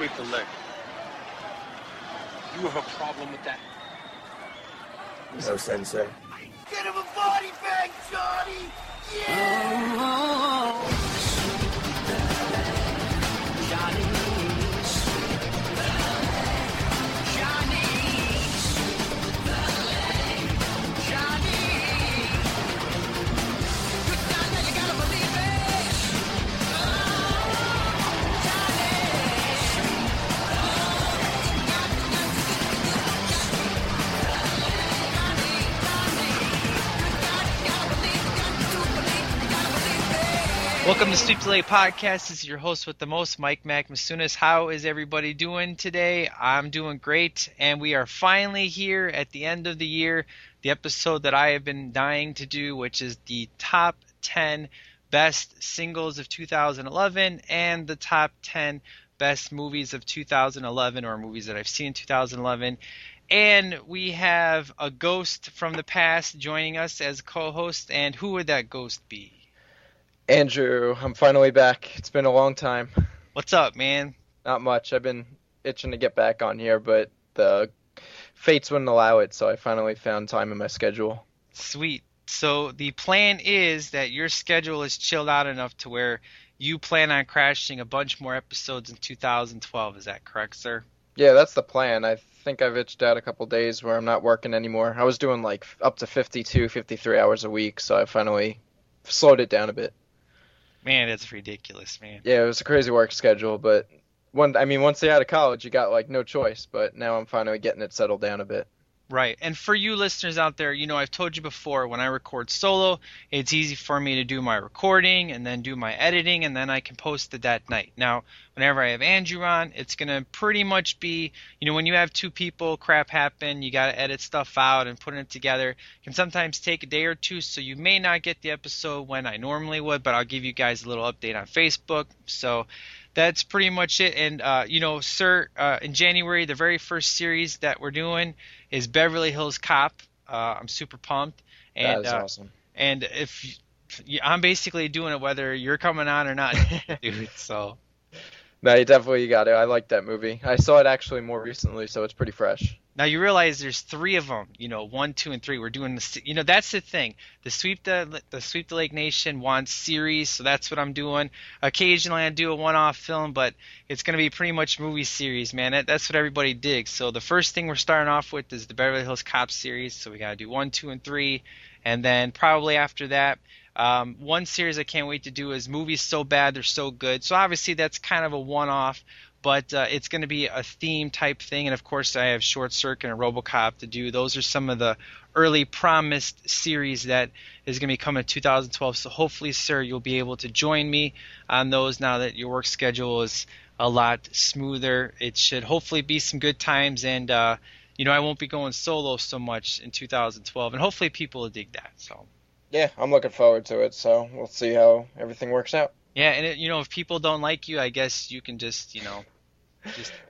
sweep the leg. You have a problem with that? No, Sensei. Get him a body bag, Johnny! Yeah! Oh, Welcome to Sweep the Leg Podcast. This is your host with the most, Mike Mac Masunas. How is everybody doing today? I'm doing great, and we are finally here at the end of the year. The episode that I have been dying to do, which is the top 10 best singles of 2011 and the top 10 best movies of 2011 or movies that I've seen in 2011. And we have a ghost from the past joining us as co-host. And who would that ghost be? Andrew, I'm finally back. It's been a long time. What's up, man? Not much. I've been itching to get back on here, but the fates wouldn't allow it, so I finally found time in my schedule. Sweet. So the plan is that your schedule is chilled out enough to where you plan on crashing a bunch more episodes in 2012. Is that correct, sir? Yeah, that's the plan. I think I've itched out a couple days where I'm not working anymore. I was doing like up to 52, 53 hours a week, so I finally slowed it down a bit. Man, it's ridiculous, man. Yeah, it was a crazy work schedule, but one I mean, once they out of college, you got like no choice, but now I'm finally getting it settled down a bit. Right. And for you listeners out there, you know, I've told you before, when I record solo, it's easy for me to do my recording and then do my editing, and then I can post it that night. Now, whenever I have Andrew on, it's going to pretty much be, you know, when you have two people, crap happen, you got to edit stuff out and put it together. It can sometimes take a day or two, so you may not get the episode when I normally would, but I'll give you guys a little update on Facebook. So, that's pretty much it. And uh, you know, sir, uh, in January, the very first series that we're doing is Beverly Hills Cop. Uh, I'm super pumped. And, that is uh, awesome. And if you, I'm basically doing it whether you're coming on or not, dude. So. No, you definitely got it. I like that movie. I saw it actually more recently, so it's pretty fresh. Now you realize there's three of them. You know, one, two, and three. We're doing the. You know, that's the thing. The sweep the the sweep the Leg Nation wants series, so that's what I'm doing. Occasionally I do a one-off film, but it's going to be pretty much movie series, man. That, that's what everybody digs. So the first thing we're starting off with is the Beverly Hills Cop series. So we got to do one, two, and three, and then probably after that. Um, one series I can't wait to do is movies so bad they're so good. So obviously that's kind of a one-off, but uh, it's going to be a theme type thing. And of course I have Short Circuit and RoboCop to do. Those are some of the early promised series that is going to be coming in 2012. So hopefully, sir, you'll be able to join me on those now that your work schedule is a lot smoother. It should hopefully be some good times and. Uh, you know, I won't be going solo so much in 2012, and hopefully people will dig that. So. Yeah, I'm looking forward to it. So we'll see how everything works out. Yeah, and it, you know, if people don't like you, I guess you can just, you know, just.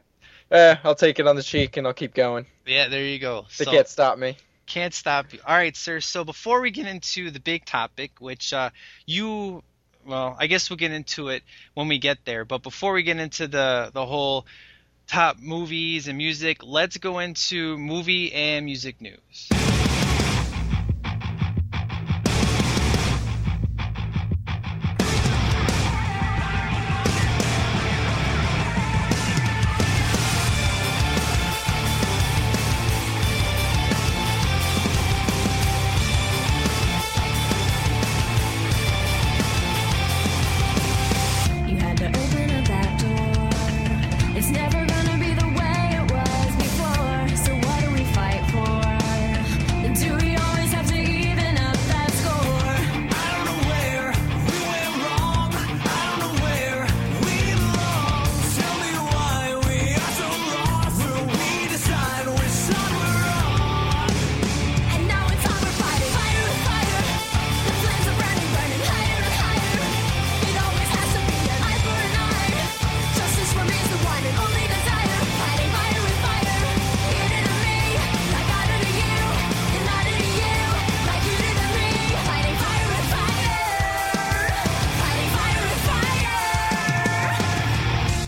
Eh, I'll take it on the cheek and I'll keep going. Yeah, there you go. They So- can't stop me. Can't stop you. All right, sir. So before we get into the big topic, which uh, you, well, I guess we'll get into it when we get there. But before we get into the the whole top movies and music, let's go into movie and music news.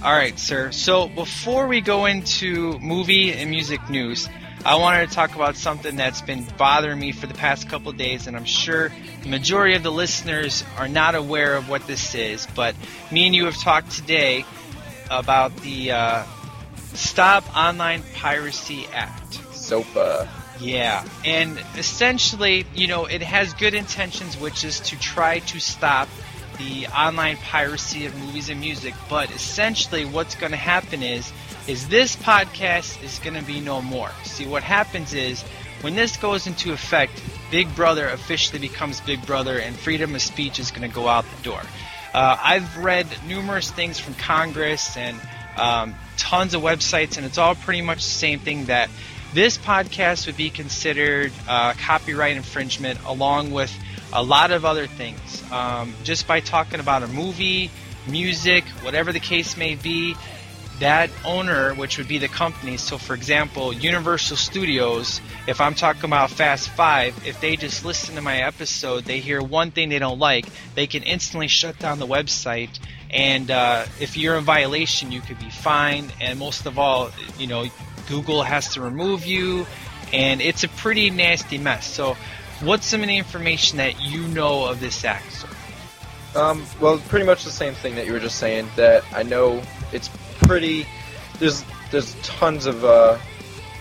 All right, sir. So before we go into movie and music news, I wanted to talk about something that's been bothering me for the past couple of days, and I'm sure the majority of the listeners are not aware of what this is. But me and you have talked today about the uh, Stop Online Piracy Act. SOPA. Yeah, and essentially, you know, it has good intentions, which is to try to stop the online piracy of movies and music. But essentially, what's going to happen is, is this podcast is going to be no more. See, what happens is, when this goes into effect, Big Brother officially becomes Big Brother, and freedom of speech is going to go out the door. Uh, I've read numerous things from Congress and um, tons of websites, and it's all pretty much the same thing that this podcast would be considered uh, copyright infringement along with a lot of other things. Um, just by talking about a movie, music, whatever the case may be, that owner, which would be the company, so for example, Universal Studios, if I'm talking about Fast Five, if they just listen to my episode, they hear one thing they don't like, they can instantly shut down the website. And uh, if you're in violation, you could be fined. And most of all, you know, Google has to remove you, and it's a pretty nasty mess. So, what's some of the information that you know of this act? Um, well, pretty much the same thing that you were just saying. That I know it's pretty. There's there's tons of uh,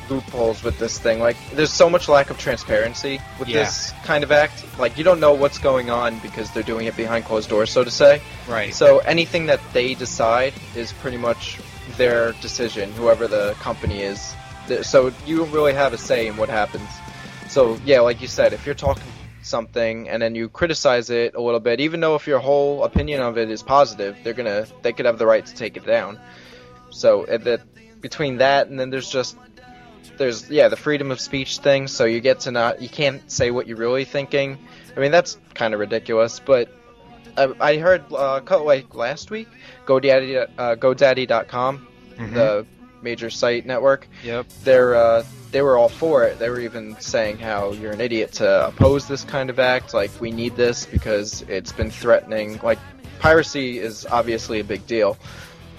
loopholes with this thing. Like there's so much lack of transparency with Yeah. this kind of act. Like you don't know what's going on because they're doing it behind closed doors, so to say. Right. So anything that they decide is pretty much their decision, whoever the company is. So you don't really have a say in what happens. So yeah, like you said, if you're talking something and then you criticize it a little bit, even though if your whole opinion of it is positive, they're gonna they could have the right to take it down. So that between that and then there's just there's yeah the freedom of speech thing. So you get to not you can't say what you're really thinking. I mean that's kind of ridiculous, but I, I heard uh, like last week GoDaddy uh, GoDaddy.com, Mhm. the major site network Yep. they're uh, they were all for it. They were even saying how you're an idiot to oppose this kind of act. Like we need this because it's been threatening. Like piracy is obviously a big deal,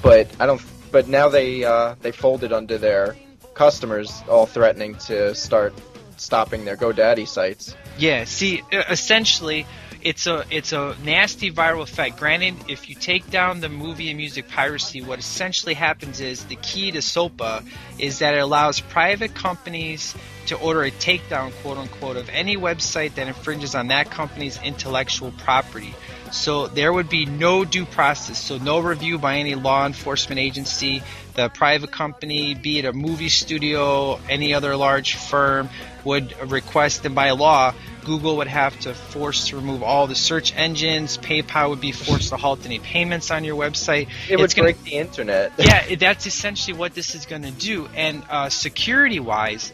but I don't. But now they uh, they folded under their customers, all threatening to start stopping their GoDaddy sites. Yeah. See, essentially, it's a it's a nasty viral effect. Granted, if you take down the movie and music piracy, what essentially happens is the key to SOPA is that it allows private companies to order a takedown, quote unquote, of any website that infringes on that company's intellectual property. So there would be no due process, so no review by any law enforcement agency. The private company, be it a movie studio, any other large firm, would request, and by law, Google would have to force to remove all the search engines. PayPal would be forced to halt any payments on your website. It would It's gonna- break the internet. yeah, that's essentially what this is going to do. And uh, security wise,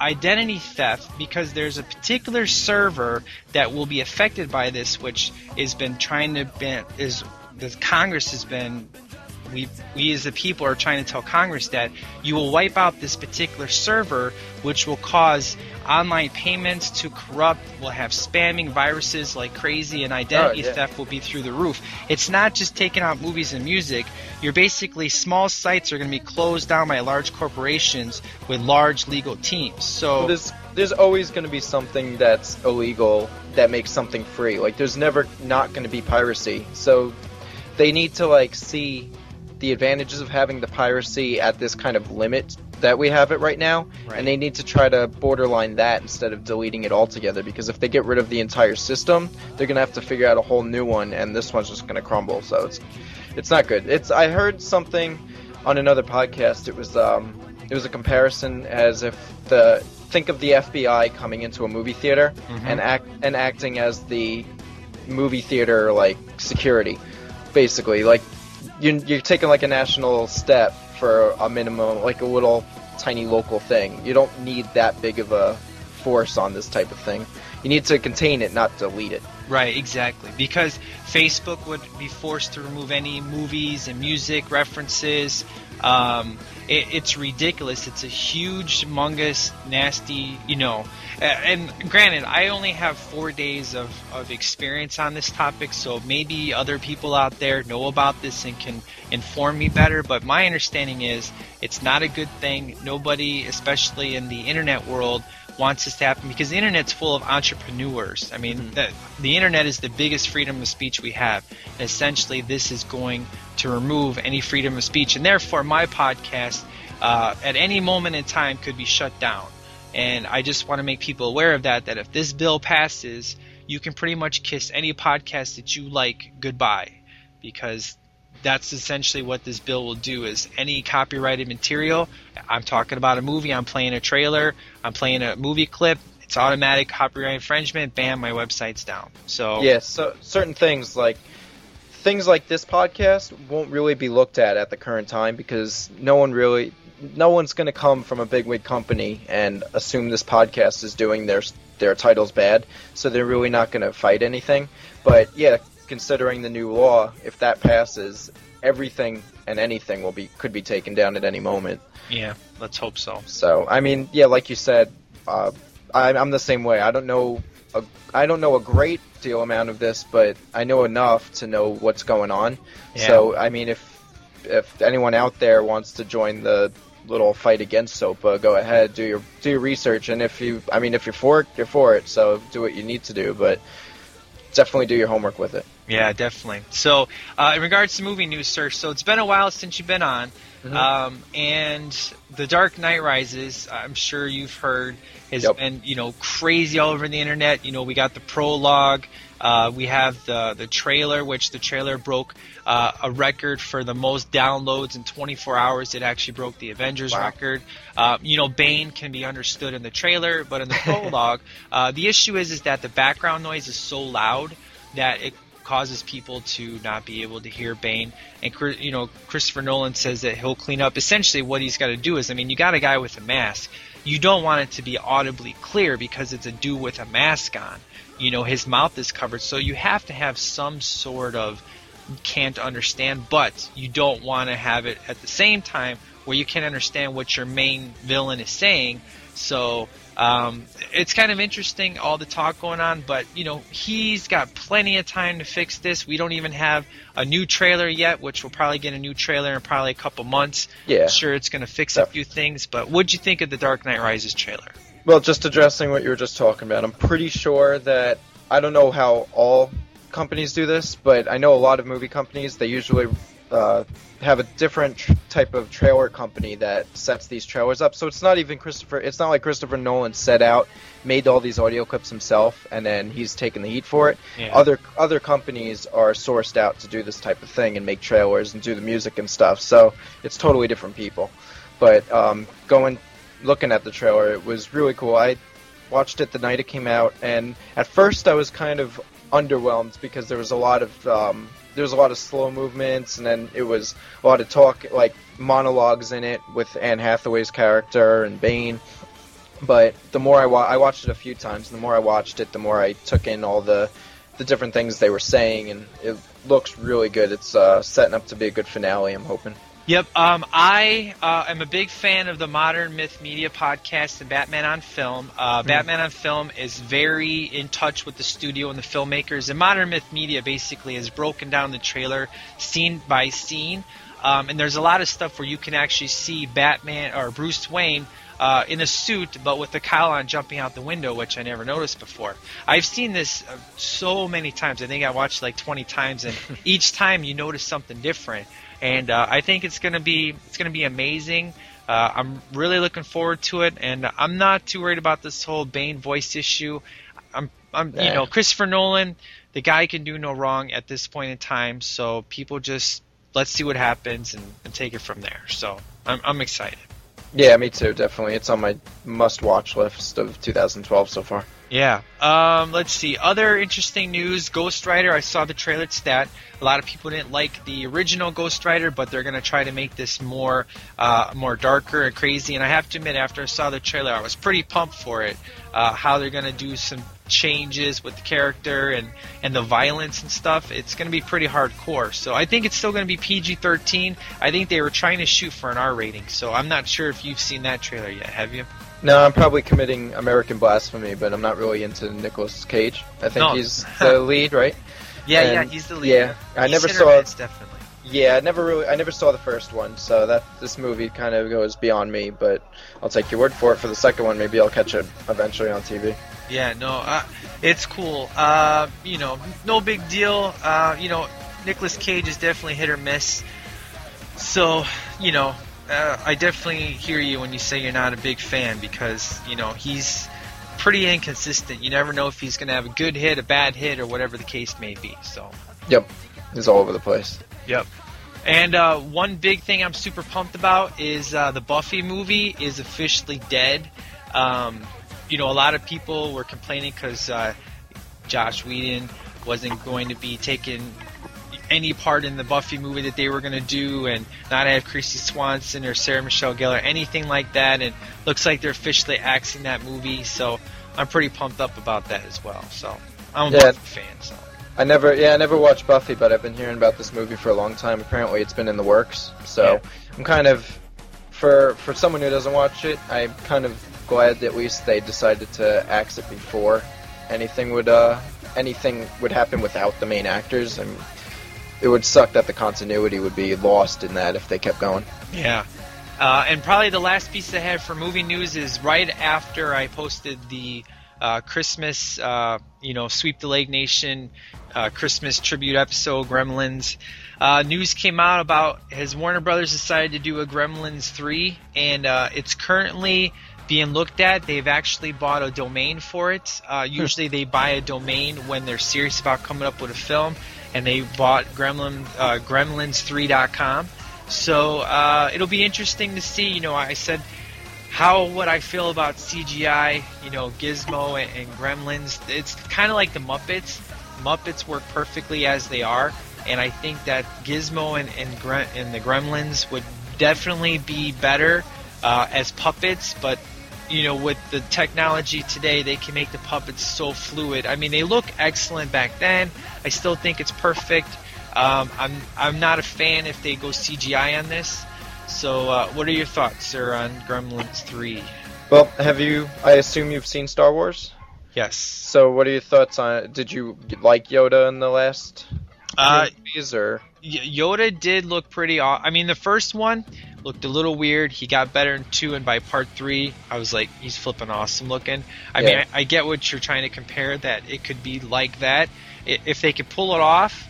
identity theft, because there's a particular server that will be affected by this, which has been trying to ban is the Congress has been. We, we as the people are trying to tell Congress that you will wipe out this particular server, which will cause online payments to corrupt, will have spamming viruses like crazy, and identity Oh, yeah. theft will be through the roof. It's not just taking out movies and music. You're basically small sites are going to be closed down by large corporations with large legal teams. So there's there's always going to be something that's illegal that makes something free. Like there's never not going to be piracy. So they need to like see the advantages of having the piracy at this kind of limit that we have it right now, Right. and they need to try to borderline that instead of deleting it altogether. Because if they get rid of the entire system, they're gonna have to figure out a whole new one, and this one's just gonna crumble. So it's it's not good. It's I heard something on another podcast. It was um it was a comparison as if the think of the FBI coming into a movie theater Mhm. and act and acting as the movie theater like security, basically like you're, you're taking like a national step for a minimum like a little tiny local thing. You don't need that big of a force on this type of thing. you need to contain it, not delete it. Right, exactly. Because Facebook would be forced to remove any movies and music references. Um, it, it's ridiculous. It's a huge, humongous, nasty, you know. And granted, I only have four days of, of experience on this topic, so maybe other people out there know about this and can inform me better. But my understanding is it's not a good thing. Nobody, especially in the internet world, wants this to happen because the internet's full of entrepreneurs. I mean, the, the internet is the biggest freedom of speech we have. And essentially, this is going to remove any freedom of speech, and therefore, my podcast uh, at any moment in time could be shut down. And I just want to make people aware of that. That if this bill passes, you can pretty much kiss any podcast that you like goodbye, because that's essentially what this bill will do is any copyrighted material i'm talking about a movie i'm playing a trailer i'm playing a movie clip it's automatic copyright infringement bam my website's down so Yeah, so certain things like things like this podcast won't really be looked at at the current time because no one really no one's going to come from a bigwig company and assume this podcast is doing their their titles bad, so they're really not going to fight anything. But yeah, considering the new law, if that passes, everything and anything will be could be taken down at any moment. yeah let's hope so So I mean, yeah, like you said, uh, I, I'm the same way. I don't know, a, I don't know a great deal amount of this, but I know enough to know what's going on. Yeah. So I mean, if if anyone out there wants to join the little fight against SOPA, go ahead, do your do your research, and if you, I mean, if you're for it, you're for it. So do what you need to do, but definitely do your homework with it. Yeah, definitely. So, uh, in regards to movie news, sir, so it's been a while since you've been on, Mhm. um, and The Dark Knight Rises, I'm sure you've heard, has Yep. been you know crazy all over the internet. You know, we got the prologue, uh, we have the the trailer, which the trailer broke uh, a record for the most downloads in 24 hours. It actually broke the Avengers Wow. record. Uh, you know, Bane can be understood in the trailer, but in the prologue, uh, the issue is is that the background noise is so loud that it causes people to not be able to hear Bane. And you know, Christopher Nolan says that he'll clean up. Essentially, what he's got to do is, I mean, you got a guy with a mask. You don't want it to be audibly clear because it's a dude with a mask on. You know, his mouth is covered, so you have to have some sort of can't understand, but you don't want to have it at the same time where you can't understand what your main villain is saying. So um, it's kind of interesting, all the talk going on, but you know he's got plenty of time to fix this. We don't even have a new trailer yet, which we'll probably get a new trailer in probably a couple months. Yeah. Sure, it's going to fix a few things, but what'd you think of the Dark Knight Rises trailer? Well, just addressing what you were just talking about, I'm pretty sure that I don't know how all companies do this, but I know a lot of movie companies they usually uh, have a different tr- type of trailer company that sets these trailers up. So it's not even Christopher. It's not like Christopher Nolan set out, made all these audio clips himself, and then he's taking the heat for it. Yeah. Other other companies are sourced out to do this type of thing and make trailers and do the music and stuff. So it's totally different people. But um, going looking at the trailer, it was really cool. I watched it the night it came out, and at first I was kind of underwhelmed because there was a lot of um, there was a lot of slow movements, and then it was a lot of talk, like monologues in it with Anne Hathaway's character and Bane. But the more I wa- I watched it a few times, the more I watched it, the more I took in all the the different things they were saying, and it looks really good. It's uh, setting up to be a good finale. I'm hoping. Yep. Um, I uh, am a big fan of the Modern Myth Media podcast and Batman on Film. Uh, Batman on Film is very in touch with the studio and the filmmakers. And Modern Myth Media basically has broken down the trailer scene by scene. Um, and there's a lot of stuff where you can actually see Batman or Bruce Wayne uh, in a suit, but with the cowl on jumping out the window, which I never noticed before. I've seen this uh, so many times. I think I watched like 20 times, and each time you notice something different. And uh, I think it's gonna be it's gonna be amazing. Uh, I'm really looking forward to it, and I'm not too worried about this whole Bane voice issue. I'm, I'm, you know, Christopher Nolan, the guy can do no wrong at this point in time. So people just let's see what happens and, and take it from there. So I'm, I'm excited. Yeah, me too. Definitely, it's on my must-watch list of 2012 so far. Yeah. Um, let's see. Other interesting news: Ghost Rider. I saw the trailer to that. A lot of people didn't like the original Ghost Rider, but they're going to try to make this more, uh, more darker and crazy. And I have to admit, after I saw the trailer, I was pretty pumped for it. Uh, how they're going to do some changes with the character and and the violence and stuff, it's going to be pretty hardcore. So I think it's still going to be PG-13. I think they were trying to shoot for an R rating. So I'm not sure if you've seen that trailer yet. Have you? No, I'm probably committing American blasphemy, but I'm not really into Nicolas Cage. I think No. he's the lead, right? Yeah, yeah, he's the lead. yeah, I He's never saw- miss, definitely. Yeah, I never really, I never saw the first one, so that this movie kind of goes beyond me. But I'll take your word for it for the second one. Maybe I'll catch it eventually on TV. Yeah, no, uh, it's cool. Uh, you know, no big deal. Uh, you know, Nicolas Cage is definitely hit or miss. So, you know, uh, I definitely hear you when you say you're not a big fan because you know he's pretty inconsistent. You never know if he's going to have a good hit, a bad hit, or whatever the case may be. So. Yep, he's all over the place. Yep. And uh, one big thing I'm super pumped about is uh, the Buffy movie is officially dead. Um, you know, a lot of people were complaining because uh, Joss Whedon wasn't going to be taking any part in the Buffy movie that they were going to do, and not have Kristy Swanson or Sarah Michelle Gellar, anything like that. And looks like they're officially axing that movie, so I'm pretty pumped up about that as well. So I'm a Yeah. Buffy fan. So. I never, yeah, I never watched Buffy, but I've been hearing about this movie for a long time. Apparently, it's been in the works, so Yeah. I'm kind of, for for someone who doesn't watch it, I'm kind of glad that at least they decided to axe it before anything would, uh, anything would happen without the main actors, and it would suck that the continuity would be lost in that if they kept going. Yeah. Uh, and probably the last piece I have for movie news is right after I posted the uh, Christmas, uh, you know, Sweep the Leg Nation uh, Christmas tribute episode, Gremlins. Uh, news came out about has Warner Brothers decided to do a Gremlins 3, and uh, it's currently being looked at. They've actually bought a domain for it. Usually they buy a domain when they're serious about coming up with a film, and they bought Gremlin, uh, Gremlins3.com. So uh, it'll be interesting to see. You know, I said how would I feel about CGI? You know, Gizmo and, and Gremlins. It's kind of like the Muppets. Muppets work perfectly as they are, and I think that Gizmo and and, Gre- and the Gremlins would definitely be better uh, as puppets. But you know, with the technology today, they can make the puppets so fluid. I mean, they look excellent back then. I still think it's perfect. Um, I'm I'm not a fan if they go CGI on this. So, uh, what are your thoughts, sir, on Gremlins 3? Well, have you? I assume you've seen Star Wars. Yes. So, what are your thoughts on? it? Did you like Yoda in the last Uh, movies, or Yoda did look pretty. Aw- I mean, the first one looked a little weird. He got better in two, and by part three, I was like, he's flipping awesome looking. I mean, I, I get what you're trying to compare. That it could be like that. If they could pull it off,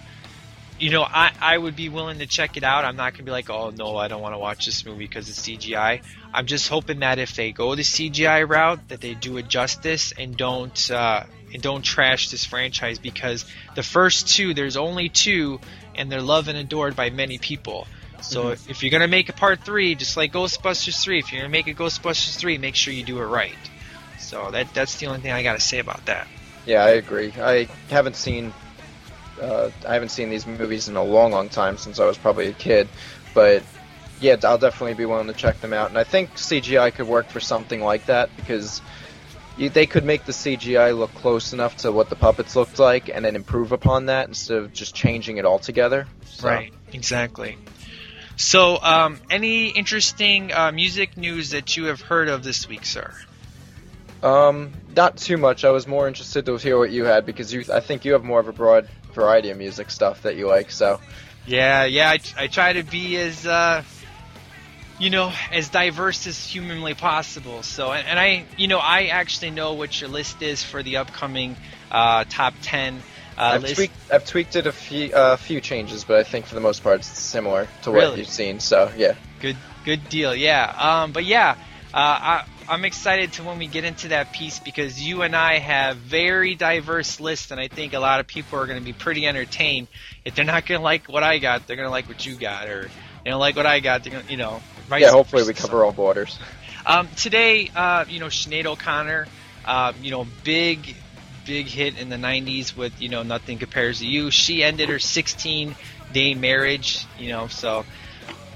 you know, I, I would be willing to check it out. I'm not gonna be like, oh no, I don't want to watch this movie because it's CGI. I'm just hoping that if they go the CGI route, that they do it justice and don't uh, and don't trash this franchise because the first two, there's only two, and they're loved and adored by many people. So if you're gonna make a part three, just like Ghostbusters three, if you're gonna make a Ghostbusters three, make sure you do it right. So that that's the only thing I gotta say about that. Yeah, I agree. I haven't seen uh, I haven't seen these movies in a long, long time since I was probably a kid, but yeah, I'll definitely be willing to check them out. And I think CGI could work for something like that because you, they could make the CGI look close enough to what the puppets looked like, and then improve upon that instead of just changing it altogether. So, Right, exactly. So, um, any interesting uh, music news that you have heard of this week, sir? Um, not too much. I was more interested to hear what you had because you, I think you have more of a broad variety of music stuff that you like. So. Yeah, yeah, I, I try to be as, uh, you know, as diverse as humanly possible. So, and, and I, you know, I actually know what your list is for the upcoming uh, top 10 uh, I've list. tweaked, I've tweaked it a few, uh, few changes, but I think for the most part it's similar to what Really? you've seen. So yeah, Good, good deal. Yeah. Um, but yeah, uh, I, I'm excited to when we get into that piece because you and I have very diverse lists, and I think a lot of people are going to be pretty entertained. If they're not going to like what I got, they're going to like what you got, or they don't like what I got, they're going to, you know. yeah. Hopefully we cover all borders. Um, today, uh, you know, Sinead O'Connor, uh, you know, big, big hit in the '90s with you know Nothing Compares to You. She ended her 16 day marriage, you know, so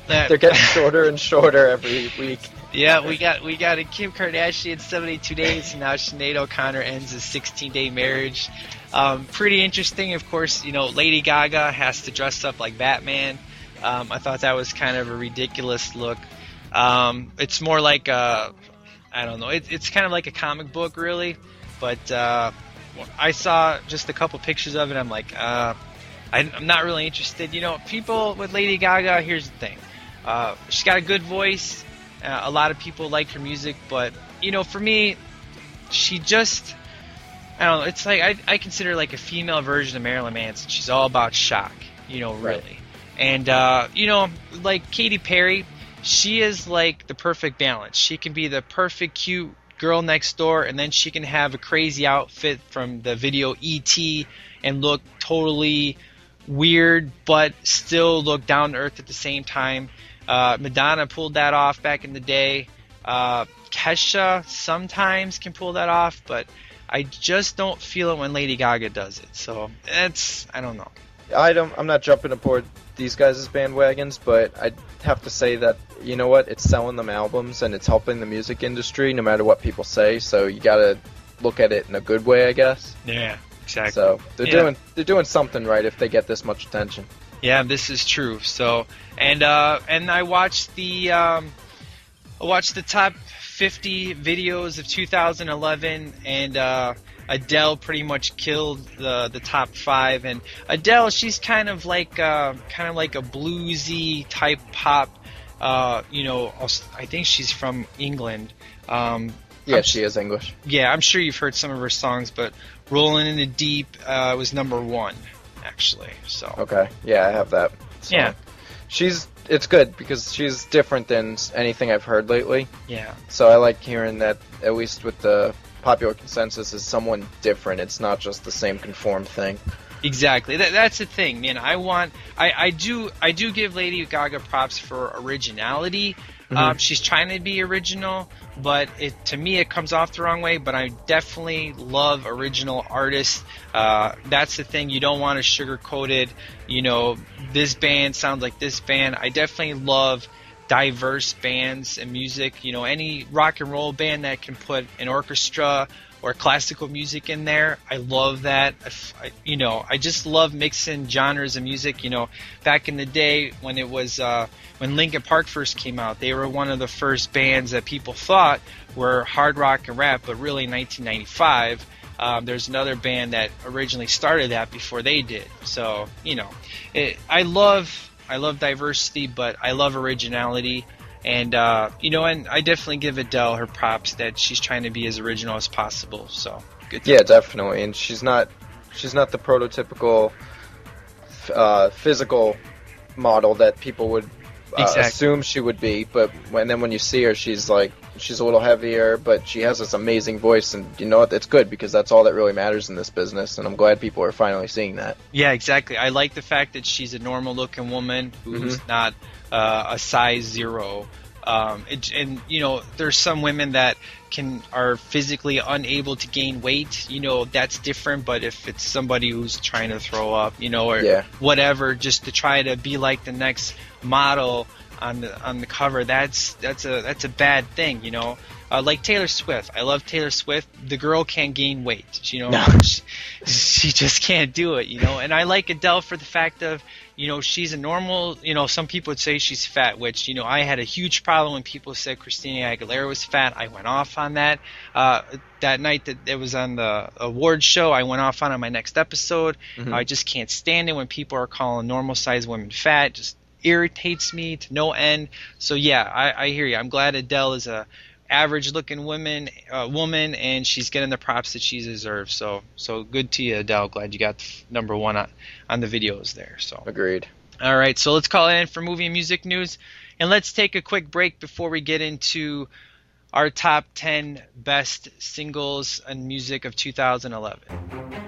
That- They're getting shorter and shorter every week. Yeah, we got we got a Kim Kardashian 72 days, and now Sinead O'Connor ends a 16 day marriage. Um, pretty interesting, of course. You know, Lady Gaga has to dress up like Batman. Um, I thought that was kind of a ridiculous look. Um, it's more like a, I don't know, it, it's kind of like a comic book, really. But uh, I saw just a couple pictures of it. I'm like, uh, I'm not really interested. You know, people with Lady Gaga. Here's the thing. Uh, she's got a good voice. Uh, a lot of people like her music, but you know, for me, she just I don't know. It's like I, I consider her like a female version of Marilyn Manson. She's all about shock, you know, really. Right. And uh, you know, like Katy Perry, she is like the perfect balance. She can be the perfect cute girl next door, and then she can have a crazy outfit from the video E.T. and look totally weird, but still look down to earth at the same time. Uh, Madonna pulled that off back in the day. Uh, Kesha sometimes can pull that off, but I just don't feel it when Lady Gaga does it. So that's I don't know. I don't. I'm not jumping aboard these guys' bandwagons, but I have to say that you know what? It's selling them albums and it's helping the music industry, no matter what people say. So you gotta look at it in a good way, I guess. Yeah, exactly. So they're Yeah. doing they're doing something right if they get this much attention. Yeah, this is true. So, and uh, and I watched the um, I watched the top 50 videos of 2011, and uh, Adele pretty much killed the the top five. And Adele, she's kind of like uh, kind of like a bluesy type pop. Uh, you know, I think she's from England. Um, Yeah, I'm she is English. yeah, I'm sure you've heard some of her songs, but "Rolling in the Deep" uh, was number one, actually. So Okay. Yeah, I have that. So Yeah. She's it's good because she's different than anything I've heard lately. yeah, So I like hearing that at least with the popular consensus is someone different. It's not just the same conform thing. exactly. That, that's the thing, man. I want, I, I do, I do give Lady Gaga props for originality. Um, she's trying to be original, but it to me it comes off the wrong way. But I definitely love original artists. Uh, that's the thing. You don't want to sugarcoat it. You know, this band sounds like this band. I definitely love diverse bands and music. You know, any rock and roll band that can put an orchestra or classical music in there, I love that. I you know, I just love mixing genres of music. You know, back in the day when it was uh, when Linkin Park first came out, they were one of the first bands that people thought were hard rock and rap, but really in 1995. Um, there's another band that originally started that before they did. So you know, it, I love I love diversity, but I love originality. And uh, you know, and I definitely give Adele her props that she's trying to be as original as possible. So good. Yeah, definitely. And she's not she's not the prototypical uh, physical model that people would uh, Exactly. assume she would be. But when then when you see her, she's like she's a little heavier, but she has this amazing voice, and you know what? It's good because that's all that really matters in this business. And I'm glad people are finally seeing that. Yeah, exactly. I like the fact that she's a normal-looking woman who's Mm-hmm. not uh, a size zero. Um, it, and you know, there's some women that can are physically unable to gain weight. You know, that's different. But if it's somebody who's trying to throw up, you know, or Yeah. whatever, just to try to be like the next model on the on the cover, that's that's a that's a bad thing. You know, uh, like Taylor Swift. I love Taylor Swift. The girl can't gain weight. You know, No. she, she just can't do it. You know, and I like Adele for the fact of you know she's a normal. You know, some people would say she's fat, which you know I had a huge problem when people said Christina Aguilera was fat. I went off on that. Uh, that night that it was on the awards show, I went off on it on my next episode. I just can't stand it when people are calling normal sized women fat. Just irritates me to no end. So yeah, I, I hear you. I'm glad Adele is a average looking woman uh, woman and she's getting the props that she deserves. So so good to you, Adele. Glad you got the f- number one on, on the videos there. So Agreed. all right, so let's call it in for movie and music news, and let's take a quick break before we get into our top 10 best singles and music of 2011.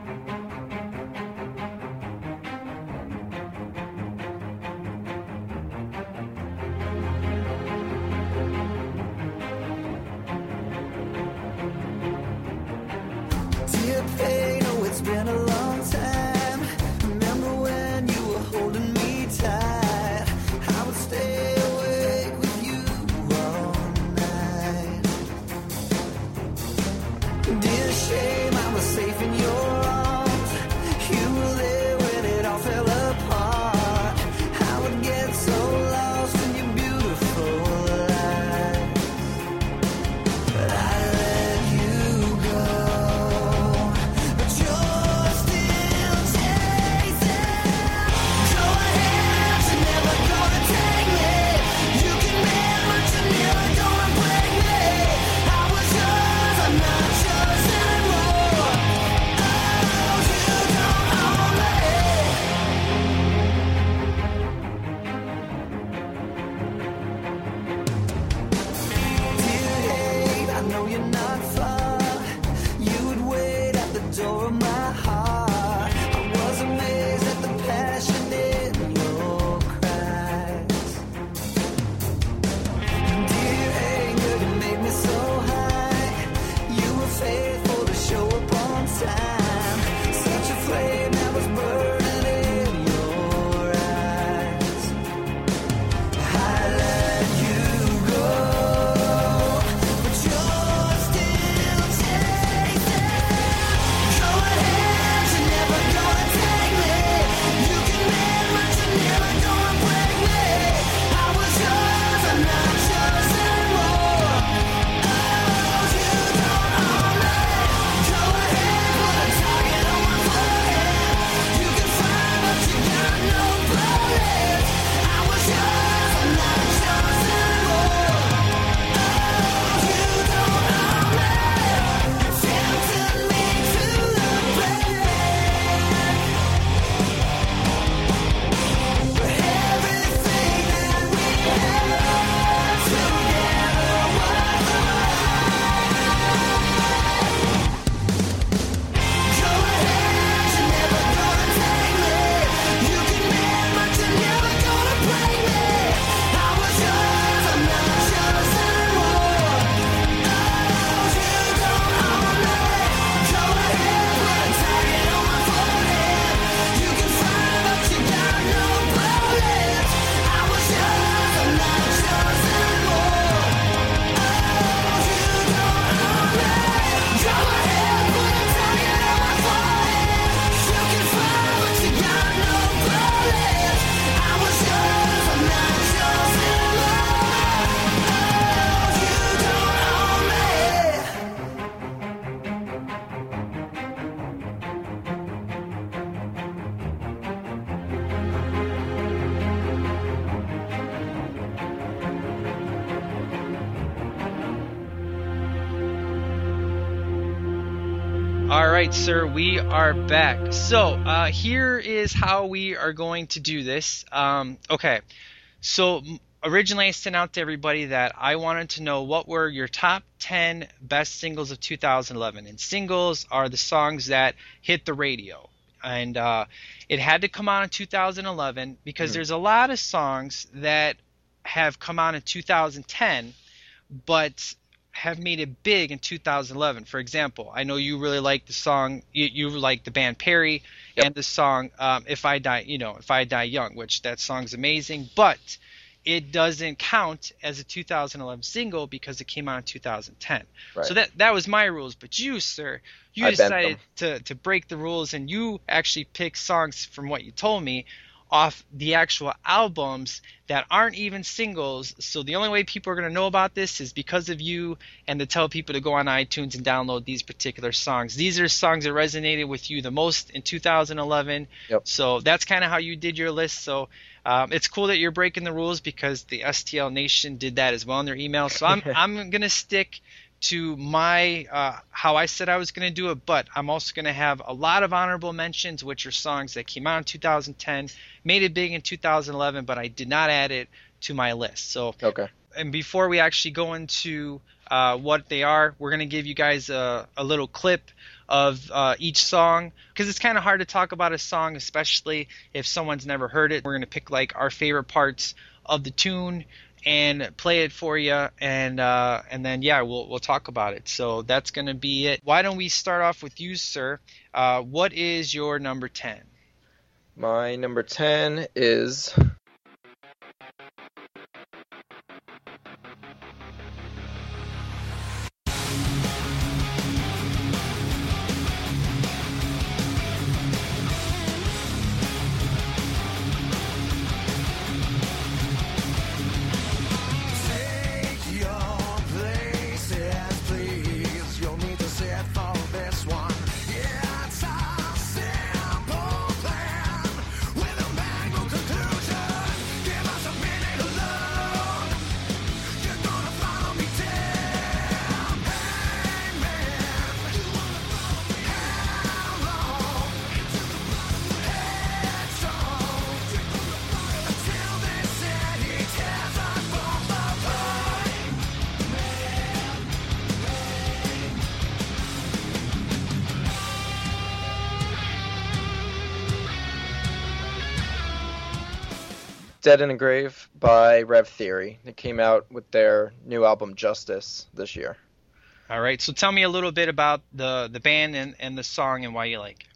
Sir, we are back. So, uh, here is how we are going to do this. Um, okay, so originally I sent out to everybody that I wanted to know what were your top 10 best singles of 2011. And singles are the songs that hit the radio. And uh, it had to come out in 2011 because there's a lot of songs that have come out in 2010, but have made it big in 2011. For example, I know you really like the song, you, you like the band Perry, Yep. and the song um, "If I Die," you know, "If I Die Young," which that song's amazing, but it doesn't count as a 2011 single because it came out in 2010. Right. So that that was my rules. But you, sir, you I decided to to break the rules, and you actually picked songs from what you told me off the actual albums that aren't even singles. So the only way people are going to know about this is because of you and to tell people to go on iTunes and download these particular songs. These are songs that resonated with you the most in 2011. Yep. So that's kind of how you did your list. So um, it's cool that you're breaking the rules because the STL Nation did that as well in their email. So I'm I'm gonna stick to my uh, how I said I was going to do it, but I'm also going to have a lot of honorable mentions, which are songs that came out in 2010, made it big in 2011, but I did not add it to my list. So, Okay. and before we actually go into uh, what they are, we're going to give you guys a, a little clip of uh, each song because it's kind of hard to talk about a song, especially if someone's never heard it. We're going to pick like our favorite parts of the tune and play it for you and uh, and then yeah we'll we'll talk about it so that's gonna be it why don't we start off with you sir uh, what is your number 10 My number 10 is Dead in a Grave by Rev Theory. It came out with their new album Justice this year. all right so tell me a little bit about the the band and, and the song and why you like it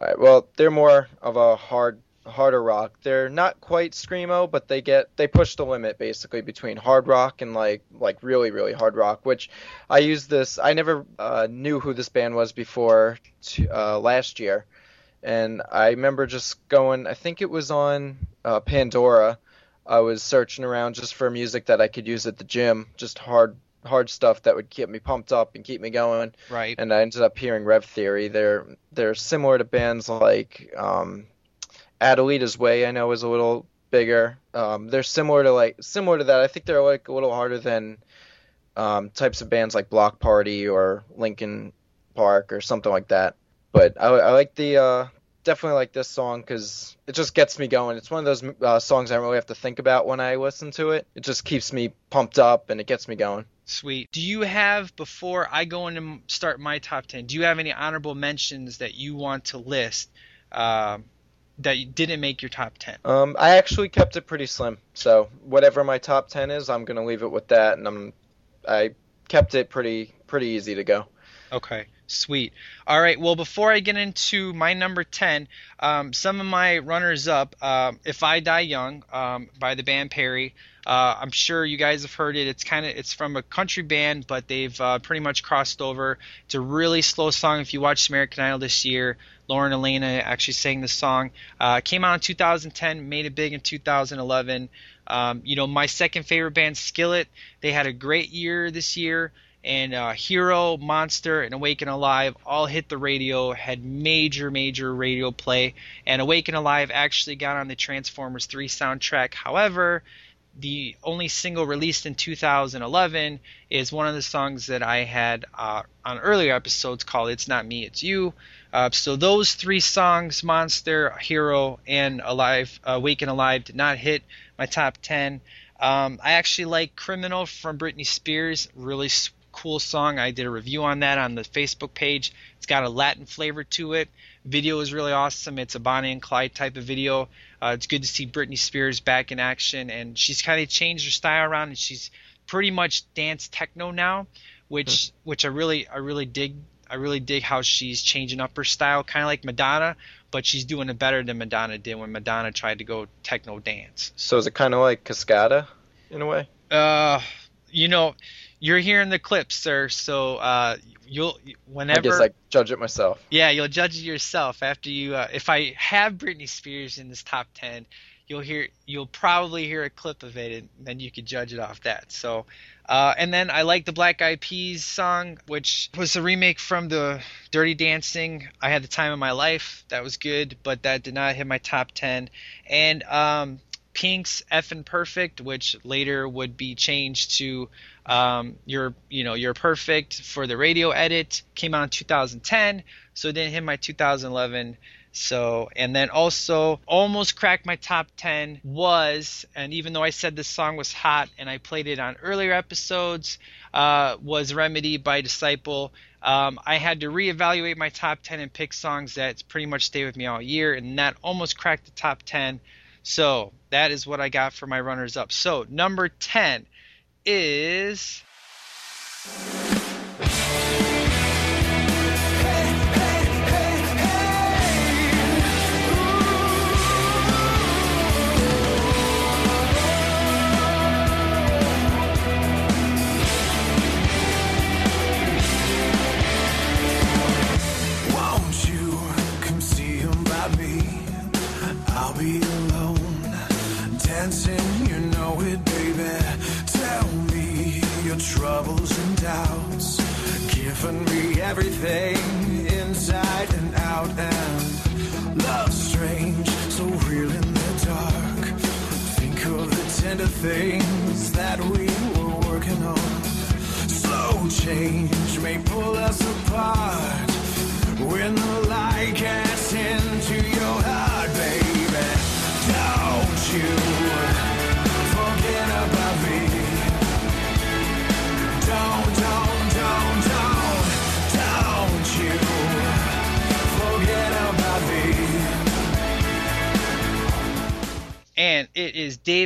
All right, well, they're more of a hard harder rock. They're not quite screamo, but they get they push the limit basically between hard rock and like like really really hard rock. Which I use this. I never uh, knew who this band was before uh, last year, and I remember just going. I think it was on uh, Pandora. I was searching around just for music that I could use at the gym, just hard hard stuff that would keep me pumped up and keep me going right and I ended up hearing Rev Theory. They're they're similar to bands like um, Adelita's Way. I know is a little bigger. Um, they're similar to like similar to that. I think they're like a little harder than um, types of bands like Bloc Party or Linkin Park or something like that. But I, I like the uh, definitely like this song because it just gets me going. It's one of those uh, songs I don't really have to think about when I listen to it. It just keeps me pumped up and it gets me going. Sweet. Do you have before I go in and start my top ten? Do you have any honorable mentions that you want to list um, that didn't make your top ten? Um, I actually kept it pretty slim. So whatever my top ten is, I'm gonna leave it with that, and I'm I kept it pretty pretty easy to go. Okay, sweet. All right. Well, before I get into my number ten, um, some of my runners-up, um, "If I Die Young" um, by the band Perry. Uh, I'm sure you guys have heard it. It's kind of it's from a country band, but they've uh, pretty much crossed over. It's a really slow song. If you watched American Idol this year, Lauren Alaina actually sang the song. Uh, came out in 2010, made it big in 2011. Um, you know, my second favorite band, Skillet, they had a great year this year and uh, Hero, Monster, and Awake and Alive all hit the radio, had major, major radio play, and Awake and Alive actually got on the Transformers 3 soundtrack. However, the only single released in 2011 is one of the songs that I had uh, on earlier episodes called "It's Not Me, It's You." Uh, so those three songs, "Monster," "Hero," and "Alive," "Wake and Alive," did not hit my top 10. Um, I actually like "Criminal" from Britney Spears. Really cool song. I did a review on that on the Facebook page. It's got a Latin flavor to it. Video is really awesome. It's a Bonnie and Clyde type of video. Uh, it's good to see Britney Spears back in action, and she's kind of changed her style around, and she's pretty much dance techno now, which which I really I really dig. I really dig how she's changing up her style, kind of like Madonna, but she's doing it better than Madonna did when Madonna tried to go techno dance. So is it kind of like Cascada in a way? Uh, you know, you're hearing the clips, sir. So uh, you'll whenever I guess I judge it myself. yeah, you'll judge it yourself after you. Uh, if I have Britney Spears in this top ten, you'll hear you'll probably hear a clip of it, and then you could judge it off that. So, uh, and then I like the Black Eyed Peas song, which was a remake from the Dirty Dancing. I had the time of my life. That was good, but that did not hit my top ten. And um, Pink's "Effin' Perfect," which later would be changed to um, "You're You know You're Perfect" for the radio edit, came out in 2010, so it didn't hit my 2011. So, and then also almost cracked my top 10 was, and even though I said this song was hot and I played it on earlier episodes, uh, was Remedy by Disciple. Um, I had to reevaluate my top 10 and pick songs that pretty much stay with me all year, and that almost cracked the top 10. So that is what I got for my runners up. So number 10 is.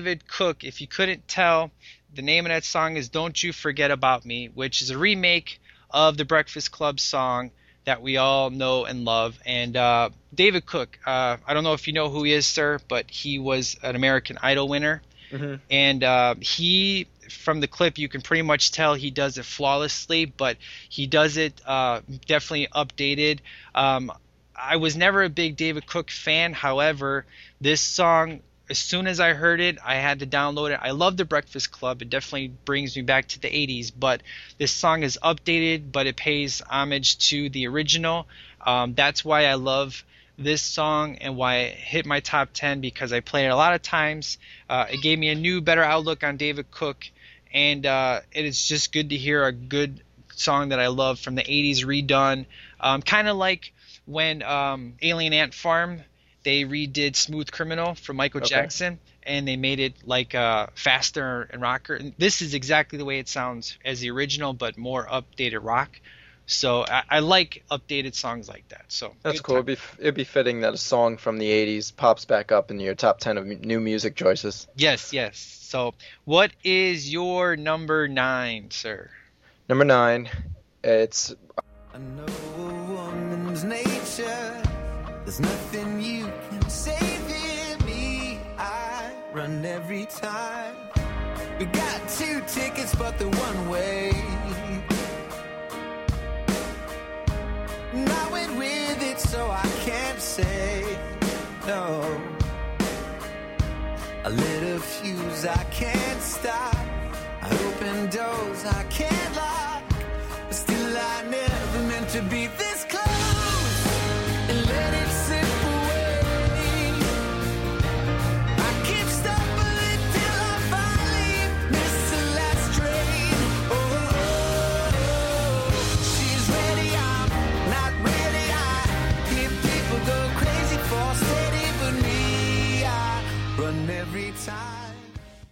David Cook. If you couldn't tell, the name of that song is Don't You Forget About Me, which is a remake of the Breakfast Club song that we all know and love. And uh, David Cook, uh, I don't know if you know who he is, sir, but he was an American Idol winner. And uh, he, from the clip, you can pretty much tell he does it flawlessly, but he does it uh, definitely updated. Um, I was never a big David Cook fan. However, this song, as soon as I heard it, I had to download it. I love The Breakfast Club. It definitely brings me back to the 80s. But this song is updated, but it pays homage to the original. Um, that's why I love this song and why it hit my top 10 because I played it a lot of times. Uh, it gave me a new, better outlook on David Cook. And uh, it is just good to hear a good song that I love from the 80s redone. Um, kind of like when um, Alien Ant Farm they redid Smooth Criminal from Michael Okay. Jackson and they made it like uh, faster and rocker. And this is exactly the way it sounds as the original, but more updated rock. So I, I like updated songs like that. So That's cool. It'd time. be, it'd be fitting that a song from the 80s pops back up in your top 10 of mu- new music choices. Yes, yes. So what is your number nine, sir? Number nine, it's There's nothing you can save to me. I run every time. We got two tickets, but the one way. And I went with it, so I can't say no. I lit a fuse, I can't stop. I open doors, I can't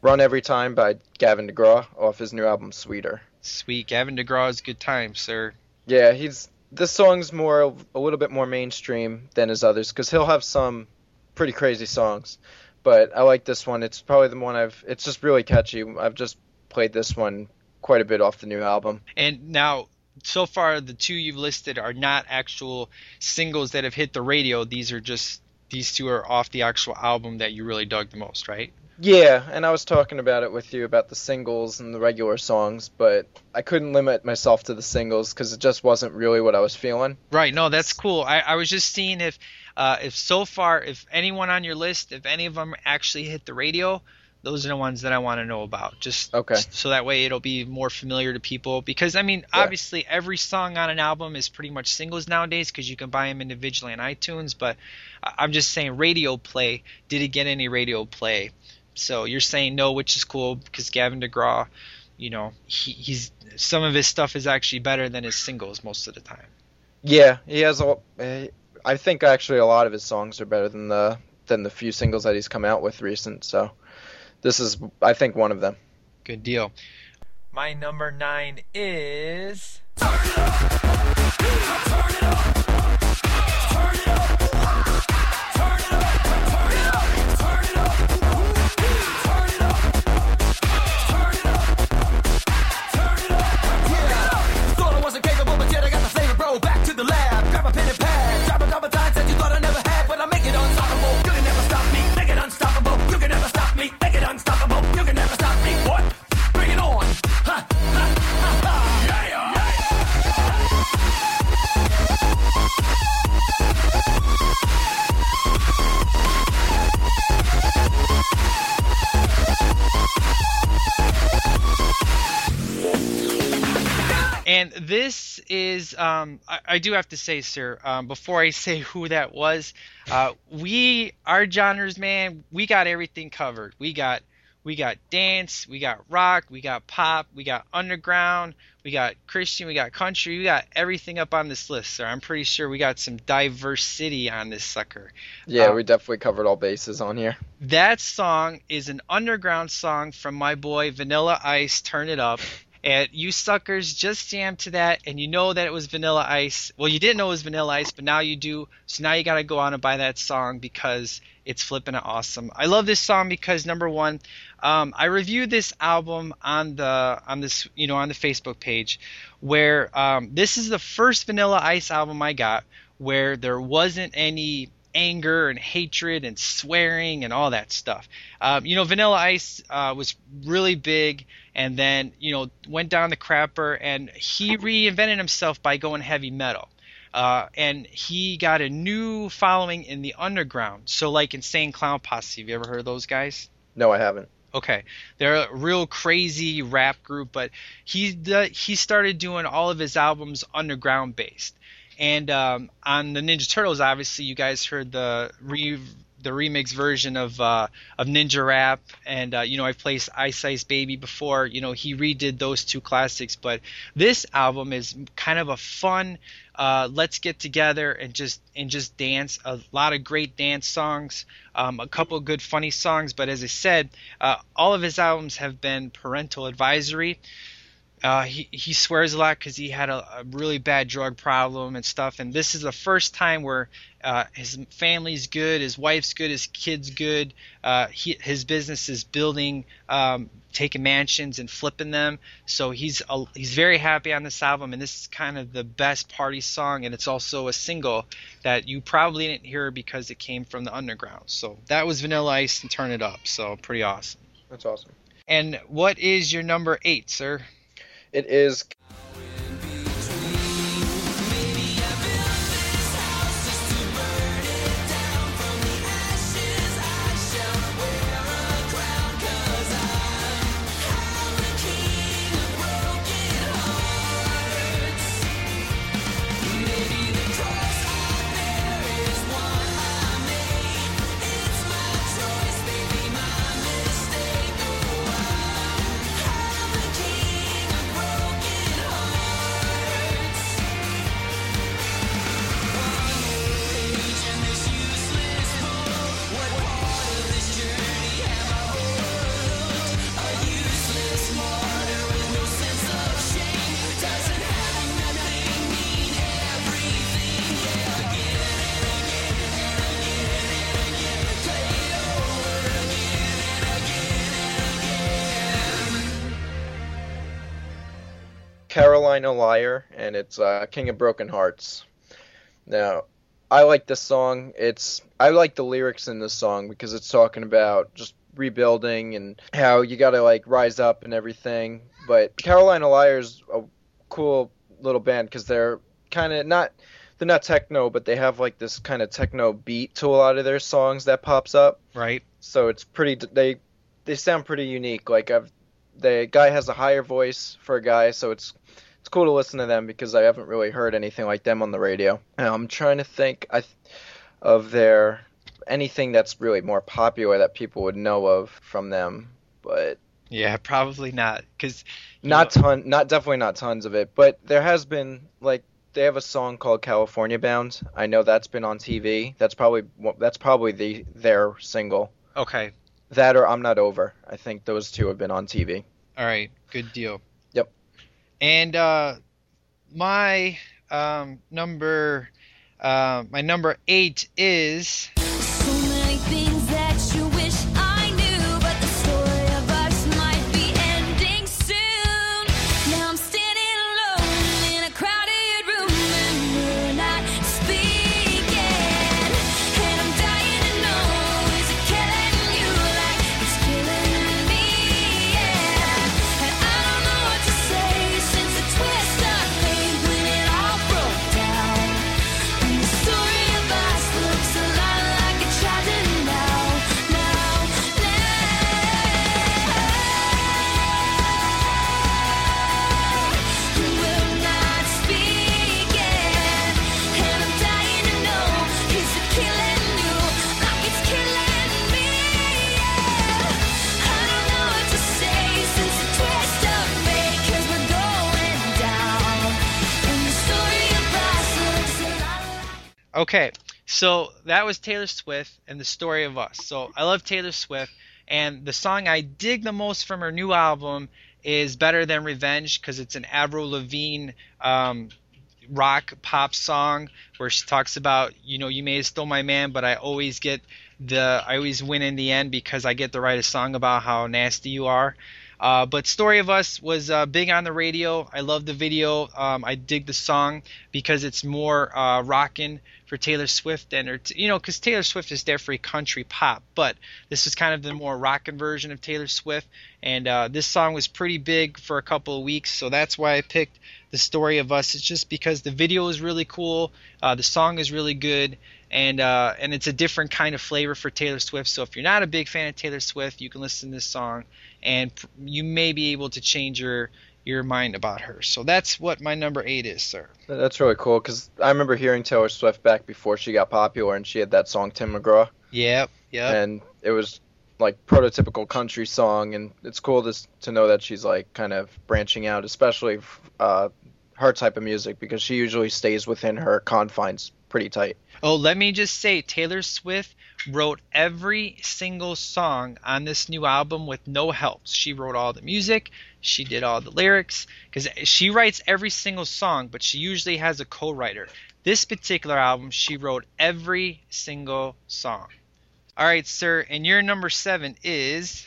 Run Every Time by Gavin DeGraw off his new album Sweeter. Sweet. Gavin DeGraw's good time, sir. Yeah, he's this song's more a little bit more mainstream than his others because he'll have some pretty crazy songs, but I like this one. It's probably the one I've. It's just really catchy. I've just played this one quite a bit off the new album. And now, so far, the two you've listed are not actual singles that have hit the radio. These are just these two are off the actual album that you really dug the most, right? Yeah, and I was talking about it with you about the singles and the regular songs, but I couldn't limit myself to the singles because it just wasn't really what I was feeling. Right. No, that's cool. I, I was just seeing if, uh, if so far, if anyone on your list, if any of them actually hit the radio, those are the ones that I want to know about. Just Okay. so that way it'll be more familiar to people. Because I mean, Yeah. obviously, every song on an album is pretty much singles nowadays because you can buy them individually on iTunes. But I'm just saying, radio play. Did it get any radio play? So you're saying no, which is cool because Gavin DeGraw, you know, he, he's some of his stuff is actually better than his singles most of the time. Yeah, he has a. eh, I think actually a lot of his songs are better than the than the few singles that he's come out with recent. So this is, I think, one of them. Good deal. My number nine is. Thought um, I, I do have to say, sir, um, before I say who that was, uh, we, our genres, man, we got everything covered. We got, we got dance, we got rock, we got pop, we got underground, we got Christian, we got country, we got everything up on this list, sir. I'm pretty sure we got some diversity on this sucker. Yeah, Um, we definitely covered all bases on here. That song is an underground song from my boy Vanilla Ice. Turn it up. And you suckers just jammed to that, and you know that it was Vanilla Ice. Well, you didn't know it was Vanilla Ice, but now you do. So now you got to go on and buy that song because it's flipping awesome. I love this song because number one, um, I reviewed this album on the on this you know on the Facebook page, where um, this is the first Vanilla Ice album I got where there wasn't any anger and hatred and swearing and all that stuff. Um, you know, Vanilla Ice uh, was really big, and then you know went down the crapper, and he reinvented himself by going heavy metal. Uh, and he got a new following in the underground. So, like Insane Clown Posse, have you ever heard of those guys? No, I haven't. Okay, they're a real crazy rap group, but he he started doing all of his albums underground based. And um, on the Ninja Turtles, obviously, you guys heard the re the remix version of uh, of Ninja Rap, and uh, you know I've played Ice Ice Baby before. You know he redid those two classics, but this album is kind of a fun. Uh, let's get together and just and just dance. A lot of great dance songs, um, a couple good funny songs. But as I said, uh, all of his albums have been parental advisory. Uh, he he swears a lot because he had a, a really bad drug problem and stuff. And this is the first time where uh, his family's good, his wife's good, his kids good. Uh, he, his business is building, um, taking mansions and flipping them. So he's a, he's very happy on this album, and this is kind of the best party song. And it's also a single that you probably didn't hear because it came from the underground. So that was Vanilla Ice and Turn It Up. So pretty awesome. That's awesome. And what is your number eight, sir? It is it's uh, King of Broken Hearts. Now, I like this song. It's I like the lyrics in this song because it's talking about just rebuilding and how you got to like rise up and everything. But Carolina Liar's a cool little band because they're kind of not they're not techno, but they have like this kind of techno beat to a lot of their songs that pops up. Right. So it's pretty they they sound pretty unique. Like I've the guy has a higher voice for a guy, so it's it's cool to listen to them because I haven't really heard anything like them on the radio. And I'm trying to think I th- of their anything that's really more popular that people would know of from them, but Yeah, probably not, because not ton, not definitely not tons of it. But there has been like they have a song called California Bound. I know that's been on TV. That's probably that's probably the their single. okay, That or I'm Not Over. I think those two have been on TV. all right, good deal. And uh, my um, number, uh, my number eight is Okay, so that was Taylor Swift and the story of us. So I love Taylor Swift, and the song I dig the most from her new album is "Better Than Revenge" because it's an Avril Lavigne um, rock pop song where she talks about, you know, you may have stole my man, but I always get the, I always win in the end because I get to write a song about how nasty you are. Uh, but Story of Us was uh, big on the radio. I love the video. Um, I dig the song because it's more uh, for Taylor Swift and her, you know, because Taylor Swift is definitely country pop, but this is kind of the more rockin' version of Taylor Swift. And uh, this song was pretty big for a couple of weeks, so that's why I picked the Story of Us. It's just because the video is really cool, uh, the song is really good, and uh, and it's a different kind of flavor for Taylor Swift. So if you're not a big fan of Taylor Swift, you can listen to this song, and you may be able to change your your mind about her. So that's what my number eight is, sir. That's really cool because I remember hearing Taylor Swift back before she got popular, and she had that song Tim McGraw, Yep, yep. and it was like prototypical country song, and it's cool to to know that she's like kind of branching out, especially uh, her type of music because she usually stays within her confines pretty tight. Oh, let me just say, Taylor Swift wrote every single song on this new album with no help. She wrote all the music, she did all the lyrics, because she writes every single song, but she usually has a co-writer. This particular album, she wrote every single song. All right, sir, and your number seven is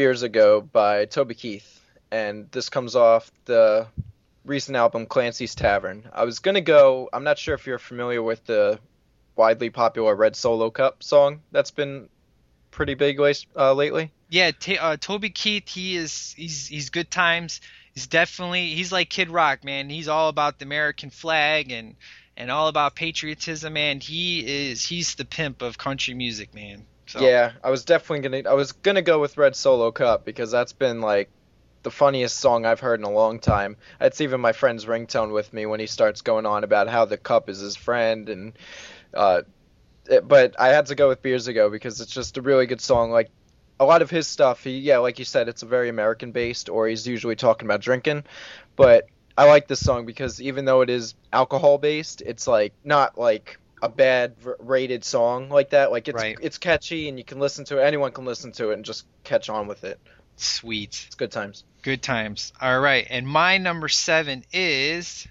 Years ago by Toby Keith, and this comes off the recent album Clancy's Tavern. I was gonna go. I'm not sure if you're familiar with the widely popular Red Solo Cup song that's been pretty big uh, lately. yeah, Ta uh, Toby Keith. He is he's he's good times. He's definitely he's like Kid Rock, man. He's all about the American flag and and all about patriotism, and he is he's the pimp of country music, man. So, Yeah, I was definitely gonna. I was gonna go with Red Solo Cup because that's been like the funniest song I've heard in a long time. It's even my friend's ringtone with me when he starts going on about how the cup is his friend and. Uh, it- but I had to go with Beers Ago because it's just a really good song. Like a lot of his stuff, he yeah, like you said, it's a very American based, or he's usually talking about drinking. But I like this song because even though it is alcohol based, it's like not like a bad rated song like that. Like it's Right. it's catchy and you can listen to it. Anyone can listen to it and just catch on with it. sweet, It's good times. good times. All right, and my number seven is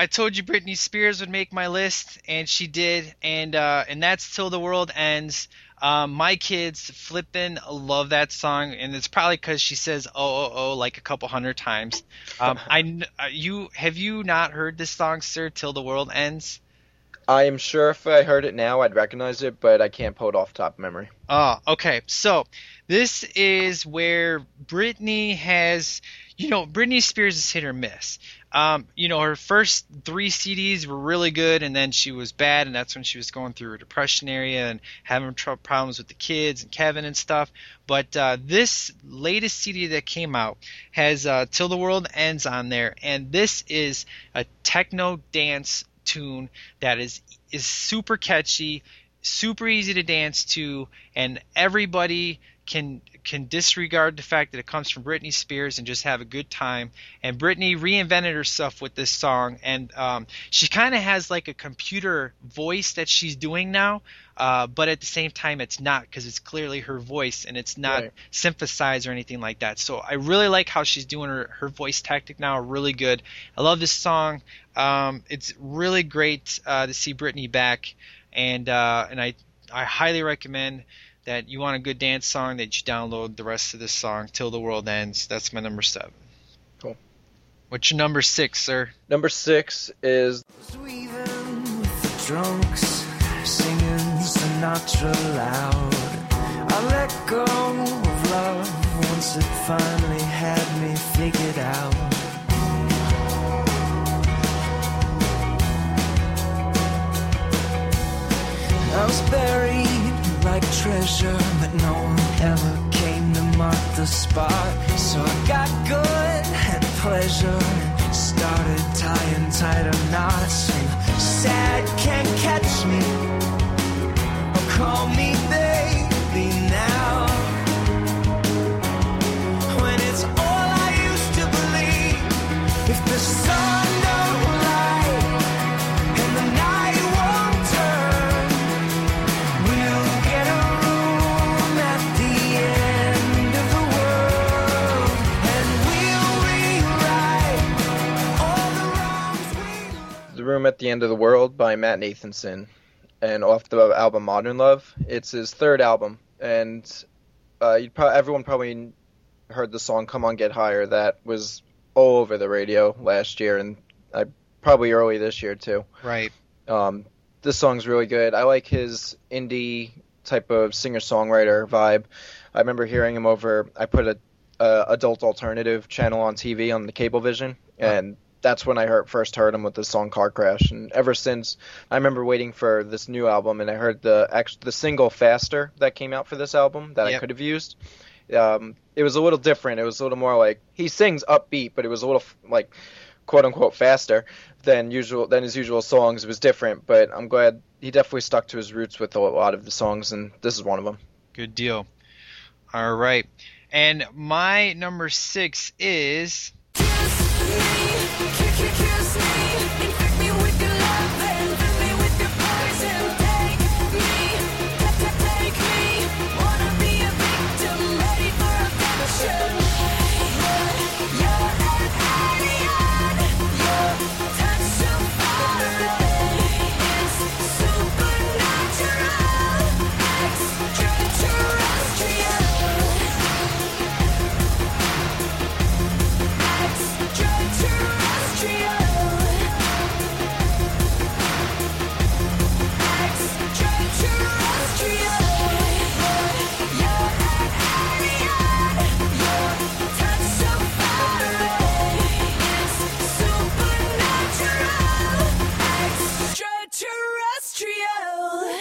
I told you Britney Spears would make my list, and she did, and uh, and that's till the world ends. Um, my kids flippin' love that song, and it's probably because she says "oh oh oh" like a couple hundred times. Um, I uh, you have you not heard this song, sir? Till the world ends. I am sure if I heard it now, I'd recognize it, but I can't pull it off top of memory. Oh, okay. So this is where Britney has, you know, Britney Spears is hit or miss. Um, you know, her first three CDs were really good, and then she was bad, and that's when she was going through her depression area and having tr- problems with the kids and Kevin and stuff. But uh, this latest CD that came out has uh, "Till the World Ends" on there, and this is a techno dance tune that is is super catchy super easy to dance to, and everybody can can disregard the fact that it comes from Britney Spears and just have a good time. And Britney reinvented herself with this song, and um, she kind of has like a computer voice that she's doing now, uh, but at the same time it's not because it's clearly her voice and it's not Right. synthesized or anything like that. So I really like how she's doing her her voice tactic now, really good. I love this song. Um, it's really great uh, to see Britney back, and uh, and I I highly recommend that you want a good dance song that you download the rest of this song till the world ends. That's my number seven. Cool. What's your number six, sir? Number six is Weaving with the drunks, singing Sinatra loud. I let go of love once it finally had me figured out. I was buried like treasure, but no one ever came to mark the spot. So I got good at pleasure started tying tighter knots. And sad can't catch me or call me baby now. When it's all I used to believe, if the sun Room at the End of the World by Matt Nathanson, and off the album Modern Love. It's his third album, and uh, pro- everyone probably heard the song "Come On Get Higher." That was all over the radio last year, and I probably early this year too. Right. Um, this song's really good. I like his indie type of singer-songwriter vibe. I remember hearing him over. I put a, a adult alternative channel on TV on the Cablevision, and that's when I heard, first heard him with the song "Car Crash," and ever since, I remember waiting for this new album, and I heard the the single "Faster" that came out for this album that I could have used. Um, it was a little different. It was a little more like he sings upbeat, but it was a little like quote unquote faster than usual than his usual songs. It was different, but I'm glad he definitely stuck to his roots with a lot of the songs, and this is one of them. Good deal. All right. And my number six is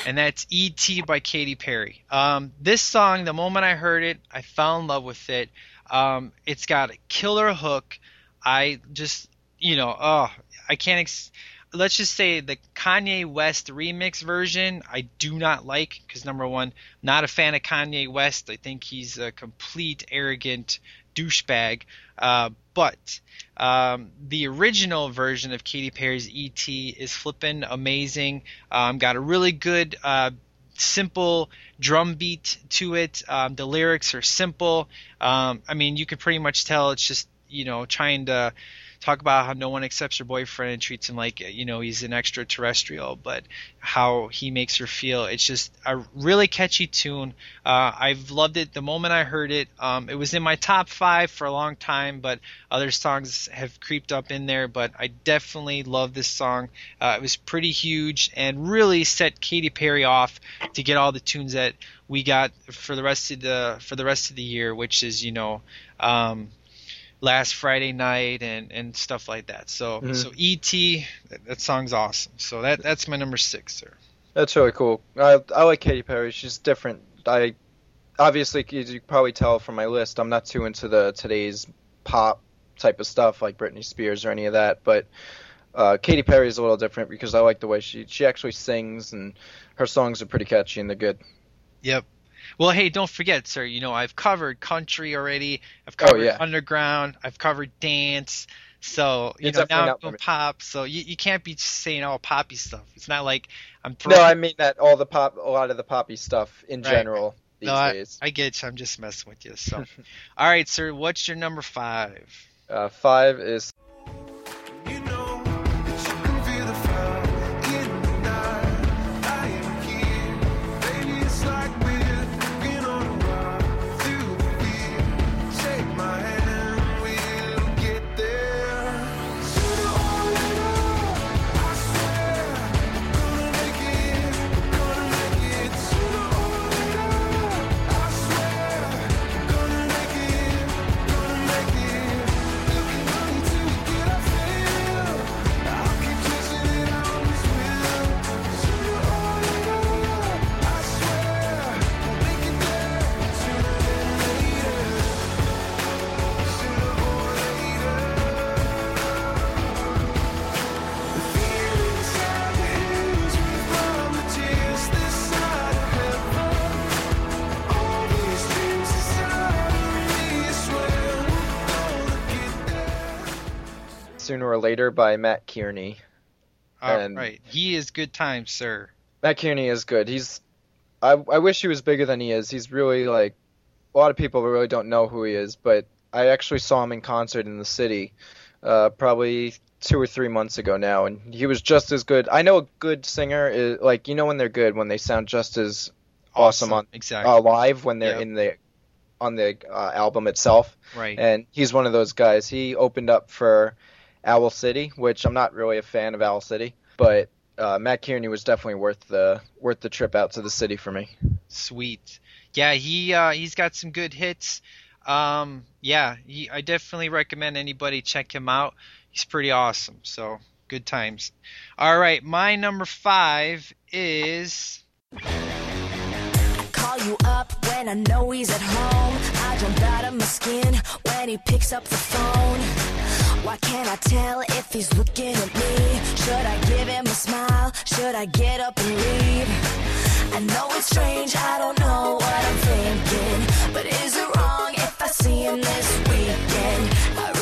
and that's E.T. by Katy Perry. Um, this song, the moment I heard it, I fell in love with it. Um, it's got a killer hook. I just, you know, oh, I can't. Ex- Let's just say the Kanye West remix version, I do not like because number one, not a fan of Kanye West. I think he's a complete arrogant douchebag. Uh, but um, the original version of Katy Perry's E.T. is flippin' amazing. Um, got a really good, uh, simple drum beat to it. Um, the lyrics are simple. Um, I mean, you can pretty much tell it's just you know trying to talk about how no one accepts her boyfriend and treats him like you know he's an extraterrestrial, but how he makes her feel. It's just a really catchy tune. Uh, I've loved it the moment I heard it. Um, it was in my top five for a long time, but other songs have creeped up in there. But I definitely love this song. Uh, it was pretty huge and really set Katy Perry off to get all the tunes that we got for the rest of the for the rest of the year, which is you know. Um, last Friday night and, and stuff like that. So Mhm. so E.T. That, that song's awesome. So that that's my number six, sir. That's really cool. I I like Katy Perry. She's different. I obviously as you probably tell from my list, I'm not too into the today's pop type of stuff like Britney Spears or any of that, but uh, Katy Perry is a little different because I like the way she she actually sings and her songs are pretty catchy and they're good. Yep. Well, hey, don't forget, sir. You know I've covered country already. I've Oh, covered yeah. underground. I've covered dance. So you It's know now I'm doing pop. So you, you can't be saying all poppy stuff. It's not like I'm throwing. No, I mean that all the pop, a lot of the poppy stuff in Right. general these No, I, days. I get you. I'm just messing with you. So, all right, sir. What's your number five? Uh, five is Later by Mat Kearney. All And- right, he is good times, sir. Mat Kearney is good. He's I I wish he was bigger than he is. He's really like a lot of people really don't know who he is, but I actually saw him in concert in the city uh, probably two or three months ago now, and he was just as good. I know a good singer is like you know when they're good when they sound just as awesome, on exactly. uh, live when they're Yeah. in the on the uh, album itself. right. And he's one of those guys. He opened up for Owl City, which I'm not really a fan of Owl City, but uh, Mat Kearney was definitely worth the worth the trip out to the city for me. Sweet. Yeah, he uh, he's got some good hits. Um, yeah, he, I definitely recommend anybody check him out. He's pretty awesome. So good times. All right, my number five is Call you up when I know he's at home. I jump out of my skin when he picks up the phone. Why can't I tell if he's looking at me? Should I give him a smile? Should I get up and leave? I know it's strange, I don't know what I'm thinking. But is it wrong if I see him this weekend? I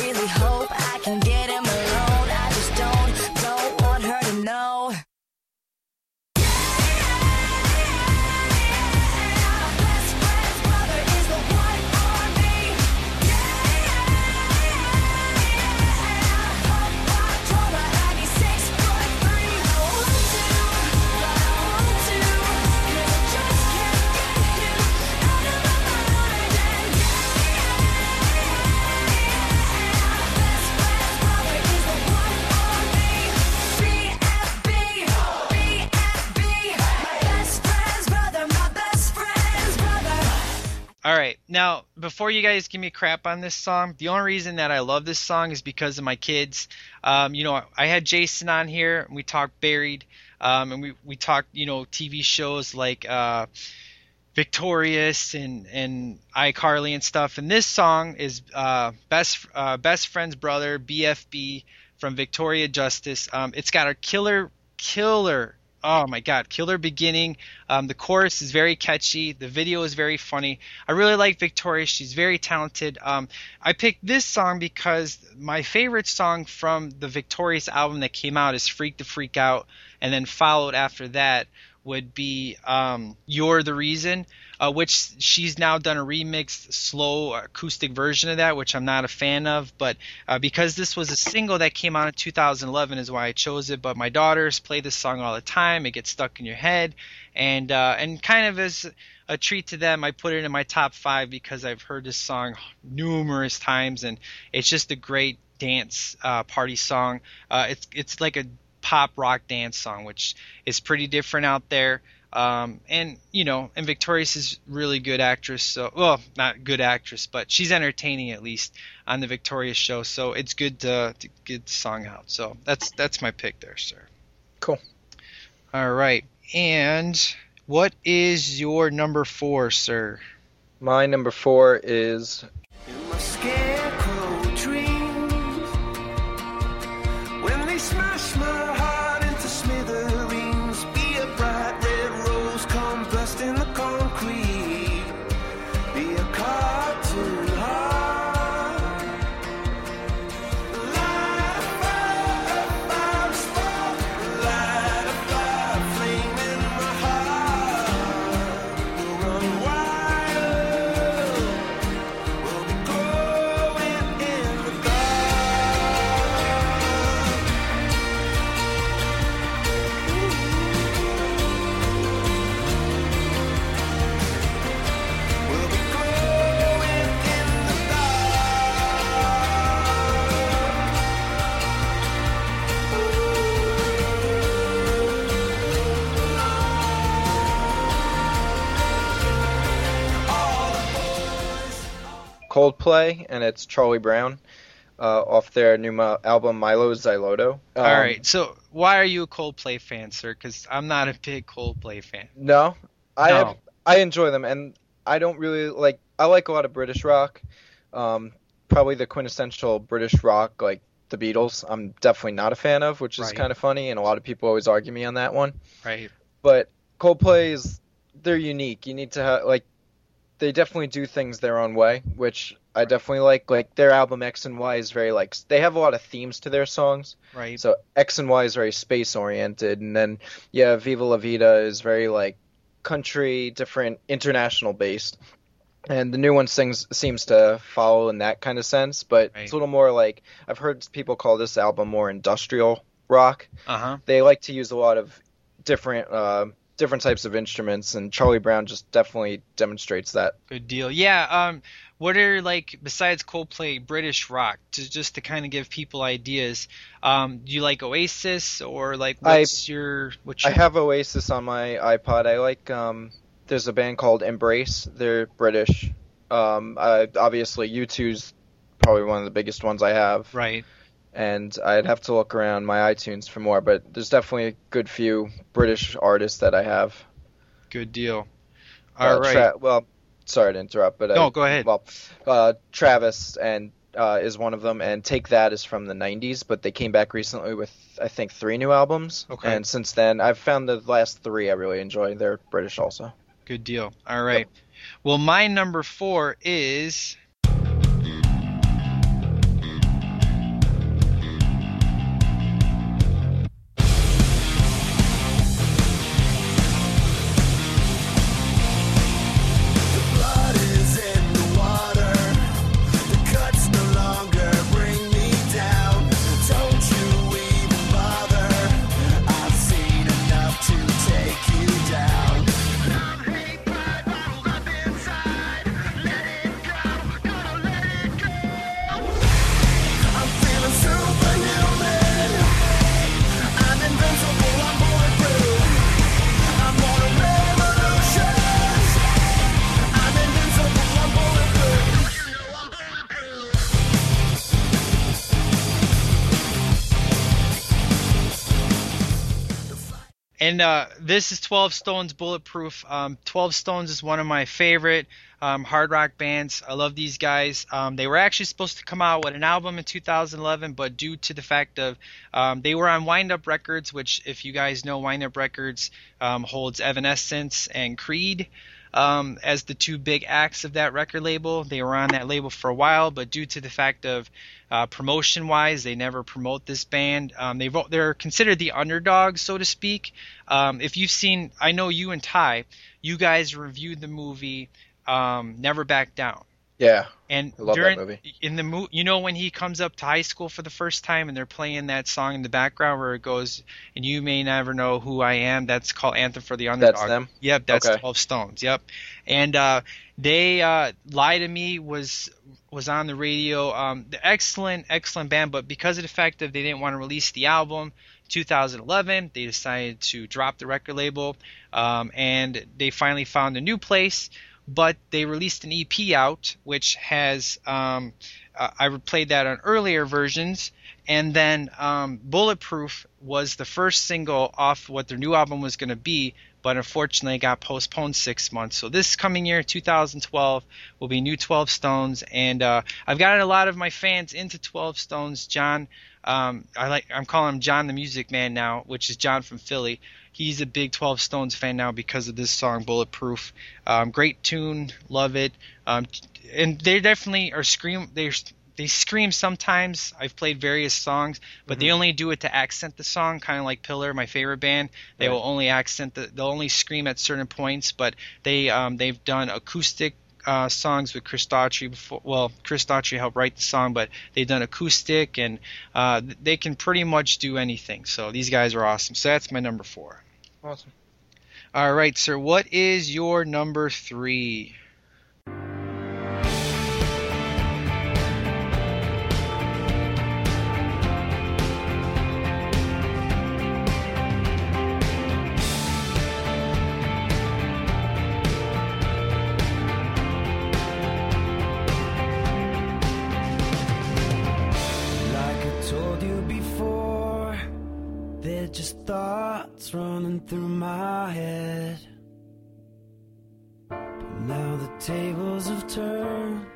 All right. Now, before you guys give me crap on this song, the only reason that I love this song is because of my kids. Um, you know, I had Jason on here, and we talked Buried, um, and we we talked, you know, TV shows like uh, Victorious and and iCarly and stuff. And this song is uh, best uh, best friend's brother BFB from Victoria Justice. Um, it's got a killer killer. Oh my god, killer beginning. Um, the chorus is very catchy. The video is very funny. I really like Victoria. She's very talented. Um, I picked this song because my favorite song from the Victorious album that came out is Freak the Freak Out, and then followed after that would be um, You're the Reason, uh, which she's now done a remixed slow acoustic version of that, which I'm not a fan of. But uh, because this was a single that came out in 2011 is why I chose it. But my daughters play this song all the time. It gets stuck in your head. And, uh, and kind of as a treat to them, I put it in my top five because I've heard this song numerous times. And it's just a great dance uh, party song. Uh, it's, it's like a pop rock dance song, which is pretty different out there. Um, and you know, and Victorious is really good actress. So, well, not good actress, but she's entertaining at least on the Victorious show. So it's good to, to get the song out. So that's that's my pick there, sir. Cool. All right, and what is your number four, sir? My number four is Coldplay, and it's Charlie Brown uh, off their new mo- album Mylo Xyloto. Um, All right, so why are you a Coldplay fan, sir? Because I'm not a big Coldplay fan. No, I No. have, I enjoy them, and I don't really like. I like a lot of British rock. Um, probably the quintessential British rock, like the Beatles. I'm definitely not a fan of, which is Right. kind of funny, and a lot of people always argue me on that one. Right. But Coldplay is they're unique. You need to have like they definitely do things their own way, which I definitely like. Like their album X and Y is very like they have a lot of themes to their songs. Right. So X and Y is very space oriented, and then yeah, Viva La Vida is very like country, different, international based. And the new one sings seems to follow in that kind of sense, but Right. it's a little more like I've heard people call this album more industrial rock. Uh huh. They like to use a lot of different uh, different types of instruments, and Charlie Brown just definitely demonstrates that. Good deal. Yeah. Um, what are like besides Coldplay, British rock? To just to kind of give people ideas. Um, do you like Oasis or like I- what's your I have Oasis on my iPod. I like um there's a band called Embrace. They're British. Um, I, obviously, U2's probably one of the biggest ones I have, Right. And I'd have to look around my iTunes for more. But there's definitely a good few British artists that I have. Good deal. Uh, All right. Tra- well, sorry to interrupt, but No, I, go ahead. Well, uh, Travis and uh, is one of them, and Take That is from the '90s, but they came back recently with I think three new albums. Okay. And since then, I've found the last three I really enjoy. They're British also. Good deal. All right. Well, my number four is. And uh, this is 12 Stones Bulletproof. Um, 12 Stones is one of my favorite um, hard rock bands. I love these guys. Um, they were actually supposed to come out with an album in 2011, but due to the fact of um, they were on Wind Up Records, which, if you guys know, Wind Up Records um, holds Evanescence and Creed um, as the two big acts of that record label. They were on that label for a while, but due to the fact of uh, promotion-wise, they never promote this band. Um, they they're considered the underdogs, so to speak. Um, if you've seen, I know you and Ty, you guys reviewed the movie um, Never Back Down. Yeah. And I love that during movie. in the mo- you know when he comes up to high school for the first time and they're playing that song in the background where it goes and you may never know who I am. That's called Anthem for the Underdog. That's them? Yep, that's Okay. Twelve Stones. Yep, and uh, they uh, Lie to Me was was on the radio. Um, the excellent, excellent band, but because of the fact that they didn't want to release the album. 2011, they decided to drop the record label, um, and they finally found a new place but they released an EP out, which has um, uh, I played that on earlier versions, and then um, Bulletproof was the first single off what their new album was going to be, but unfortunately it got postponed six months. So this coming year, 2012, will be new 12 Stones, and uh, I've gotten a lot of my fans into 12 Stones. John, um, I like I'm calling him John the Music Man now, which is John from Philly. He's a big 12 Stones fan now because of this song, Bulletproof. Um, great tune, love it. Um, and they definitely are scream. They they scream sometimes. I've played various songs, but they only do it to accent the song, kind of like Pillar, my favorite band. They Right. will only accent the. They'll only scream at certain points, but they um, they've done acoustic. Uh, songs with Chris Daughtry before. Well, Chris Daughtry helped write the song, but they've done acoustic, and uh, they can pretty much do anything. So these guys are awesome. So that's my number four. Awesome. All right, sir. What is your number three? Running through my head. But now the tables have turned,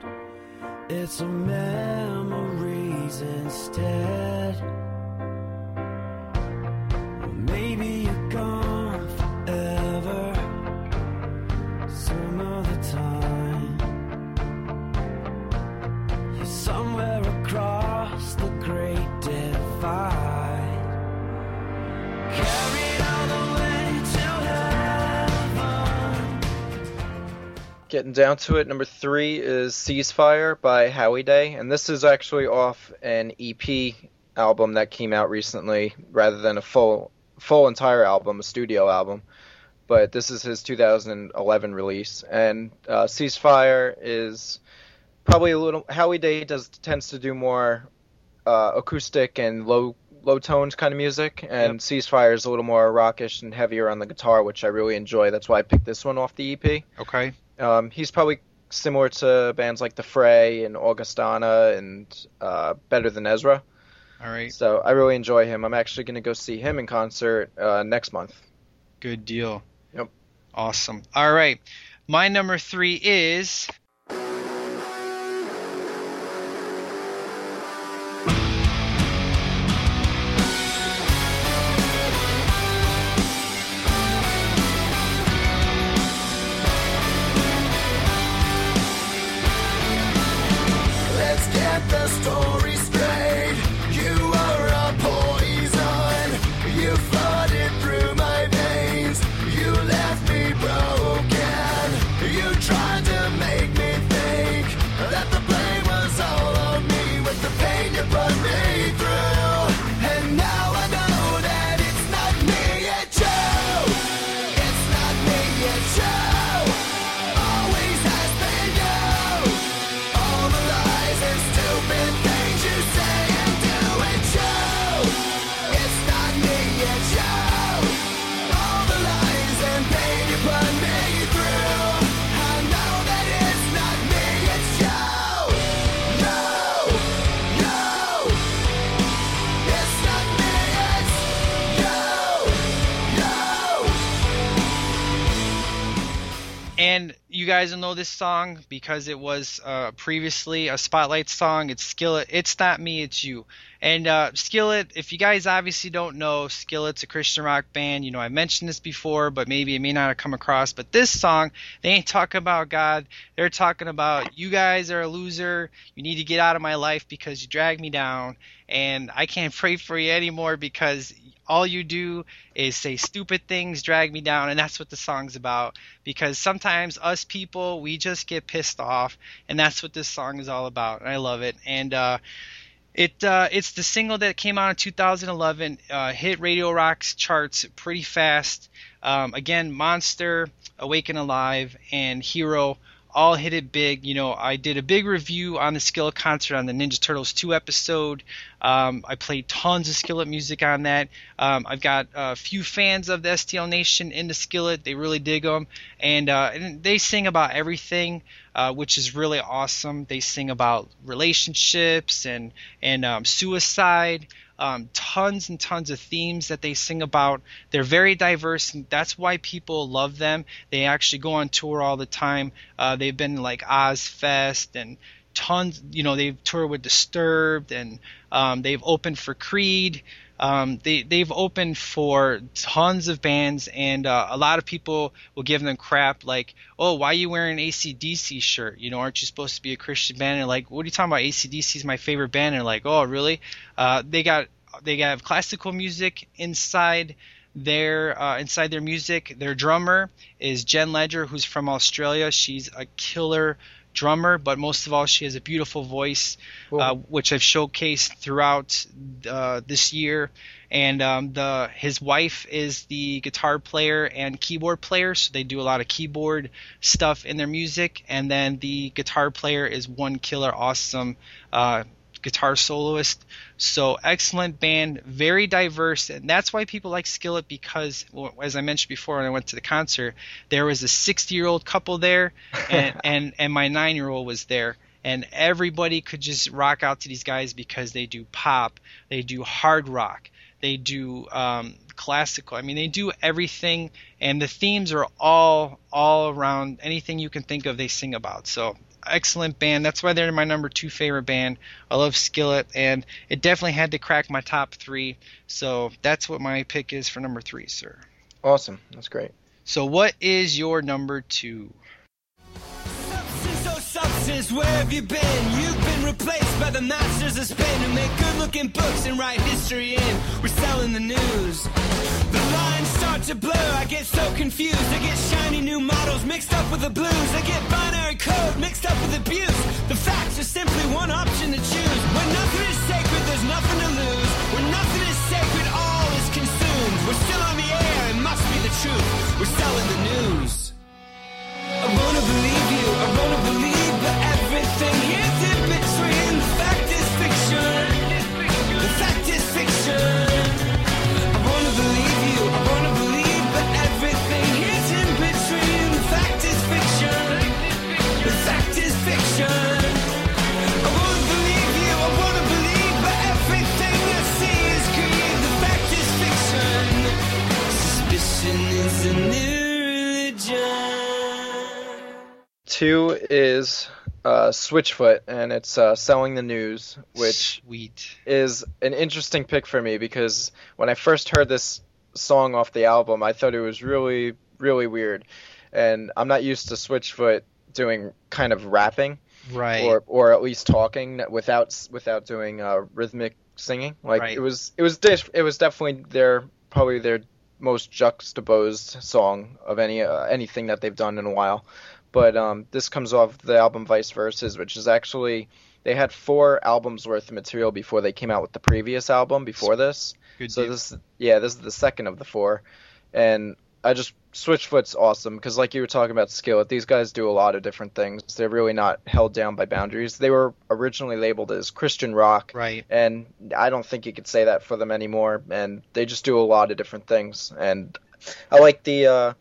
it's a memories instead. Getting down to it, number three is Ceasefire by Howie Day, and this is actually off an EP album that came out recently, rather than a full full entire album, a studio album. But this is his 2011 release, and uh, Ceasefire is probably a little. Howie Day does tends to do more uh, acoustic and low low toned kind of music, and Yep. Ceasefire is a little more rockish and heavier on the guitar, which I really enjoy. That's why I picked this one off the EP. Okay. Um, he's probably similar to bands like The Fray and Augustana and uh, Better Than Ezra. All right. So I really enjoy him. I'm actually going to go see him in concert uh, next month. Good deal. Yep. Awesome. All right. My number three is. You guys will know this song because it was uh, previously a Spotlight song. It's Skillet. It's not me, it's you. And uh, Skillet, if you guys obviously don't know, Skillet's a Christian rock band. You know, I mentioned this before, but maybe it may not have come across. But this song, they ain't talking about God. They're talking about you guys are a loser. You need to get out of my life because you drag me down. And I can't pray for you anymore because all you do is say stupid things, drag me down, and that's what the song's about. Because sometimes us people, we just get pissed off, and that's what this song is all about. And I love it. And uh, it uh, it's the single that came out in 2011, uh, hit Radio Rock's charts pretty fast. Um, again, Monster, Awake and Alive, and Hero all hit it big. You know, I did a big review on the Skillet concert on the Ninja Turtles 2 episode. Um, I played tons of Skillet music on that. Um, I've got a few fans of the STL Nation in the Skillet. They really dig them. And, uh, and they sing about everything, uh, which is really awesome. They sing about relationships and, and um, suicide. Um, tons and tons of themes that they sing about. They're very diverse, and that's why people love them. They actually go on tour all the time. Uh, they've been like Ozzfest and tons. You know, they've toured with Disturbed, and um, they've opened for Creed. Um, they they've opened for tons of bands, and uh, a lot of people will give them crap like, "Oh, why are you wearing an ACDC shirt? You know, aren't you supposed to be a Christian band?" And like, "What are you talking about? ACDC is my favorite band." And like, "Oh, really?" Uh, they got they have classical music inside their uh, inside their music. Their drummer is Jen Ledger, who's from Australia. She's a killer drummer, but most of all, she has a beautiful voice, uh, which I've showcased throughout uh, this year. And um, the his wife is the guitar player and keyboard player, so they do a lot of keyboard stuff in their music. And then the guitar player is one killer, awesome uh, guitar soloist. So excellent band, very diverse, and that's why people like Skillet because, well, as I mentioned before, when I went to the concert, there was a 60-year-old couple there, and and, and my nine-year-old was there. And everybody could just rock out to these guys because they do pop, they do hard rock, they do um, classical. I mean, they do everything, and the themes are all all around anything you can think of. They sing about. So excellent band. That's why they're my number two favorite band. I love Skillet, and it definitely had to crack my top three. So that's what my pick is for number three, sir. Awesome. That's great. So what is your number two? Oh where have you been? You've been replaced by the masters of spin who make good looking books and write history in. We're selling the news. The lines start to blur, I get so confused. I get shiny new models mixed up with the blues. I get binary code mixed up with abuse. The facts are simply one option to choose. When nothing is sacred, there's nothing to lose. When nothing is sacred, all is consumed. We're still on the air, it must be the truth. We're selling the news. I wanna believe you, I wanna believe two is uh, Switchfoot, and it's uh, selling the news, which Sweet. is an interesting pick for me because when I first heard this song off the album, I thought it was really, really weird, and I'm not used to Switchfoot doing kind of rapping Right. or or at least talking without without doing uh, rhythmic singing. Like Right. it was it was dif- it was definitely their probably their most juxtaposed song of any uh, anything that they've done in a while. But um, this comes off the album Vice Verses, which is actually they had four albums worth of material before they came out with the previous album before this. Good So deal. this, yeah, this is the second of the four, and I just Switchfoot's awesome because, like you were talking about Skillet, these guys do a lot of different things. They're really not held down by boundaries. They were originally labeled as Christian rock, Right. and I don't think you could say that for them anymore. And they just do a lot of different things. And I like the. Uh,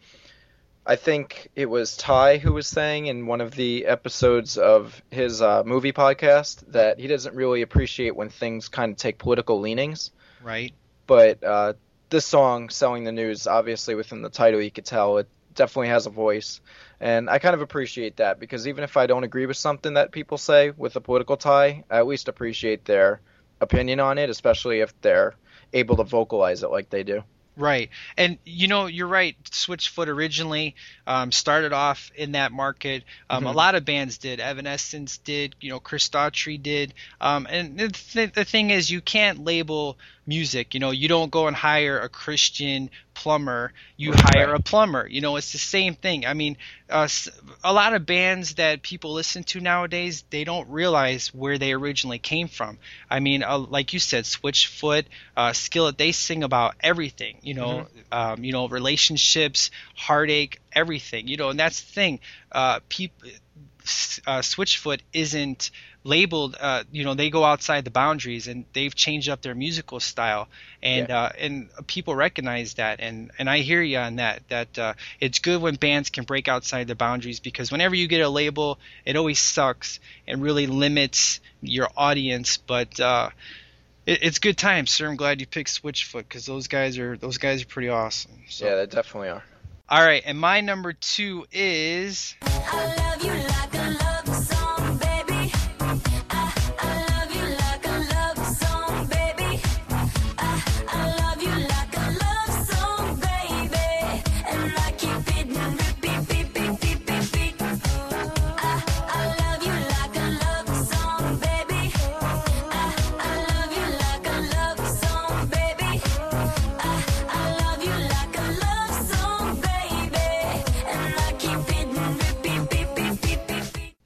I think it was Ty who was saying in one of the episodes of his uh, movie podcast that he doesn't really appreciate when things kind of take political leanings Right. but uh, this song, "Selling the News," obviously within the title, you could tell it definitely has a voice, and I kind of appreciate that because even if I don't agree with something that people say with a political tie, I at least appreciate their opinion on it, especially if they're able to vocalize it like they do. Right, and you know you're right. Switchfoot originally um, started off in that market. Um, A Mhm. lot of bands did. Evanescence did. You know, Chris Daughtry did. Um, and the, th- the thing is, you can't label music. You know, you don't go and hire a Christian plumber. You hire a plumber. You know, it's the same thing. I mean, uh, s- a lot of bands that people listen to nowadays, they don't realize where they originally came from. I mean, uh, like you said, Switchfoot, uh, Skillet, they sing about everything. You know, um, you know, relationships, heartache, everything. You know, and that's the thing. Uh, people. Uh, Switchfoot isn't labeled. Uh, you know, they go outside the boundaries and they've changed up their musical style, and Yeah. uh, and people recognize that. And and I hear you on that. That uh, it's good when bands can break outside the boundaries because whenever you get a label, it always sucks and really limits your audience. But uh, it, it's good times, sir. I'm glad you picked Switchfoot because those guys are those guys are pretty awesome. So. Yeah, they definitely are. All right, and my number two is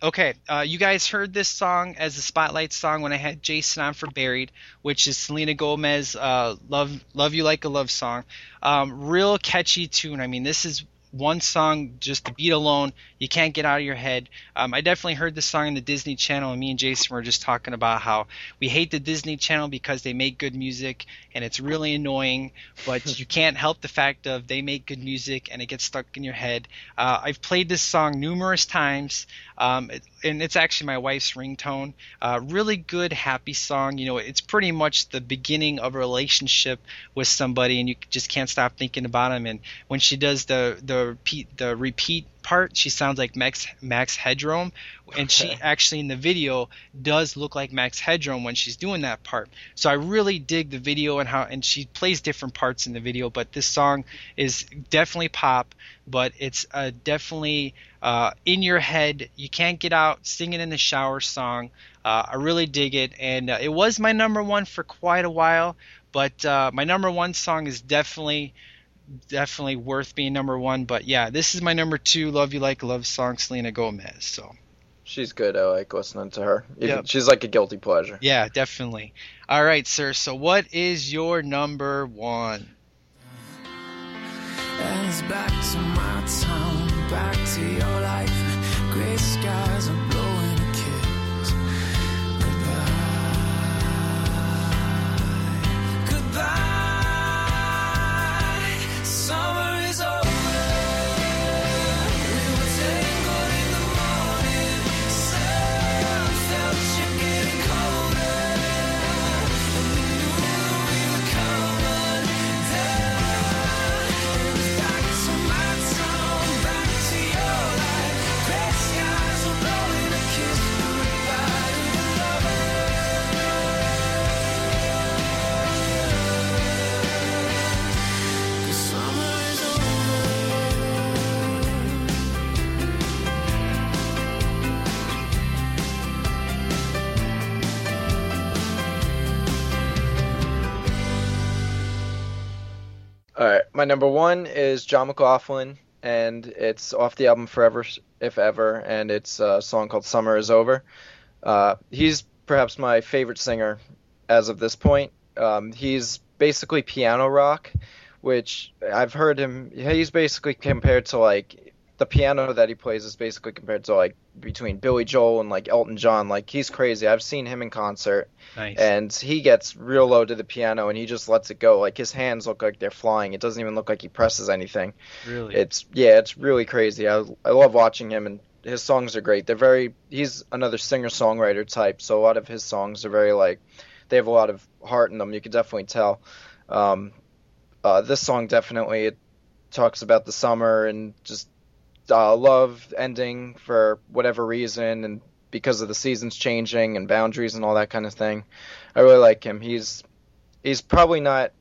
Okay, uh, you guys heard this song as the spotlight song when I had Jason on for Buried, which is Selena Gomez, uh, "Love Love You Like a Love Song." Um, real catchy tune. I mean, this is one song, just the beat alone, you can't get out of your head. Um, I definitely heard this song on the Disney Channel, and me and Jason were just talking about how we hate the Disney Channel because they make good music, and it's really annoying. But you can't help the fact of they make good music, and it gets stuck in your head. Uh, I've played this song numerous times, um, it, and it's actually my wife's ringtone. Uh, really good, happy song. You know, it's pretty much the beginning of a relationship with somebody, and you just can't stop thinking about them. And when she does the the repeat the repeat part, she sounds like Max Max Headroom, and she actually in the video does look like Max Headroom when she's doing that part. So I really dig the video and how and she plays different parts in the video, but this song is definitely pop, but it's uh, definitely uh, in your head. You can't get out singing in the shower song. Uh, I really dig it, and uh, it was my number one for quite a while. But uh, my number one song is definitely definitely worth being number one. But yeah, this is my number two. Love You Like Love song, Selena Gomez. So She's good. I like listening to her. Even, Yep. She's like a guilty pleasure. yeah, definitely. All right, sir. So what is your number one? And it's back to my town, back to your life. Gray skies All right, my number one is Jon McLaughlin, and it's off the album Forever If Ever, and it's a song called Summer Is Over. Uh, he's perhaps my favorite singer as of this point. Um, he's basically piano rock, which I've heard him. He's basically compared to like the piano that he plays is basically compared to like between Billy Joel and like Elton John. Like he's crazy. I've seen him in concert Nice. and he gets real low to the piano and he just lets it go. Like his hands look like they're flying. It doesn't even look like he presses anything. really. It's yeah, it's really crazy. I I love watching him and his songs are great. They're very he's another singer songwriter type, so a lot of his songs are very like they have a lot of heart in them. You can definitely tell. Um, uh, this song definitely it talks about the summer and just uh, love ending for whatever reason and because of the seasons changing and boundaries and all that kind of thing. I really like him. He's he's probably not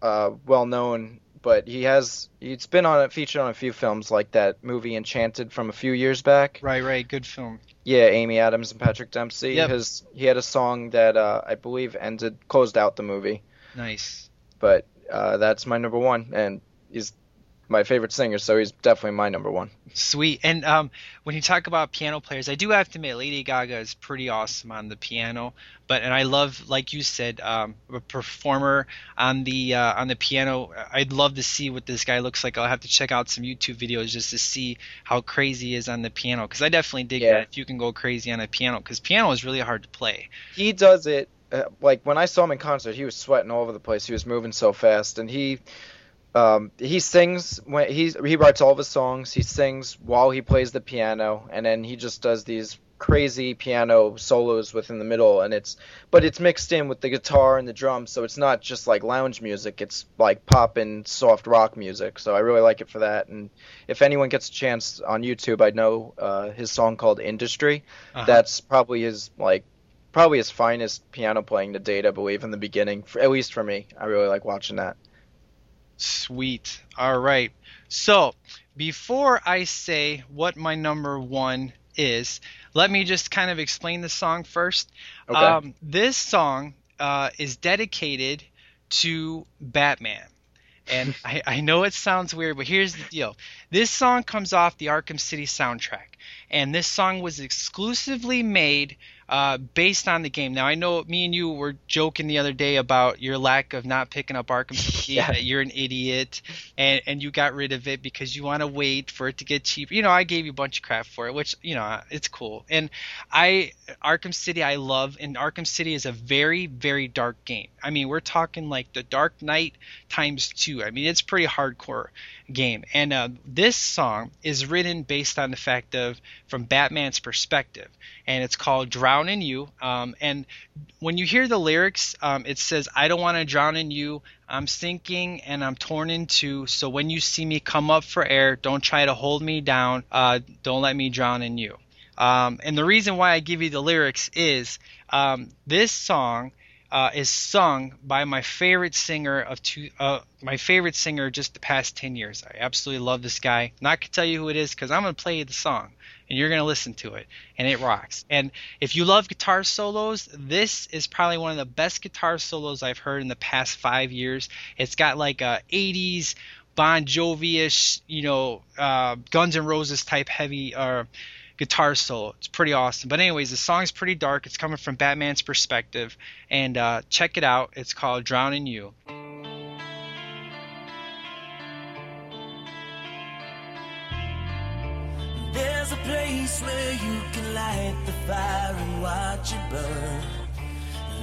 uh, well known, but he has he's been on featured on a few films like that movie Enchanted from a few years back. right, right. Good film. Yeah, Amy Adams and Patrick Dempsey. Yep. His he had a song that uh, I believe ended closed out the movie, Nice. but uh, that's my number one, and he's my favorite singer, so he's definitely my number one. Sweet. And um, when you talk about piano players, I do have to admit Lady Gaga is pretty awesome on the piano. But and I love, like you said, um, a performer on the uh, on the piano. I'd love to see what this guy looks like. I'll have to check out some YouTube videos just to see how crazy he is on the piano. Because I definitely dig Yeah. that if you can go crazy on a piano. Because piano is really hard to play. he does it uh, like when I saw him in concert, he was sweating all over the place. He was moving so fast, and he um, he sings when he's he writes all of his songs. He sings while he plays the piano, and then he just does these crazy piano solos within the middle, and it's but it's mixed in with the guitar and the drums, so it's not just like lounge music. It's like pop and soft rock music. So I really like it for that. And if anyone gets a chance on YouTube, I know uh, his song called Industry. Uh-huh. That's probably his like probably his finest piano playing to date, I believe, in the beginning. For, at least for me, I really like watching that. Sweet. All right. So, before I say what my number one is, let me just kind of explain the song first. Okay. Um, this song uh, is dedicated to Batman. And I, I know it sounds weird, but here's the deal. This song comes off the Arkham City soundtrack. And this song was exclusively made uh, based on the game. Now, I know me and you were joking the other day about your lack of not picking up Arkham City, Yeah. that you're an idiot, and, and you got rid of it because you want to wait for it to get cheap. You know, I gave you a bunch of crap for it, which, you know, it's cool. And I, Arkham City, I love, and Arkham City is a very, very dark game. I mean, we're talking like the Dark Knight times two. I mean, it's pretty hardcore game. And uh, this song is written based on the fact of from Batman's perspective, and it's called "Drown in You." Um, and when you hear the lyrics, um, it says, "I don't want to drown in you. I'm sinking and I'm torn in two. So when you see me come up for air, don't try to hold me down. Uh, don't let me drown in you." Um, and the reason why I give you the lyrics is um, this song uh, is sung by my favorite singer of two, uh, my favorite singer just the past 10 years. I absolutely love this guy. Not gonna tell you who it is because I'm gonna play you the song and you're gonna listen to it and it rocks. And if you love guitar solos, this is probably one of the best guitar solos I've heard in the past five years. It's got like a 80s Bon Jovi-ish, you know, uh, Guns N' Roses type heavy uh, guitar solo. It's pretty awesome. But anyways, the song's pretty dark. It's coming from Batman's perspective, and uh, check it out. It's called "Drown in You." Place where you can light the fire and watch it burn.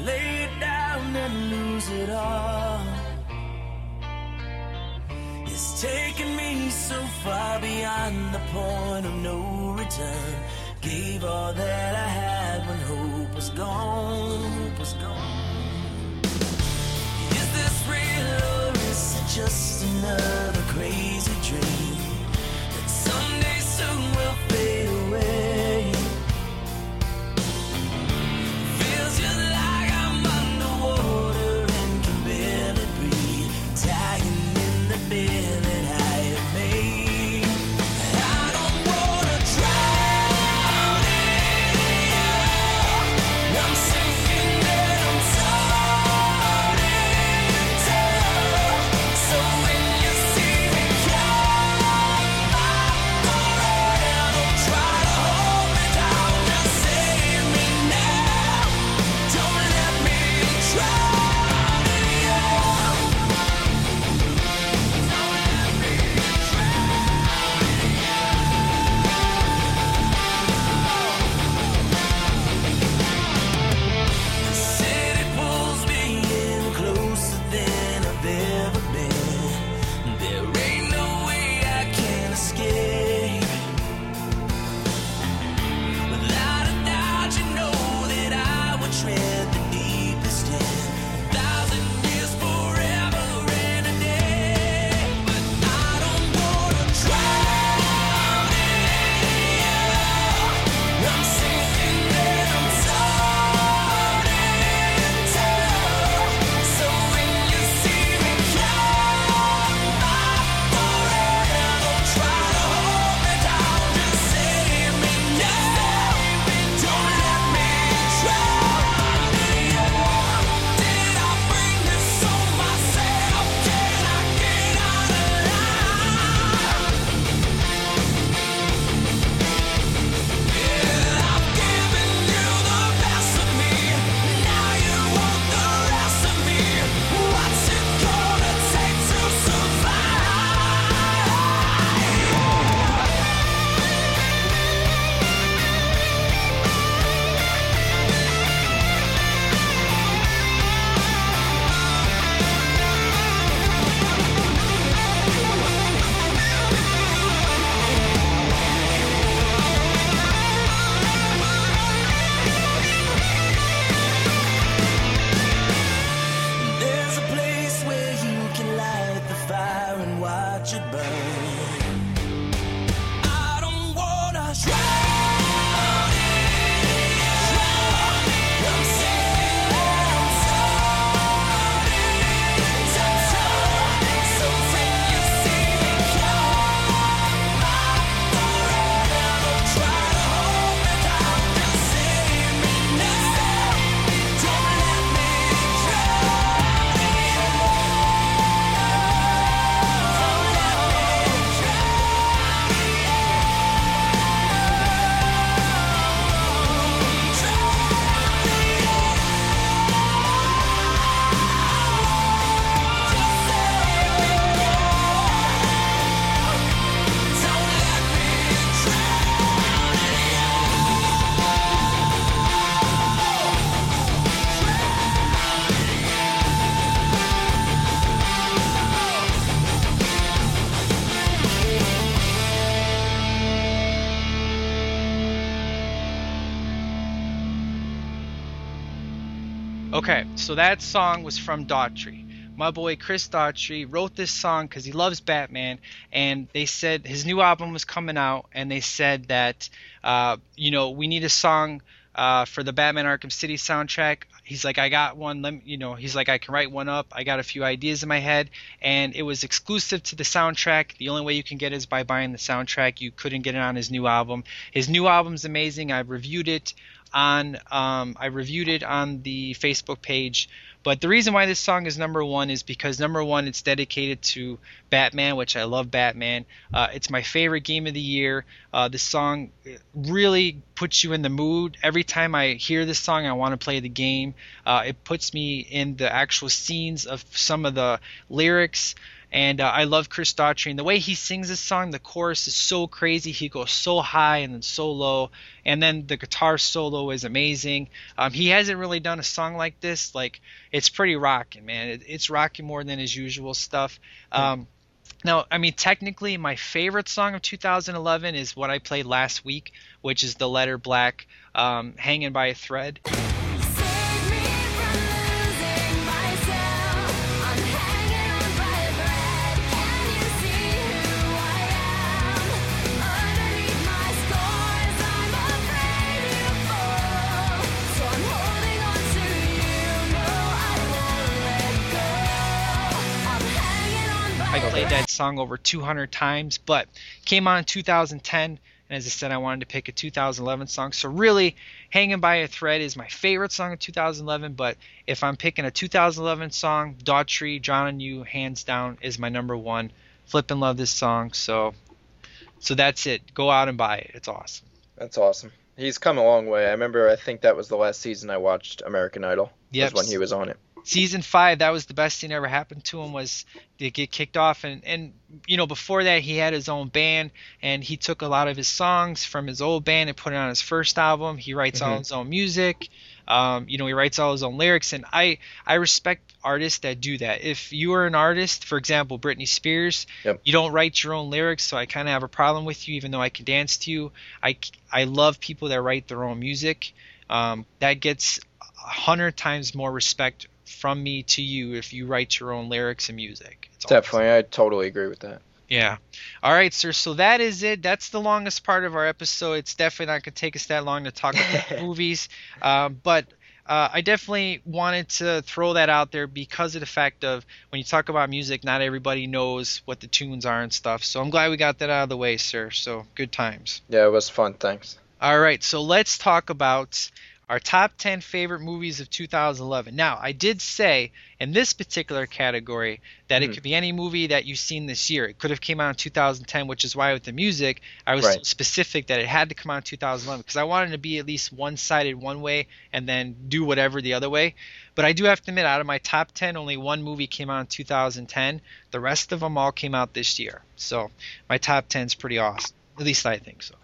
Lay it down and lose it all. It's taken me so far beyond the point of no return. Gave all that I had when hope was gone. Hope was gone. Is this real or is it just another crazy dream? that someday soon will fade Okay, so that song was from Daughtry. My boy Chris Daughtry wrote this song because he loves Batman, and they said his new album was coming out, and they said that, uh, you know, we need a song uh, for the Batman Arkham City soundtrack. He's like, I got one. Let me, you know, he's like, I can write one up. I got a few ideas in my head, and it was exclusive to the soundtrack. The only way you can get it is by buying the soundtrack. You couldn't get it on his new album. His new album's amazing. I reviewed it on um, I reviewed it on the Facebook page. But the reason why this song is number one is because number one, it's dedicated to Batman, which I love Batman. Uh, it's my favorite game of the year. Uh, this song really puts you in the mood. Every time I hear this song, I want to play the game. Uh, it puts me in the actual scenes of some of the lyrics. And uh, I love Chris Daughtry. And the way he sings this song, the chorus is so crazy. He goes so high and then so low. And then the guitar solo is amazing. Um, he hasn't really done a song like this. Like, it's pretty rocking, man. It, it's rocking more than his usual stuff. Um, now, I mean, technically, my favorite song of 2011 is what I played last week, which is The Letter Black, um, Hanging by a Thread. That song over 200 times, but came on in 2010. And as I said, I wanted to pick a 2011 song. So really, "Hanging by a Thread" is my favorite song of 2011. But if I'm picking a 2011 song, Daughtry, Drown in You, hands down, is my number one. Flip and love this song. So, so that's it. Go out and buy it. It's awesome. That's awesome. He's come a long way. I remember. I think that was the last season I watched American Idol. Yep. Was when he was on it. Season five, that was the best thing that ever happened to him was to get kicked off. And, and you know, before that, he had his own band, and he took a lot of his songs from his old band and put it on his first album. He writes all Mhm. his own music. Um, you know, he writes all his own lyrics, and I I respect artists that do that. If you are an artist, for example, Britney Spears, Yep. you don't write your own lyrics, so I kind of have a problem with you, even though I can dance to you. I I love people that write their own music. Um, that gets a hundred times more respect from me to you if you write your own lyrics and music. It's. Definitely, I totally agree with that. Yeah. All right, sir. So that is it. That's the longest part of our episode. It's definitely not going to take us that long to talk about movies. Um, but uh, I definitely wanted to throw that out there because of the fact of when you talk about music, not everybody knows what the tunes are and stuff. So I'm glad we got that out of the way, sir. So good times. Yeah, it was fun. Thanks. All right, so let's talk about our top 10 favorite movies of 2011. Now, I did say in this particular category that it Mhm. could be any movie that you've seen this year. It could have came out in 2010, which is why with the music, I was Right. specific that it had to come out in 2011 because I wanted to be at least one-sided one way and then do whatever the other way. But I do have to admit, out of my top 10, only one movie came out in 2010. The rest of them all came out this year. So my top 10 is pretty awesome. At least I think so.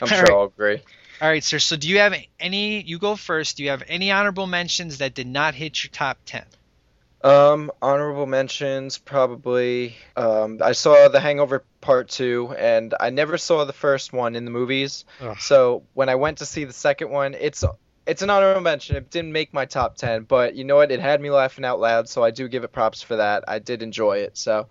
I'm All sure right. I'll agree. All right, sir. So do you have any? You go first. Do you have any honorable mentions that did not hit your top ten? Um, honorable mentions probably. Um, I saw The Hangover Part Two, and I never saw the first one in the movies. Ugh. So when I went to see the second one, it's it's an honorable mention. It didn't make my top ten, but you know what? It had me laughing out loud, so I do give it props for that. I did enjoy it, so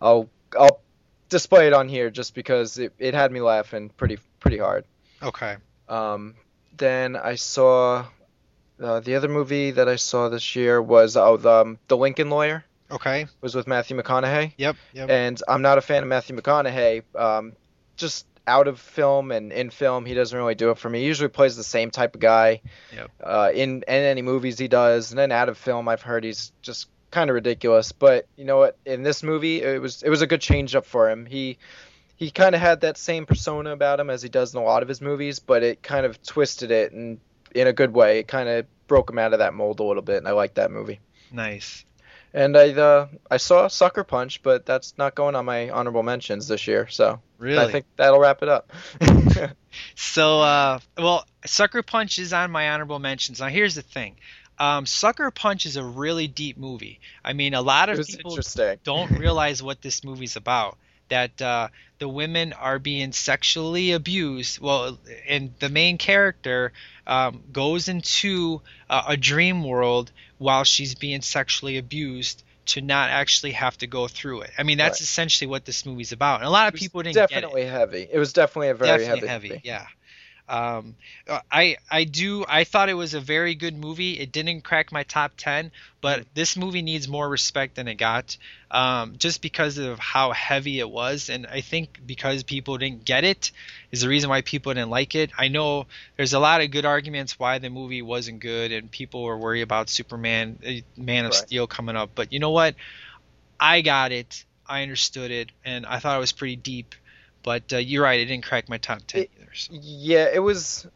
I'll I'll display it on here just because it, it had me laughing pretty pretty hard. Okay. Um, then I saw uh, the other movie that I saw this year was oh the um, the Lincoln Lawyer Okay. was with Matthew McConaughey, Yep. Yep. and I'm not a fan of Matthew McConaughey. Um, just out of film and in film, he doesn't really do it for me. He usually plays the same type of guy. Yep. Uh, in in any movies he does, and then out of film, I've heard he's just kind of ridiculous. But you know what? In this movie, it was it was a good change up for him. He he kind of had that same persona about him as he does in a lot of his movies, but it kind of twisted it and in a good way. It kind of broke him out of that mold a little bit, and I like that movie. nice. And I uh, I saw Sucker Punch, but that's not going on my honorable mentions this year. So Really. I think that'll wrap it up. So, uh, well, Sucker Punch is on my honorable mentions. Now, here's the thing. Um, Sucker Punch is a really deep movie. I mean, a lot of people don't realize what this movie's about. that uh, the women are being sexually abused. Well, and the main character um, goes into uh, a dream world while she's being sexually abused to not actually have to go through it. I mean, that's Right. essentially what this movie's about. And a lot of people didn't get it definitely heavy. It was definitely a very definitely heavy. heavy, movie. yeah um uh, i i do i thought it was a very good movie. It didn't crack my top 10 but Mm. this movie needs more respect than it got um just because of how heavy it was. And i think because people didn't get it is the reason why people didn't like it. I know there's a lot of good arguments why the movie wasn't good and people were worried about superman uh, man of Right. steel coming up. But you know what? I got it. I understood it. And i thought it was pretty deep but uh, you're right it didn't crack my top 10 It- either so. Yeah, it was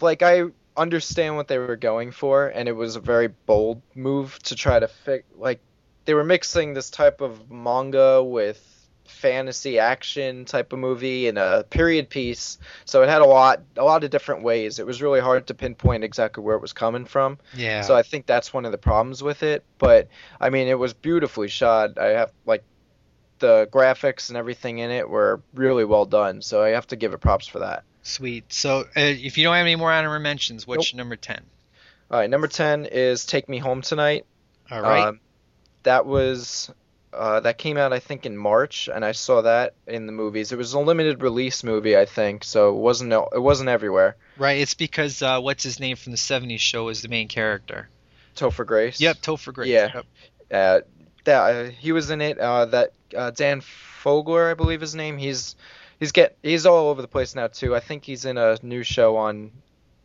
like I understand what they were going for, and it was a very bold move to try to fix. Like they were mixing this type of manga with fantasy action type of movie and a period piece, so it had a lot, a lot of different ways. It was really hard to pinpoint exactly where it was coming from. Yeah. So I think that's one of the problems with it. But I mean, it was beautifully shot. I have like the graphics and everything in it were really well done. So I have to give it props for that. Sweet. So uh, if you don't have any more honorable mentions, what's Nope. number 10? All right, number ten is "Take Me Home Tonight." All right. Um, that was uh, that came out I think in March, and I saw that in the movies. It was a limited release movie, I think, so it wasn't it wasn't everywhere. right. It's because uh, what's his name from the 70s show is the main character. Topher Grace. Yep, Topher Grace. Yeah. Yep. Uh, that uh, he was in it. Uh, that uh, Dan Fogler, I believe his name. He's he's get he's all over the place now too. I think he's in a new show on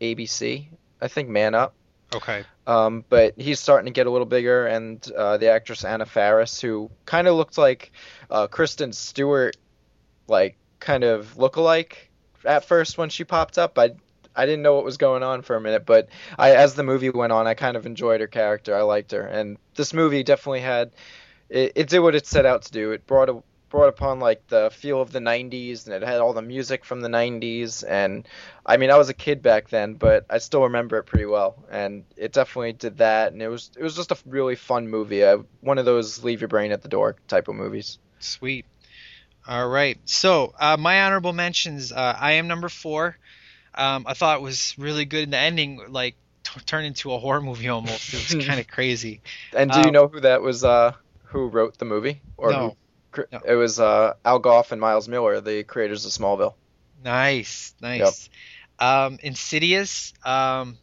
ABC. I think Man Up. Okay. Um, but he's starting to get a little bigger, and uh, the actress Anna Faris, who kind of looked like uh, Kristen Stewart, like kind of look-alike at first when she popped up. I I didn't know what was going on for a minute, but I as the movie went on, I kind of enjoyed her character. I liked her, and this movie definitely had it, it did what it set out to do. It brought a brought upon like the feel of the 90s and it had all the music from the 90s and I mean I was a kid back then but I still remember it pretty well and it definitely did that and it was it was just a really fun movie uh, one of those leave your brain at the door type of movies Sweet. All right. So uh, my honorable mentions. Uh, I am number four. Um, I thought it was really good. And the ending, like, t- turned into a horror movie almost. It was kind of crazy. and do Uh, you know who that was uh who wrote the movie or No. who, cr- No. it was uh Al Gough and Miles Millar the creators of Smallville Nice, nice. Um, Insidious. Um,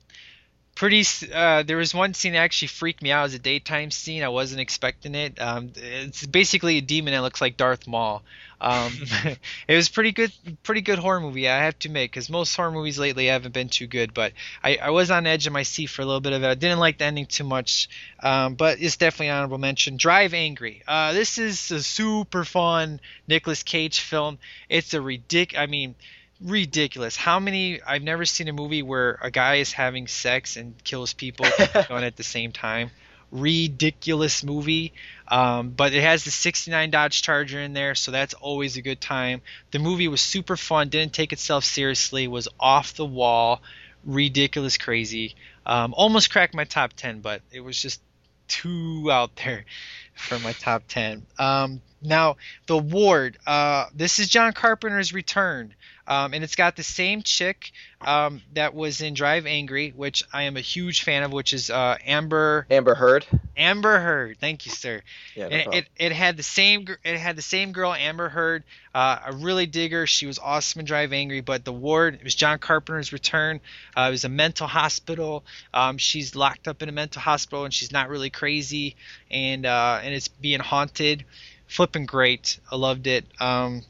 pretty. Uh, there was one scene that actually freaked me out. It was a daytime scene. I wasn't expecting it. Um, it's basically a demon that looks like Darth Maul. Um, it was pretty good, pretty good horror movie. I have to admit, because most horror movies lately haven't been too good. But I, I was on the edge of my seat for a little bit of it. I didn't like the ending too much, um, but it's definitely an honorable mention. Drive Angry. Uh, this is a super fun Nicolas Cage film. It's a ridic. I mean ridiculous. How many? I've never seen a movie where a guy is having sex and kills people going at the same time. Ridiculous movie. Um, but it has the 69 Dodge Charger in there, so that's always a good time. The movie was super fun, didn't take itself seriously, was off the wall, ridiculous, crazy. Um, almost cracked my top 10, but it was just too out there for my top 10. Um, now, The Ward. Uh, this is John Carpenter's return. Um, and it's got the same chick um, that was in Drive Angry, which I am a huge fan of, which is uh, Amber Amber Heard Amber Heard. Thank you, sir. yeah no And it, it had the same it had the same girl Amber Heard. Uh, I really dig her. She was awesome in Drive Angry. But the ward it was John Carpenter's return. Uh, it was a mental hospital. Um, she's locked up in a mental hospital and she's not really crazy and uh, and it's being haunted. Flipping great. I loved it. Um,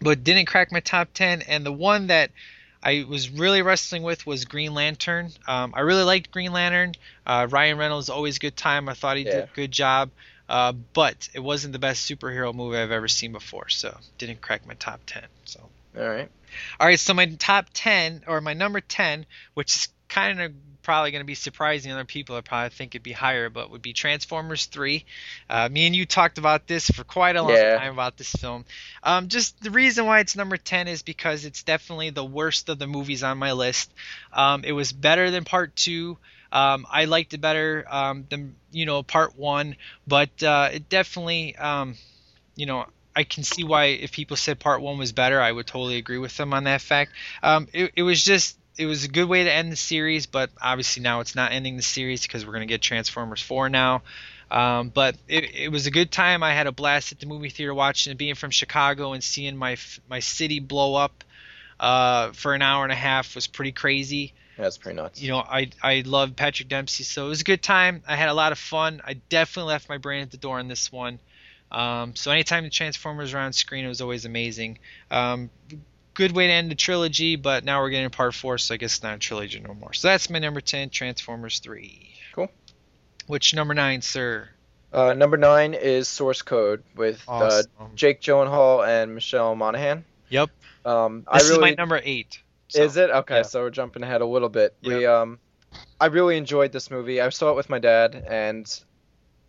but didn't crack my top ten. And the one that I was really wrestling with was Green Lantern. Um, I really liked Green Lantern. Uh, Ryan Reynolds always good time. I thought he did a good job. Uh, but it wasn't the best superhero movie I've ever seen before, so didn't crack my top ten. So all right all right, so my top 10 or my number 10, which is kind of probably going to be surprising other people. I probably think it'd be higher, but would be Transformers 3. Uh, me and you talked about this for quite a long Yeah. time about this film. Um, just the reason why it's number 10 is because it's definitely the worst of the movies on my list. Um, it was better than part two. Um, I liked it better um, than you know part one, but uh, it definitely um, you know, I can see why if people said part one was better, I would totally agree with them on that fact. Um, it, it was just it was a good way to end the series, but obviously now it's not ending the series because we're gonna get Transformers four now. Um, but it, it was a good time. I had a blast at the movie theater watching it, being from Chicago and seeing my my city blow up uh, for an hour and a half was pretty crazy. That's pretty nuts. You know, I I love Patrick Dempsey, so it was a good time. I had a lot of fun. I definitely left my brain at the door on this one. Um, so anytime the Transformers were on screen, it was always amazing. Um, good way to end the trilogy, but now we're getting part four, so I guess it's not a trilogy no more. So that's my number ten, Transformers three. Cool. Which number nine, sir? Uh, number nine is Source Code with Awesome. uh, Jake Gyllenhaal and Michelle Monaghan. Yep. Um, This I really is my number eight. So, Is it okay? yeah. So we're jumping ahead a little bit. We um, I really enjoyed this movie. I saw it with my dad, and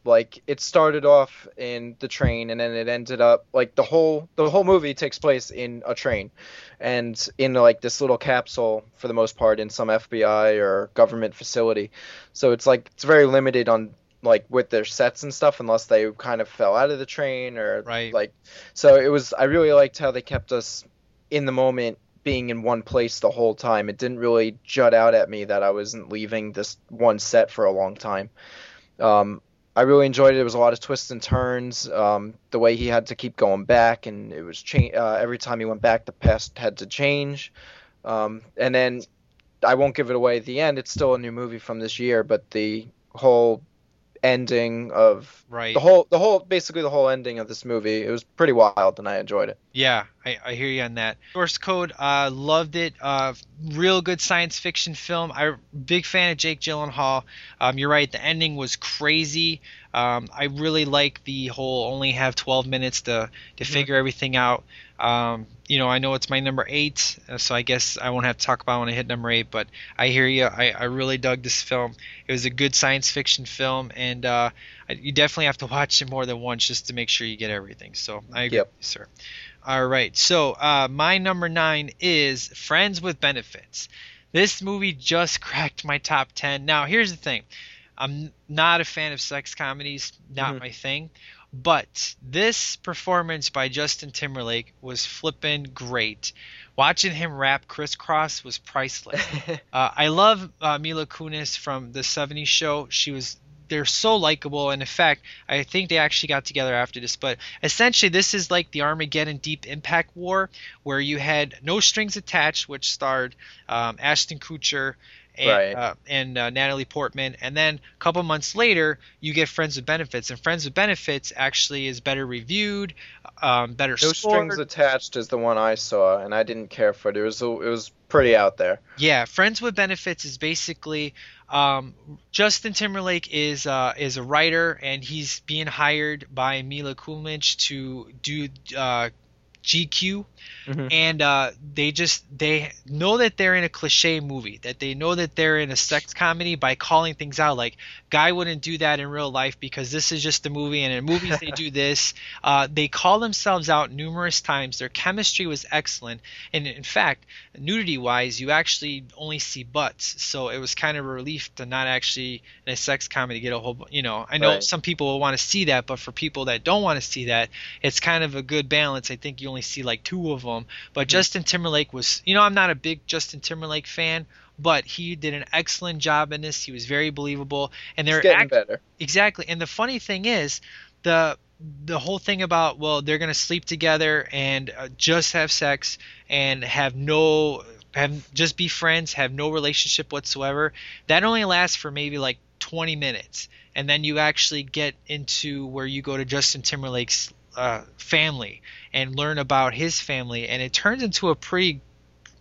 like it started off in the train, and then it ended up like the whole the whole movie takes place in a train, and in like this little capsule for the most part in some FBI or government facility. So it's like it's very limited on like with their sets and stuff unless they kind of fell out of the train or Right. like so it was I really liked how they kept us in the moment being in one place the whole time. It didn't really jut out at me that I wasn't leaving this one set for a long time. Um, I really enjoyed it. It was a lot of twists and turns. Um, the way he had to keep going back, and it was cha- uh, every time he went back, the past had to change. Um, and then I won't give it away at the end. It's still a new movie from this year, but the whole ending of Right. the whole the whole basically the whole ending of this movie it was pretty wild and I enjoyed it. Yeah, I, I hear you on that. Source Code, uh, loved it. Uh, real good science fiction film. I big fan of Jake Gyllenhaal. Um, you're right, the ending was crazy. Um, I really like the whole only have 12 minutes to to figure everything out. Um, you know, I know it's my number eight, uh, so I guess I won't have to talk about when I hit number eight. But I hear you. I, I really dug this film. It was a good science fiction film, and uh, I- you definitely have to watch it more than once just to make sure you get everything. So I agree, Yep. with you, sir. All right. So uh, my number nine is Friends with Benefits. This movie just cracked my top ten. Now here's the thing. I'm not a fan of sex comedies, not Mhm. my thing. But this performance by Justin Timberlake was flippin' great. Watching him rap Kris Kross was priceless. Uh, I love uh, Mila Kunis from the '70s show. She was they're so likable, and in fact, I think they actually got together after this. But essentially, this is like the Armageddon Deep Impact War, where you had No Strings Attached, which starred um, Ashton Kutcher and Right. uh, and uh, Natalie Portman, and then a couple months later, you get Friends with Benefits, and Friends with Benefits actually is better reviewed, um, better No scored. strings attached is the one I saw, and I didn't care for it. It was it was pretty out there. Yeah, Friends with Benefits is basically um, Justin Timberlake is uh, is a writer and he's being hired by Mila Kunis to do uh, GQ, Mhm. and uh, they just they know that they're in a cliche movie, that they know that they're in a sex comedy by calling things out. Like, guy wouldn't do that in real life because this is just a movie, and in movies they do this. Uh, they call themselves out numerous times. Their chemistry was excellent, and in fact, nudity wise, you actually only see butts, so it was kind of a relief to not actually in a sex comedy get a whole. You know, I know Right. some people will want to see that, but for people that don't want to see that, it's kind of a good balance. I think you only see like two of them, but Mm-hmm. Justin Timberlake was, you know, I'm not a big Justin Timberlake fan, but he did an excellent job in this. He was very believable, and they're getting act- better. Exactly. And the funny thing is, the the whole thing about well, they're gonna sleep together and uh, just have sex and have no have just be friends, have no relationship whatsoever. That only lasts for maybe like 20 minutes, and then you actually get into where you go to Justin Timberlake's uh, family and learn about his family, and it turns into a pretty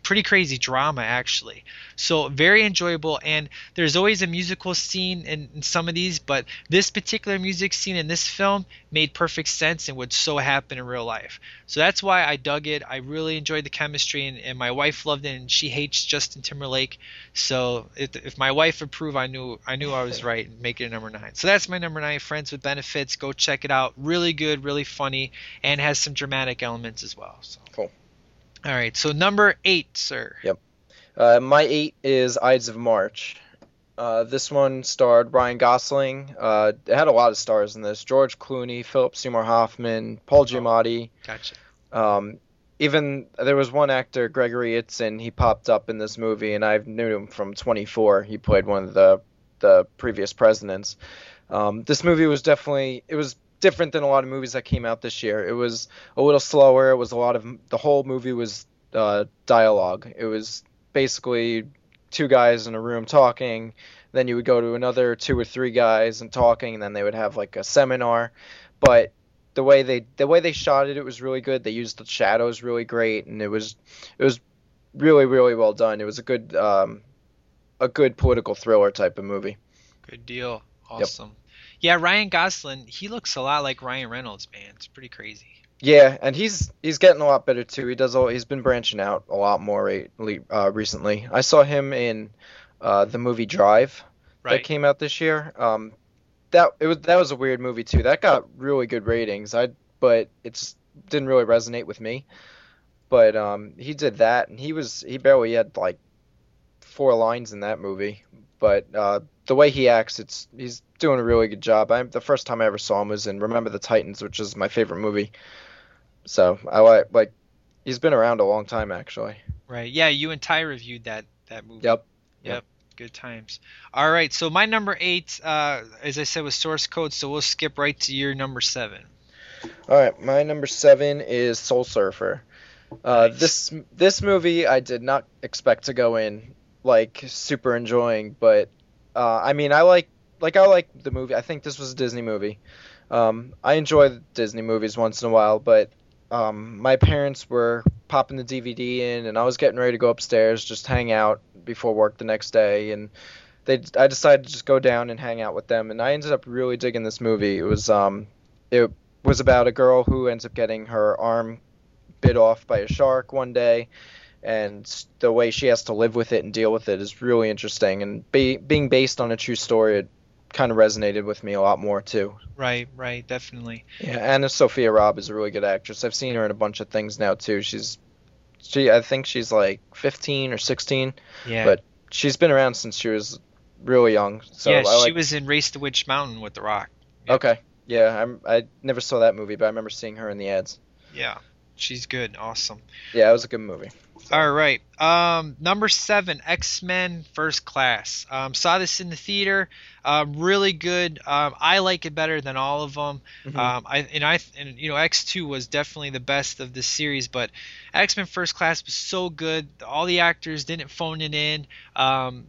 pretty crazy drama actually. So very enjoyable and there's always a musical scene in, in some of these but this particular music scene in this film made perfect sense and would so happen in real life. So that's why i dug it. I really enjoyed the chemistry and, and my wife loved it and she hates justin timberlake. So if, if my wife approved i knew i knew i was right and make it a number nine. So that's my number nine friends with benefits. Go check it out. Really good really funny and has some dramatic elements as well so. Cool. All right so number eight sir Yep. Uh, my eight is Ides of March. Uh, this one starred Ryan Gosling. Uh, it had a lot of stars in this: George Clooney, Philip Seymour Hoffman, Paul Giamatti. Gotcha. Um, even there was one actor, Gregory Itzin. He popped up in this movie, and I knew him from 24. He played one of the the previous presidents. Um, this movie was definitely it was different than a lot of movies that came out this year. It was a little slower. It was a lot of the whole movie was uh, dialogue. It was basically two guys in a room talking. Then you would go to another two or three guys and talking, and then they would have like a seminar. But the way they the way they shot it, it was really good. They used the shadows really great, and it was it was really really well done. It was a good um, a good political thriller type of movie. Good deal. Awesome. Yeah, Ryan Gosling, he looks a lot like Ryan Reynolds, man. It's pretty crazy. Yeah, and he's he's getting a lot better too. He does all he's been branching out a lot more re- uh, recently. I saw him in uh, the movie Drive that came out this year. Um, that it was that was a weird movie too. That got really good ratings. I but it just didn't really resonate with me. But um, he did that, and he was he barely had like four lines in that movie. But uh, the way he acts, it's he's doing a really good job. I the first time I ever saw him was in Remember the Titans, which is my favorite movie. So I like like he's been around a long time actually. Right. Yeah, you and Ty reviewed that that movie. Yep. Yep. Good times. All right. So my number eight, uh, as I said, was source code. So we'll skip right to your number seven. All right, my number seven is Soul Surfer. Uh, Nice. This this movie I did not expect to go in like super enjoying, but uh, I mean I like like I like the movie. I think this was a Disney movie. Um, I enjoy Disney movies once in a while, but um, my parents were popping the DVD in, and I was getting ready to go upstairs just hang out before work the next day, and they I decided to just go down and hang out with them, and I ended up really digging this movie. It was um it was about a girl who ends up getting her arm bit off by a shark one day and the way she has to live with it and deal with it is really interesting and be, being based on a true story it kind of resonated with me a lot more too Right. Right. Definitely. yeah AnnaSophia Robb is a really good actress i've seen her in a bunch of things now too she's she i think she's like 15 or 16 Yeah. But she's been around since she was really young so yeah, I like, she was in Race to Witch Mountain with The Rock. yeah. okay yeah I'm, i never saw that movie but i remember seeing her in the ads Yeah. She's good. Awesome. yeah it was a good movie All right. Um, number seven, X Men First Class. Um, saw this in the theater. Um, really good. Um, I like it better than all of them. Mhm. Um, I and I and you know X two was definitely the best of the series, but X Men First Class was so good. All the actors didn't phone it in. Um,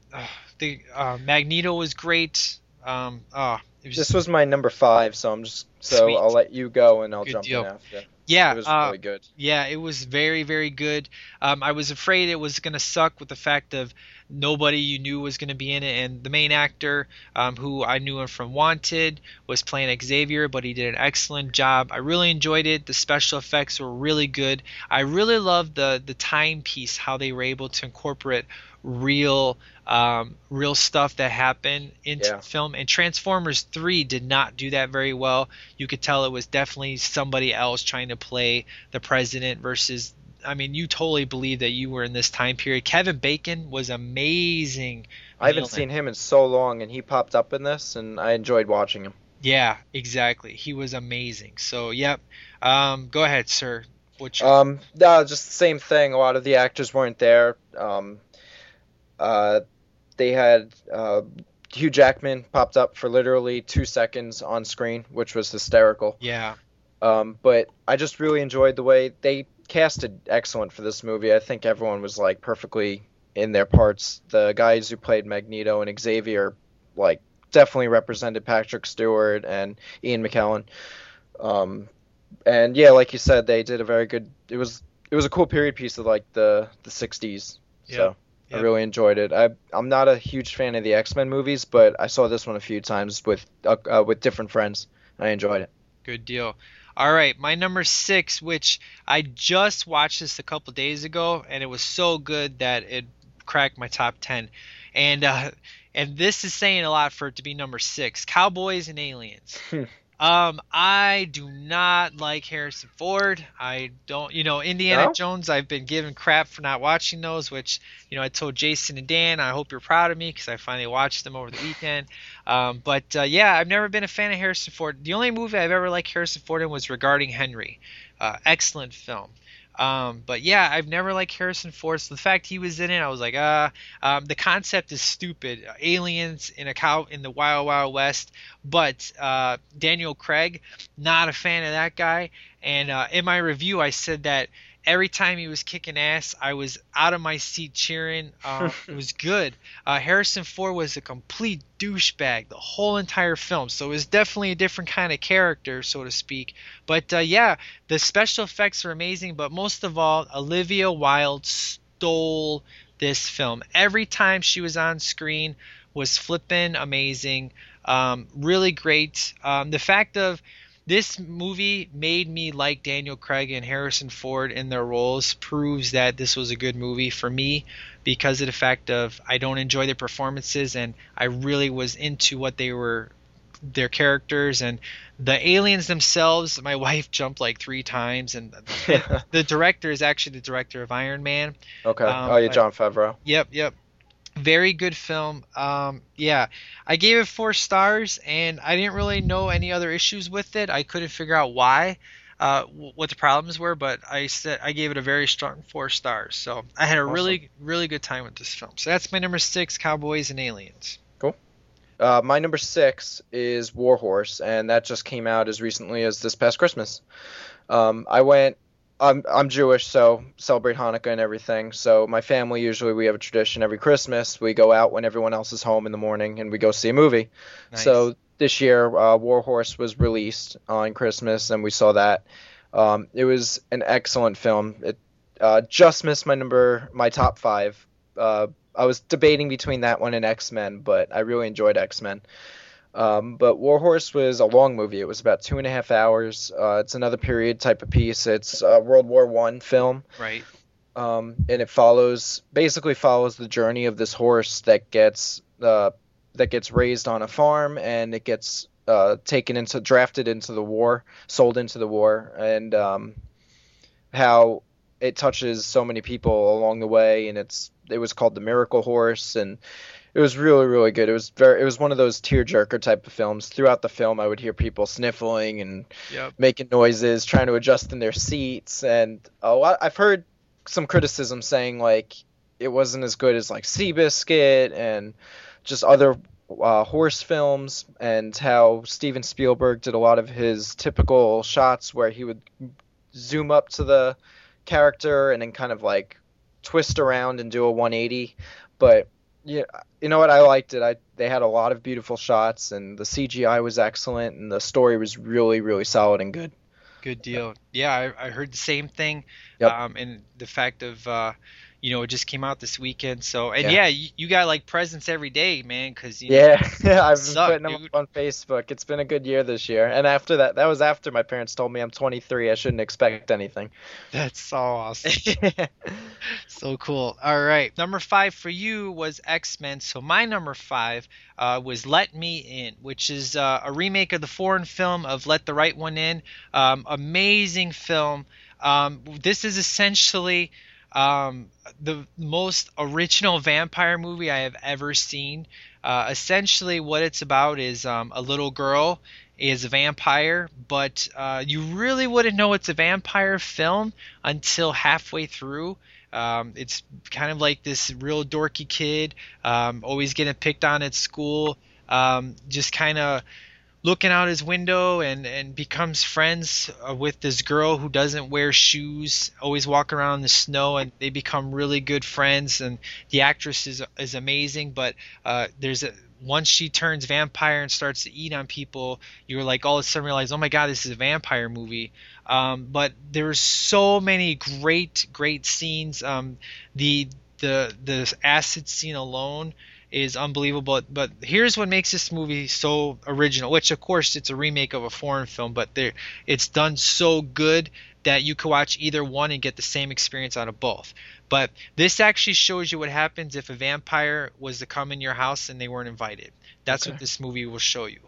the uh, Magneto was great. Um, oh, it was This was my number five, so I'm just so Sweet. I'll let you go and I'll Good jump deal. in after. Yeah. It was uh, really good. Yeah, it was very, very good. Um, I was afraid it was going to suck with the fact of nobody you knew was going to be in it, and the main actor, um, who I knew him from Wanted, was playing Xavier, but he did an excellent job. I really enjoyed it. The special effects were really good. I really loved the the timepiece, how they were able to incorporate real um, real stuff that happened into Yeah. the film. And Transformers 3 did not do that very well. You could tell it was definitely somebody else trying to play the president versus. I mean, you totally believe that you were in this time period. Kevin Bacon was amazing. I haven't seen him in so long, and he popped up in this, and I enjoyed watching him. Yeah, exactly. He was amazing. So, yep. Um, go ahead, sir. What's your, Um, no, just the same thing. A lot of the actors weren't there. Um, uh, they had uh, Hugh Jackman popped up for literally two seconds on screen, which was hysterical. yeah, Um, but I just really enjoyed the way they casted excellent for this movie. I think everyone was like perfectly in their parts. The guys who played Magneto and Xavier, like, definitely represented Patrick Stewart and Ian McKellen. Um, and yeah, like you said, they did a very good. It was it was a cool period piece of like the the '60s. So I really enjoyed it. I I'm not a huge fan of the X Men movies, but I saw this one a few times with uh, uh, with different friends. I enjoyed it. Good deal. All right, my number six, which I just watched this a couple days ago, and it was so good that it cracked my top ten. And uh, and this is saying a lot for it to be number six. Cowboys and Aliens. Um, I do not like Harrison Ford. I don't, you know, Indiana No? Jones. I've been given crap for not watching those, which you know I told Jason and Dan. I hope you're proud of me because I finally watched them over the weekend. Um, but uh, yeah, I've never been a fan of Harrison Ford. The only movie I've ever liked Harrison Ford in was Regarding Henry. Uh, excellent film. Um, but yeah, I've never liked Harrison Ford. So the fact he was in it, I was like, ah. Um, the concept is stupid. Aliens in a cow in the Wild Wild West. But uh, Daniel Craig, not a fan of that guy. And uh, in my review, I said that every time he was kicking ass, I was out of my seat cheering. Uh, it was good. Uh, Harrison Ford was a complete douchebag the whole entire film, so it was definitely a different kind of character, so to speak. But uh, yeah, the special effects are amazing. But most of all, Olivia Wilde stole this film. Every time she was on screen was flippin' amazing. Um, really great. Um, the fact of this movie made me like Daniel Craig and Harrison Ford in their roles proves that this was a good movie for me because of the fact of I don't enjoy their performances and I really was into what they were their characters and the aliens themselves my wife jumped like three times and the, the director is actually the director of Iron Man Okay. Um, oh yeah, Jon Favreau. Yep, yep. Very good film. Um, yeah, I gave it four stars, and I didn't really know any other issues with it. I couldn't figure out why, uh, w- what the problems were, but I said I gave it a very strong four stars. So I had a really, really good time with this film. So that's my number six, Cowboys and Aliens. Uh, my number six is Warhorse, and that just came out as recently as this past Christmas. Um, I went. I'm I'm Jewish, so celebrate Hanukkah and everything. So my family usually we have a tradition every Christmas. We go out when everyone else is home in the morning, and we go see a movie. Nice. So this year, uh, Warhorse was released on Christmas, and we saw that. Um, it was an excellent film. It uh, just missed my number, my top five. Uh, I was debating between that one and X Men, but I really enjoyed X Men. Um, but Warhorse was a long movie. It was about two and a half hours. Uh, it's another period type of piece. It's a World War One film right. um, and it follows basically follows the journey of this horse that gets uh, that gets raised on a farm and it gets uh, taken into drafted into the war, sold into the war, and um, how it touches so many people along the way. And it's it was called the Miracle Horse, and it was really really good. It was very it was one of those tearjerker type of films. Throughout the film, I would hear people sniffling and Yep. making noises, trying to adjust in their seats, and a lot, I've heard some criticism saying like it wasn't as good as like Seabiscuit and just other uh, horse films, and how Steven Spielberg did a lot of his typical shots where he would zoom up to the character and then kind of like twist around and do a 180. But yeah, you know what? I liked it. I they had a lot of beautiful shots, and the CGI was excellent, and the story was really really solid and good. Good deal. Yeah, I, I heard the same thing. Yep. Um, and the fact of, uh, you know, it just came out this weekend. So, and Yeah. yeah, you, you got like presents every day, man, because you Yeah, I've been putting them up on Facebook. It's been a good year this year. And after that, that was after my parents told me I'm 23. I shouldn't expect anything. that's so awesome. so cool. All right, number five for you was X Men. So my number five uh, was Let Me In, which is uh, a remake of the foreign film of Let the Right One In. Um, amazing film. Um, this is essentially um, the most original vampire movie I have ever seen. Uh, essentially, what it's about is um, a little girl is a vampire, but uh, you really wouldn't know it's a vampire film until halfway through. Um, it's kind of like this real dorky kid, um, always getting picked on at school, um, just kind of looking out his window and, and becomes friends uh, with this girl who doesn't wear shoes, always walk around in the snow, and they become really good friends. And the actress is is amazing, but uh, there's a once she turns vampire and starts to eat on people, you're like all of a sudden realize, oh my god, this is a vampire movie. Um, but there's so many great, great scenes. Um, the the the acid scene alone is unbelievable. But here's what makes this movie so original, which of course it's a remake of a foreign film, but there it's done so good that you could watch either one and get the same experience out of both. But this actually shows you what happens if a vampire was to come in your house and they weren't invited. That's Okay. what this movie will show you.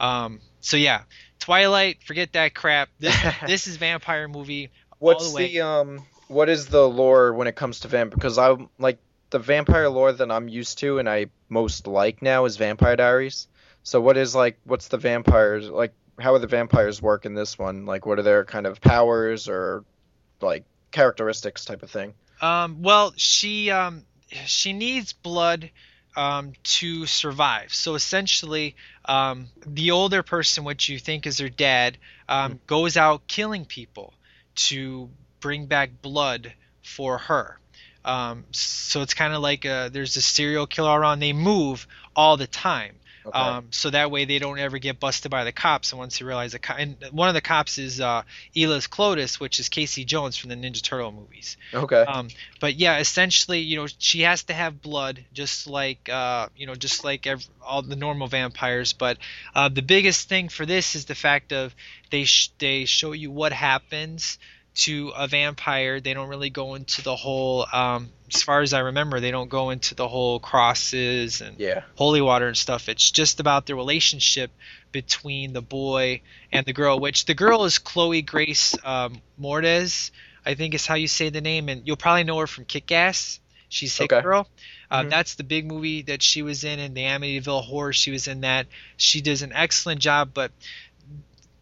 Um, so yeah, Twilight, forget that crap. This this is vampire movie. What's all the way. the um? What is the lore when it comes to vamp? Because I'm like the vampire lore that I'm used to and I most like now is Vampire Diaries. So what is like? What's the vampires like? How are the vampires work in this one? Like, what are their kind of powers or like characteristics type of thing? Um, well, she um, she needs blood um, to survive. So essentially, um, the older person, which you think is her dad, um, goes out killing people to bring back blood for her. Um, so it's kind of like uh there's a serial killer around. They move all the time. Okay. Um, so that way they don't ever get busted by the cops. And once you realize the co- and one of the cops is uh, Elias Koteas, which is Casey Jones from the Ninja Turtle movies. okay. Um, but yeah, essentially, you know, she has to have blood, just like uh, you know, just like ev- all the normal vampires. But uh, the biggest thing for this is the fact of they sh- they show you what happens to a vampire. They don't really go into the whole. Um, as far as I remember, they don't go into the whole crosses and yeah. holy water and stuff. It's just about the relationship between the boy and the girl, which the girl is Chloe Grace um, Mordes, I think is how you say the name, and you'll probably know her from Kick Ass. She's Hit Okay. Girl. Uh, Mhm. That's the big movie that she was in, and the Amityville Horror. She was in that. She does an excellent job, but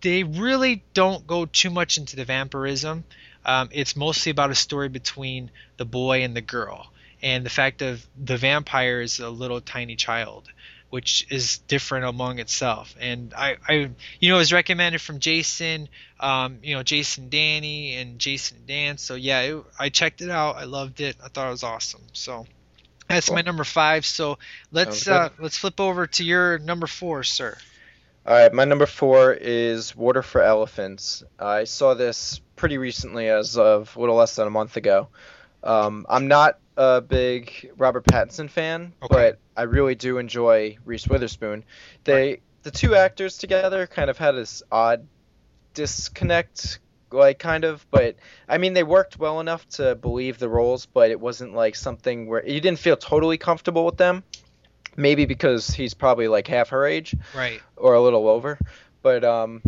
they really don't go too much into the vampirism. Um, it's mostly about a story between the boy and the girl, and the fact of the vampire is a little tiny child, which is different among itself. And I, I you know, it was recommended from Jason, um, you know, Jason Danny and Jason Dan. So yeah, it, I checked it out. I loved it. I thought it was awesome. So that's my number five. So let's uh, let's flip over to your number four, sir. All right, my number four is Water for Elephants. I saw this pretty recently, as of a little less than a month ago. Um, I'm not a big Robert Pattinson fan, Okay. but I really do enjoy Reese Witherspoon. They, the two actors together, kind of had this odd disconnect, like kind of. But I mean, they worked well enough to believe the roles, but it wasn't like something where you didn't feel totally comfortable with them. Maybe because he's probably like half her age Right. or a little over. But um,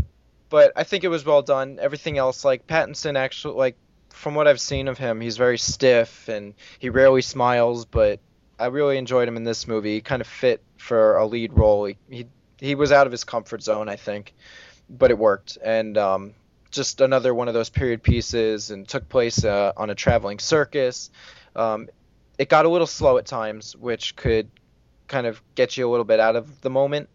but I think it was well done. Everything else, like Pattinson, actually, like from what I've seen of him, he's very stiff and he rarely smiles. But I really enjoyed him in this movie. He kind of fit for a lead role. He he, he was out of his comfort zone, I think, but it worked. And um, just another one of those period pieces, and took place uh, on a traveling circus. Um, it got a little slow at times, which could kind of get you a little bit out of the moment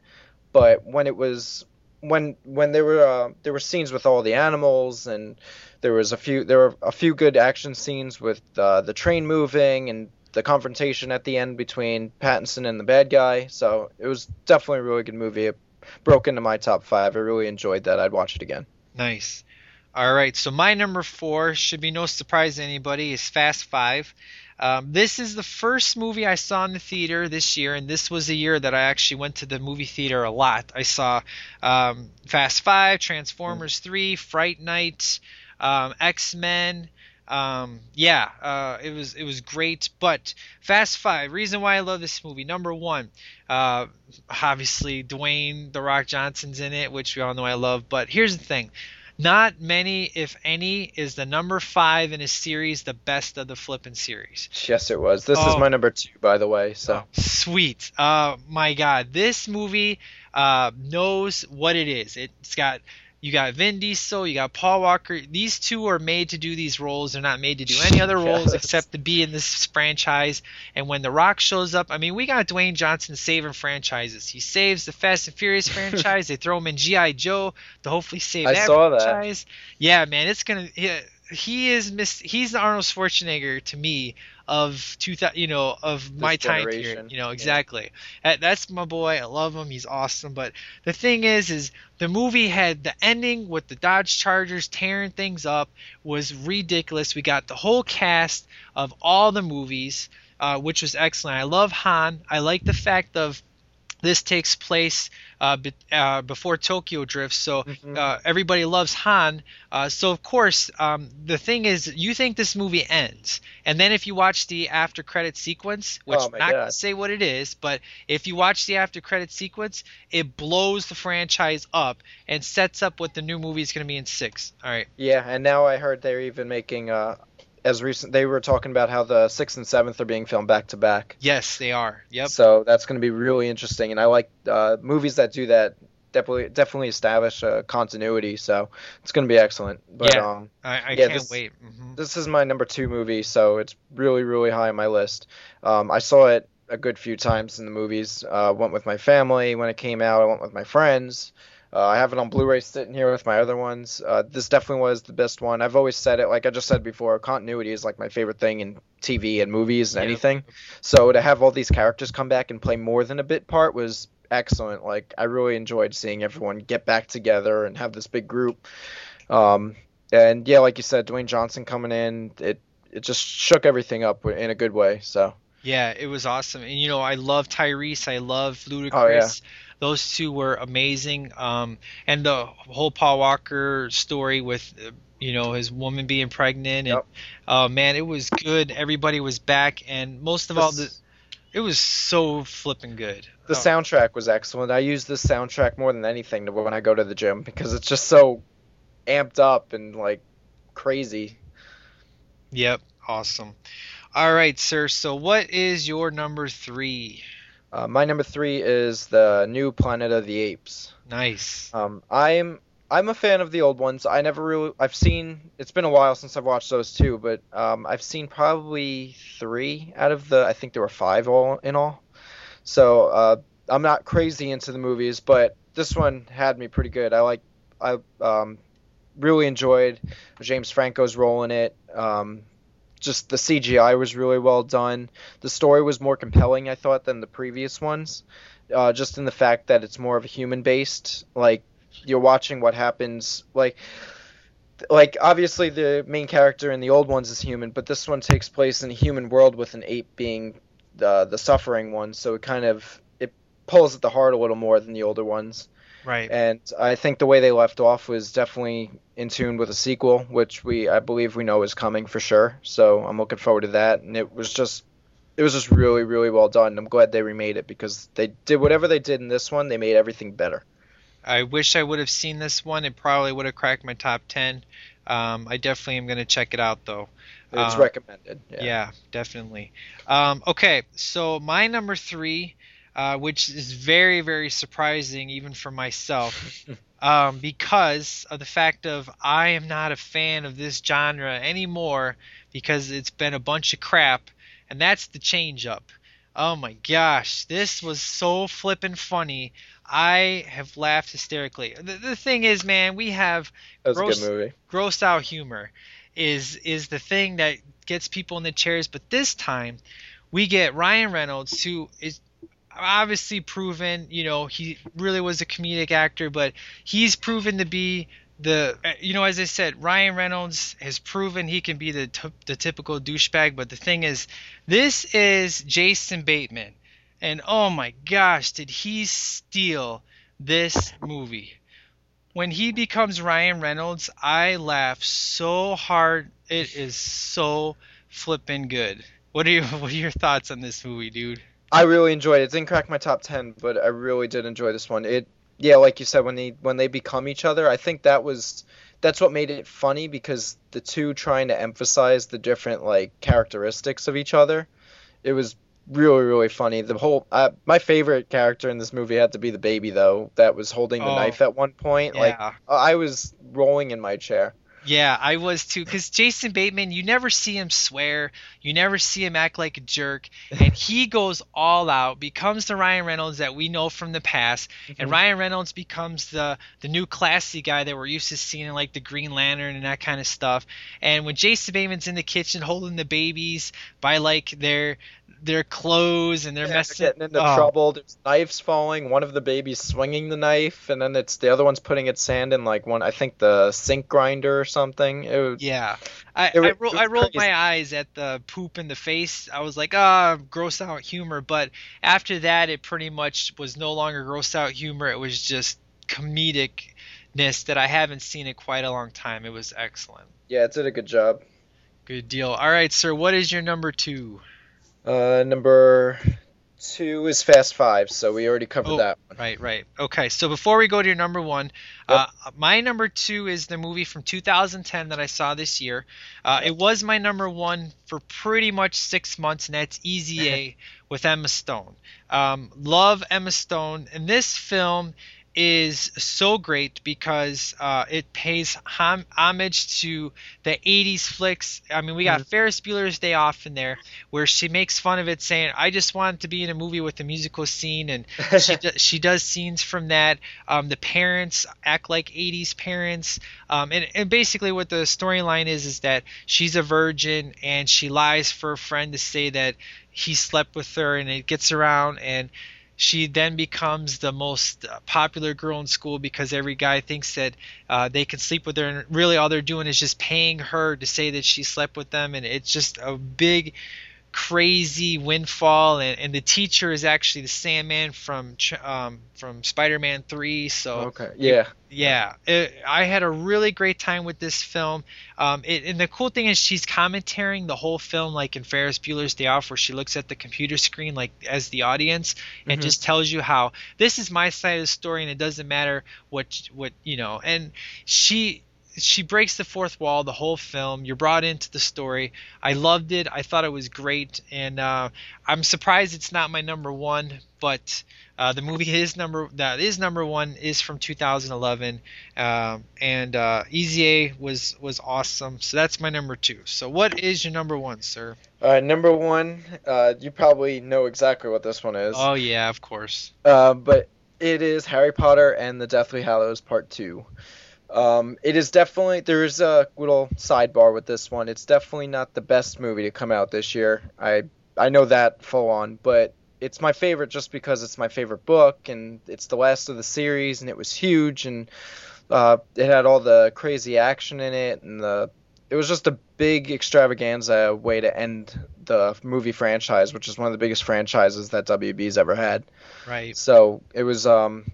but when it was when when there were uh, there were scenes with all the animals and there was a few there were a few good action scenes with uh, the train moving and the confrontation at the end between Pattinson and the bad guy. So it was definitely a really good movie. It broke into my top five. I really enjoyed that. I'd watch it again. Nice. All right, so my number four should be no surprise to anybody is Fast Five. Um, this is the first movie I saw in the theater this year, and this was a year that I actually went to the movie theater a lot. I saw um, Fast Five, Transformers Three, Fright Night, um, X Men. Um, yeah, uh, it was it was great. But Fast Five, reason why I love this movie. Number one, uh, obviously Dwayne the Rock Johnson's in it, which we all know I love. But here's the thing. Not many, if any, is the number five in a series the best of the flippin' series. Yes, it was. This is Oh. my number two, by the way. So Sweet. Uh, my God, this movie uh, knows what it is. It's got you got Vin Diesel, you got Paul Walker. These two are made to do these roles. They're not made to do any other roles Yes. except to be in this franchise. And when The Rock shows up, I mean, we got Dwayne Johnson saving franchises. He saves the Fast and Furious franchise. they throw him in GI Joe to hopefully save I that saw that. Yeah, man, it's gonna. Yeah, he is miss. He's the Arnold Schwarzenegger to me of two thousand. You know, of my time period. You know, exactly. That, that's my boy. I love him. He's awesome. But the thing is, is the movie had the ending with the Dodge Chargers tearing things up was ridiculous. We got the whole cast of all the movies, uh, which was excellent. I love Han. I like the fact of this takes place uh, be, uh, before Tokyo Drift, so Mhm. uh, everybody loves Han. Uh, so of course, um, the thing is, you think this movie ends, and then if you watch the after credit sequence, which Oh I'm not gonna God. say what it is, but if you watch the after credit sequence, it blows the franchise up and sets up what the new movie is going to be in six. All right. Yeah, and now I heard they're even making uh as recent they were talking about how the sixth and seventh are being filmed back to back. Yes, they are. Yep. So that's going to be really interesting, and I like uh, movies that do that. Definitely, definitely establish a continuity. So it's going to be excellent. But Yeah. um, I, I Yeah, can't this- wait. hmm this is my number two movie, so it's really, really high on my list. Um, I saw it a good few times in the movies. Uh, went with my family when it came out. I went with my friends. Uh, I have it on Blu-ray sitting here with my other ones. Uh, this definitely was the best one. I've always said it, like I just said before, continuity is like my favorite thing in TV and movies and Yep. anything. So to have all these characters come back and play more than a bit part was excellent. Like I really enjoyed seeing everyone get back together and have this big group. Um, and yeah, like you said, Dwayne Johnson coming in, it it just shook everything up in a good way. So Yeah, it was awesome. And you know, I love Tyrese. I love Ludacris. Oh, yeah. Those two were amazing. Um, and the whole Paul Walker story with, uh, you know, his woman being pregnant. And Yep. oh man, it was good. Everybody was back, and most of all, the it was so flipping good. the Oh, soundtrack was excellent. I use this soundtrack more than anything to when I go to the gym because it's just so amped up and like crazy. Yep, awesome. All right, sir. So, what is your number three? Uh, my number three is the new Planet of the Apes. Nice. Um, I'm I'm a fan of the old ones. I never really I've seen. It's been a while since I've watched those two, but um, I've seen probably three out of the. I think there were five all in all. So uh, I'm not crazy into the movies, but this one had me pretty good. I like. I um, really enjoyed James Franco's role in it. Um, just the CGI was really well done. The story was more compelling, I thought, than the previous ones. Uh, just in the fact that it's more of a human based, like you're watching what happens, like like obviously the main character in the old ones is human, but this one takes place in a human world with an ape being the the suffering one, so it kind of it pulls at the heart a little more than the older ones. Right. And I think the way they left off was definitely in tune with a sequel, which we I believe we know is coming for sure. So I'm looking forward to that. And it was just it was just really really well done. I'm glad they remade it because they did whatever they did in this one, they made everything better. I wish I would have seen this one. It probably would have cracked my top 10. Um, I definitely am going to check it out, though. It's Uh, recommended. Yeah, Yeah. definitely. Um, okay, so my number three, uh, which is very, very surprising even for myself, um, because of the fact of I am not a fan of this genre anymore because it's been a bunch of crap, and that's the change up. Oh my gosh, this was so flippin' funny. I have laughed hysterically. The, the thing is, man, we have gross- gross out humor is is the thing that gets people in the chairs but this time we get Ryan Reynolds who is obviously proven you know he really was a comedic actor but he's proven to be the you know as I said Ryan Reynolds has proven he can be the t- the typical douchebag but the thing is this is Jason Bateman and oh my gosh did he steal this movie when he becomes Ryan Reynolds, I laugh so hard. It is so flippin' good. What are your What are your thoughts on this movie, dude? I really enjoyed it. It didn't crack my top ten, but I really did enjoy this one. It yeah, like you said, when they when they become each other, I think that was that's what made it funny because the two trying to emphasize the different like characteristics of each other. It was really really funny. The whole uh, my favorite character in this movie had to be the baby though that was holding the Oh. knife at one point. Like I was rolling in my chair. Yeah, I was too. Because Jason Bateman, you never see him swear, you never see him act like a jerk, and he goes all out, becomes the Ryan Reynolds that we know from the past, and mm-hmm. Ryan Reynolds becomes the the new classy guy that we're used to seeing in like the Green Lantern and that kind of stuff. And when Jason Bateman's in the kitchen holding the babies by like their their clothes and they're Yeah, they're messing getting into oh, trouble. There's knives falling. One of the babies swinging the knife, and then it's the other one's putting its sand in like one. I think the sink grinder or something. It was, Yeah, I It I, ro- was I rolled my eyes at the poop in the face. I was like, ah, gross out humor. But after that, it pretty much was no longer gross out humor. It was just comedicness that I haven't seen in quite a long time. It was excellent. yeah, it did a good job. Good deal. All right, sir. What is your number two? Uh, number two is Fast Five, so we already covered Oh, that one. Right, right. Okay, so before we go to your number one, uh, my number two is the movie from 2010 that I saw this year. Uh, it was my number one for pretty much six months, and that's Easy A with Emma Stone. Um, love Emma Stone, and this film is so great because uh, it pays hom- homage to the 80s flicks. I mean, we got Ferris Bueller's Day Off in there, where she makes fun of it, saying, "I just wanted to be in a movie with a musical scene," and she do, she does scenes from that. Um, the parents act like 80s parents, um, and, and basically what the storyline is is that she's a virgin and she lies for a friend to say that he slept with her, and it gets around and she then becomes the most popular girl in school because every guy thinks that uh, they can sleep with her. And really all they're doing is just paying her to say that she slept with them. And it's just a big crazy windfall and, and the teacher is actually the Sandman from um, from Spider-Man 3 so Okay. Yeah. yeah, it, I had a really great time with this film. Um, it, and the cool thing is she's commentating the whole film, like in Ferris Bueller's Day Off, where she looks at the computer screen, like as the audience, and Mhm. just tells you how this is my side of the story, and it doesn't matter what what you know. And she she breaks the fourth wall the whole film. You're brought into the story. I loved it. I thought it was great, and uh, I'm surprised it's not my number one, but. Uh, the movie is number that is number one is from 2011, um, and uh, Easy A was was awesome. So that's my number two. So what is your number one, sir? Right, number one. Uh, you probably know exactly what this one is. Oh yeah, of course. Uh, but it is Harry Potter and the Deathly Hallows Part Two. Um, it is definitely there's a little sidebar with this one. It's definitely not the best movie to come out this year. I I know that full on, but it's my favorite just because it's my favorite book and it's the last of the series and it was huge and uh, it had all the crazy action in it and the it was just a big extravaganza way to end the movie franchise, which is one of the biggest franchises that WB's ever had. Right. So it was um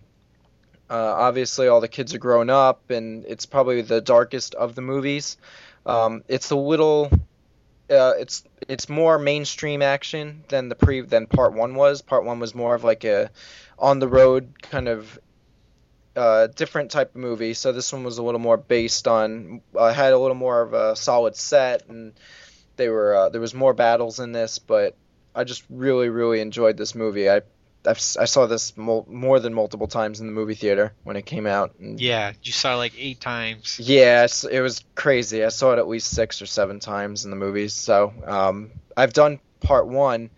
uh, obviously all the kids are grown up and it's probably the darkest of the movies. Um, it's a little uh, it's it's more mainstream action than the pre than part one was. Part one was more of like a on the road kind of uh, different type of movie. So this one was a little more based on uh, had a little more of a solid set and they were uh, there was more battles in this, but I just really really enjoyed this movie. I I've, I saw this mul- more than multiple times in the movie theater when it came out. And Yeah, you saw it like eight times. yeah, it was crazy. I saw it at least six or seven times in the movies. So um, I've done part one.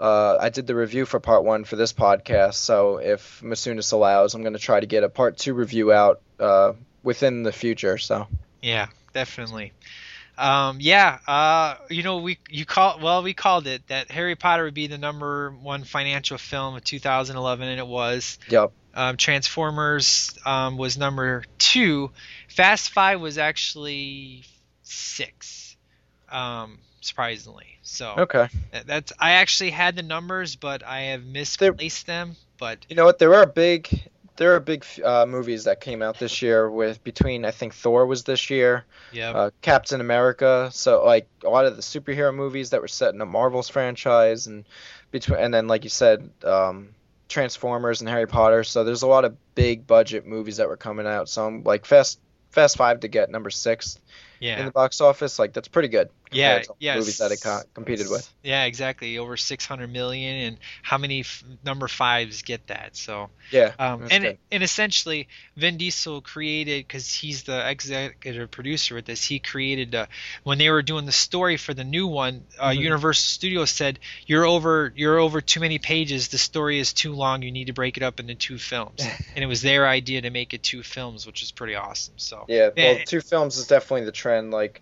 Uh, I did the review for part one for this podcast. So if Masunis allows, I'm going to try to get a part two review out uh, within the future. So Yeah, definitely. Um, yeah, uh, you know, we you call well, we called it that Harry Potter would be the number one financial film of 2011, and it was. yep. Um, Transformers um, was number two. Fast Five was actually six, um, surprisingly. So Okay. that- that's I actually had the numbers, but I have misplaced them. But You know what? There are big. There are big uh, movies that came out this year with between I think Thor was this year, yeah, uh, Captain America. So like a lot of the superhero movies that were set in the Marvel's franchise, and between and then like you said, um, Transformers and Harry Potter. So there's a lot of big budget movies that were coming out. So I'm like Fast Fast Five to get number six in the box office. Like that's pretty good. Yeah, to yeah. Movies that it co- competed with. Yeah, exactly. Over 600 million, and how many f- number fives get that? So. Yeah. Um, and good. and essentially, Vin Diesel created because he's the executive producer with this. He created uh, when they were doing the story for the new one. Uh, Mhm. Universal Studios said you're over you're over too many pages. The story is too long. You need to break it up into two films. and it was their idea to make it two films, which is pretty awesome. So Yeah, well, Yeah. two films is definitely the trend. Like,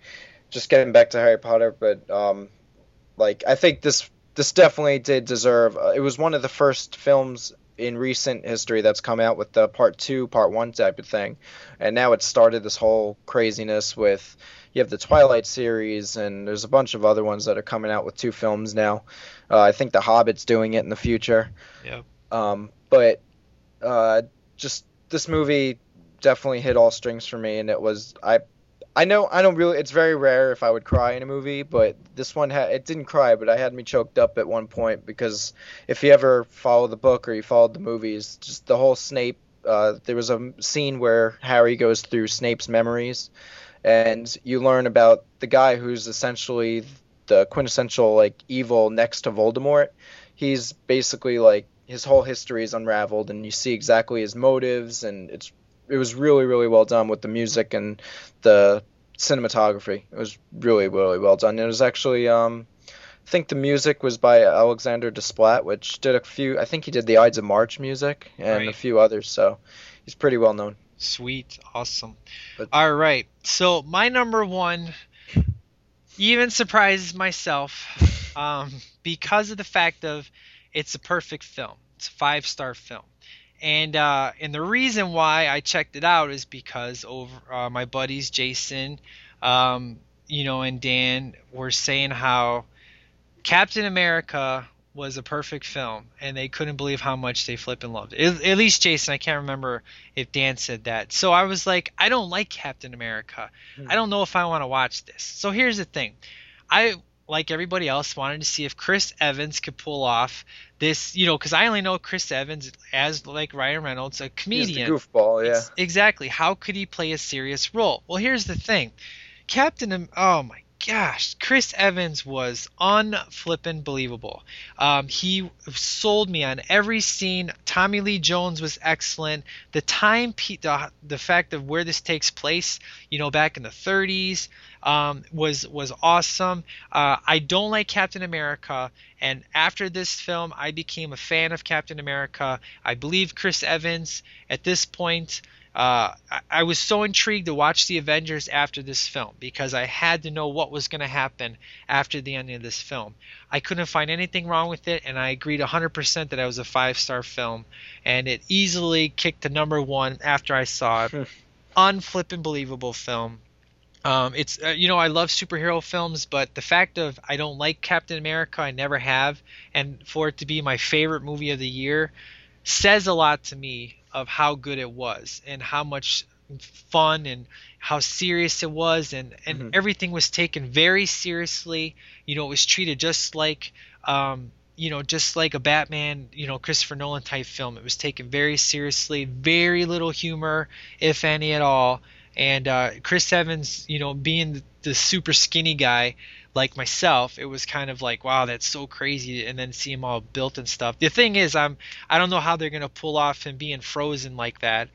just getting back to Harry Potter, but um, like I think this this definitely did deserve. Uh, it was one of the first films in recent history that's come out with the part two, part one type of thing, and now it's started this whole craziness with you have the Twilight series, and there's a bunch of other ones that are coming out with two films now. Uh, I think The Hobbit's doing it in the future. Yep. Um, but uh, just this movie definitely hit all strings for me, and it was I. I know I don't really. It's very rare if I would cry in a movie, but this one had it didn't cry, but I had me choked up at one point because if you ever follow the book or you followed the movies, just the whole Snape. Uh, there was a scene where Harry goes through Snape's memories, and you learn about the guy who's essentially the quintessential like evil next to Voldemort. He's basically like his whole history is unraveled, and you see exactly his motives, and it's it was really really well done with the music and the cinematography. It was really really well done. It was actually um, I think the music was by Alexander Desplat, which did a few. I think he did the Ides of March music and a few others. So he's pretty well known. Sweet, awesome. But- All right, so my number one even surprises myself um, because of the fact of it's a perfect film. It's a five star film, and uh, and the reason why I checked it out is because over uh, my buddies Jason, um, you know, and Dan were saying how Captain America was a perfect film, and they couldn't believe how much they flippin' loved it. At, at least Jason, I can't remember if Dan said that. So I was like, I don't like Captain America. I don't know if I want to watch this. So here's the thing, I like everybody else wanted to see if Chris Evans could pull off this, you know, because I only know Chris Evans as like Ryan Reynolds, a comedian. goofball, yeah. Ex- exactly. How could he play a serious role? Well, here's the thing. Captain, oh my gosh, Chris Evans was unflippin' believable. Um, he sold me on every scene. Tommy Lee Jones was excellent. The time, pe- the, the fact of where this takes place, you know, back in the 30s, um, was was awesome. Uh, I don't like Captain America, and after this film, I became a fan of Captain America. I believe Chris Evans at this point. Uh, I, I was so intrigued to watch the Avengers after this film because I had to know what was going to happen after the ending of this film. I couldn't find anything wrong with it, and I agreed 100% that it was a five star film, and it easily kicked to number one after I saw it. Unflippin' believable film. Um, it's uh, you know I love superhero films, but the fact of I don't like Captain America, I never have, and for it to be my favorite movie of the year, says a lot to me of how good it was and how much fun and how serious it was and and everything was taken very seriously. You know, it was treated just like um, you know, just like a Batman, you know, Christopher Nolan type film. It was taken very seriously, very little humor, if any at all. And uh, Chris Evans, you know, being the, the super skinny guy like myself, it was kind of like, wow, that's so crazy. And then see him all built and stuff. The thing is, I'm I don't know how they're gonna pull off him being frozen like that,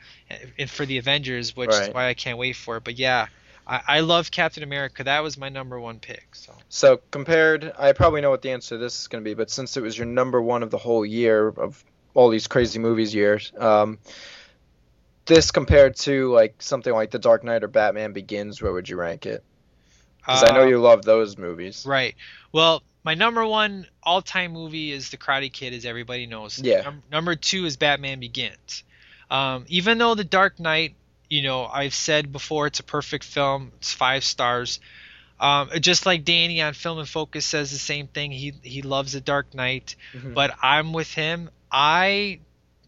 and for the Avengers, which is why I can't wait for it. But yeah, I, I love Captain America. That was my number one pick. So So compared, I probably know what the answer to this is going to be, but since it was your number one of the whole year of all these crazy movies years, um, this compared to like something like The Dark Knight or Batman Begins, where would you rank it? Because I know Uh, you love those movies. Right. Well, my number one all-time movie is The Karate Kid, as everybody knows. Yeah. Num- number two is Batman Begins. Um, even though The Dark Knight, you know, I've said before it's a perfect film. It's five stars. Um, just like Danny on Film and Focus says the same thing. He he loves The Dark Knight, Mhm. but I'm with him. I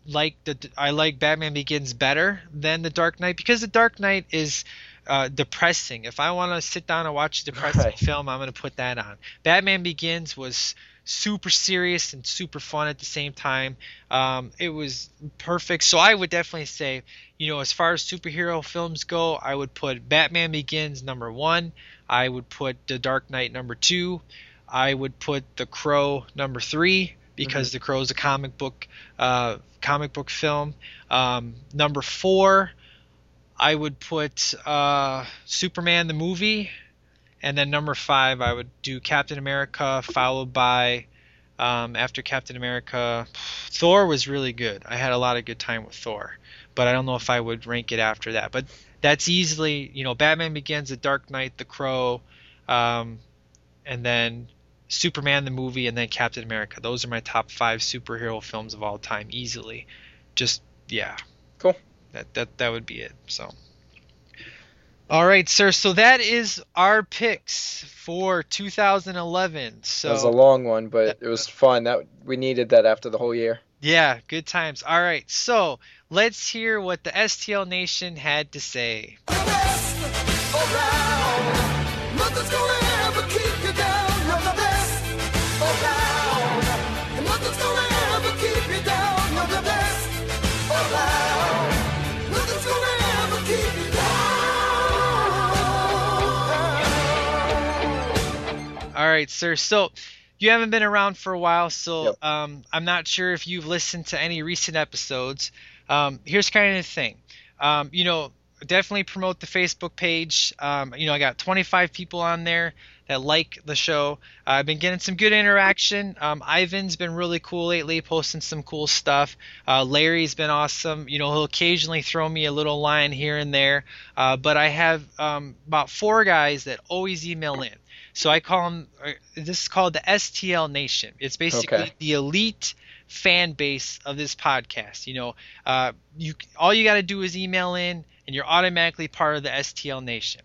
like the I like Batman Begins better than The Dark Knight because The Dark Knight is uh, depressing. If I want to sit down and watch a depressing Right. film, I'm going to put that on. Batman Begins was super serious and super fun at the same time. Um, it was perfect. So I would definitely say, you know, as far as superhero films go, I would put Batman Begins number one. I would put The Dark Knight number two. I would put The Crow number three because The Crow is a comic book uh, comic book film. Um, number four, I would put uh, Superman the movie, and then number five, I would do Captain America, followed by um, after Captain America, Thor was really good. I had a lot of good time with Thor, but I don't know if I would rank it after that. But that's easily, you know, Batman Begins, The Dark Knight, The Crow, um, and then Superman the movie, and then Captain America. Those are my top five superhero films of all time, easily. Just yeah. Cool. That that that would be it. So. All right, sir. So that is our picks for 2011. So That was a long one, but it was fun. That we needed that after the whole year. yeah, good times. All right. So let's hear what the STL Nation had to say. Right, sir. So you haven't been around for a while, so Yep. um, I'm not sure if you've listened to any recent episodes. Um, here's kind of the thing. Um, you know, definitely promote the Facebook page. Um, you know, I got 25 people on there that like the show. Uh, I've been getting some good interaction. Um, Ivan's been really cool lately, posting some cool stuff. Uh, Larry's been awesome. You know, he'll occasionally throw me a little line here and there. Uh, but I have um, about four guys that always email in. So I call them. uh, This is called the STL Nation. It's basically Okay. the elite fan base of this podcast. You know, uh, you all you got to do is email in, and you're automatically part of the STL Nation.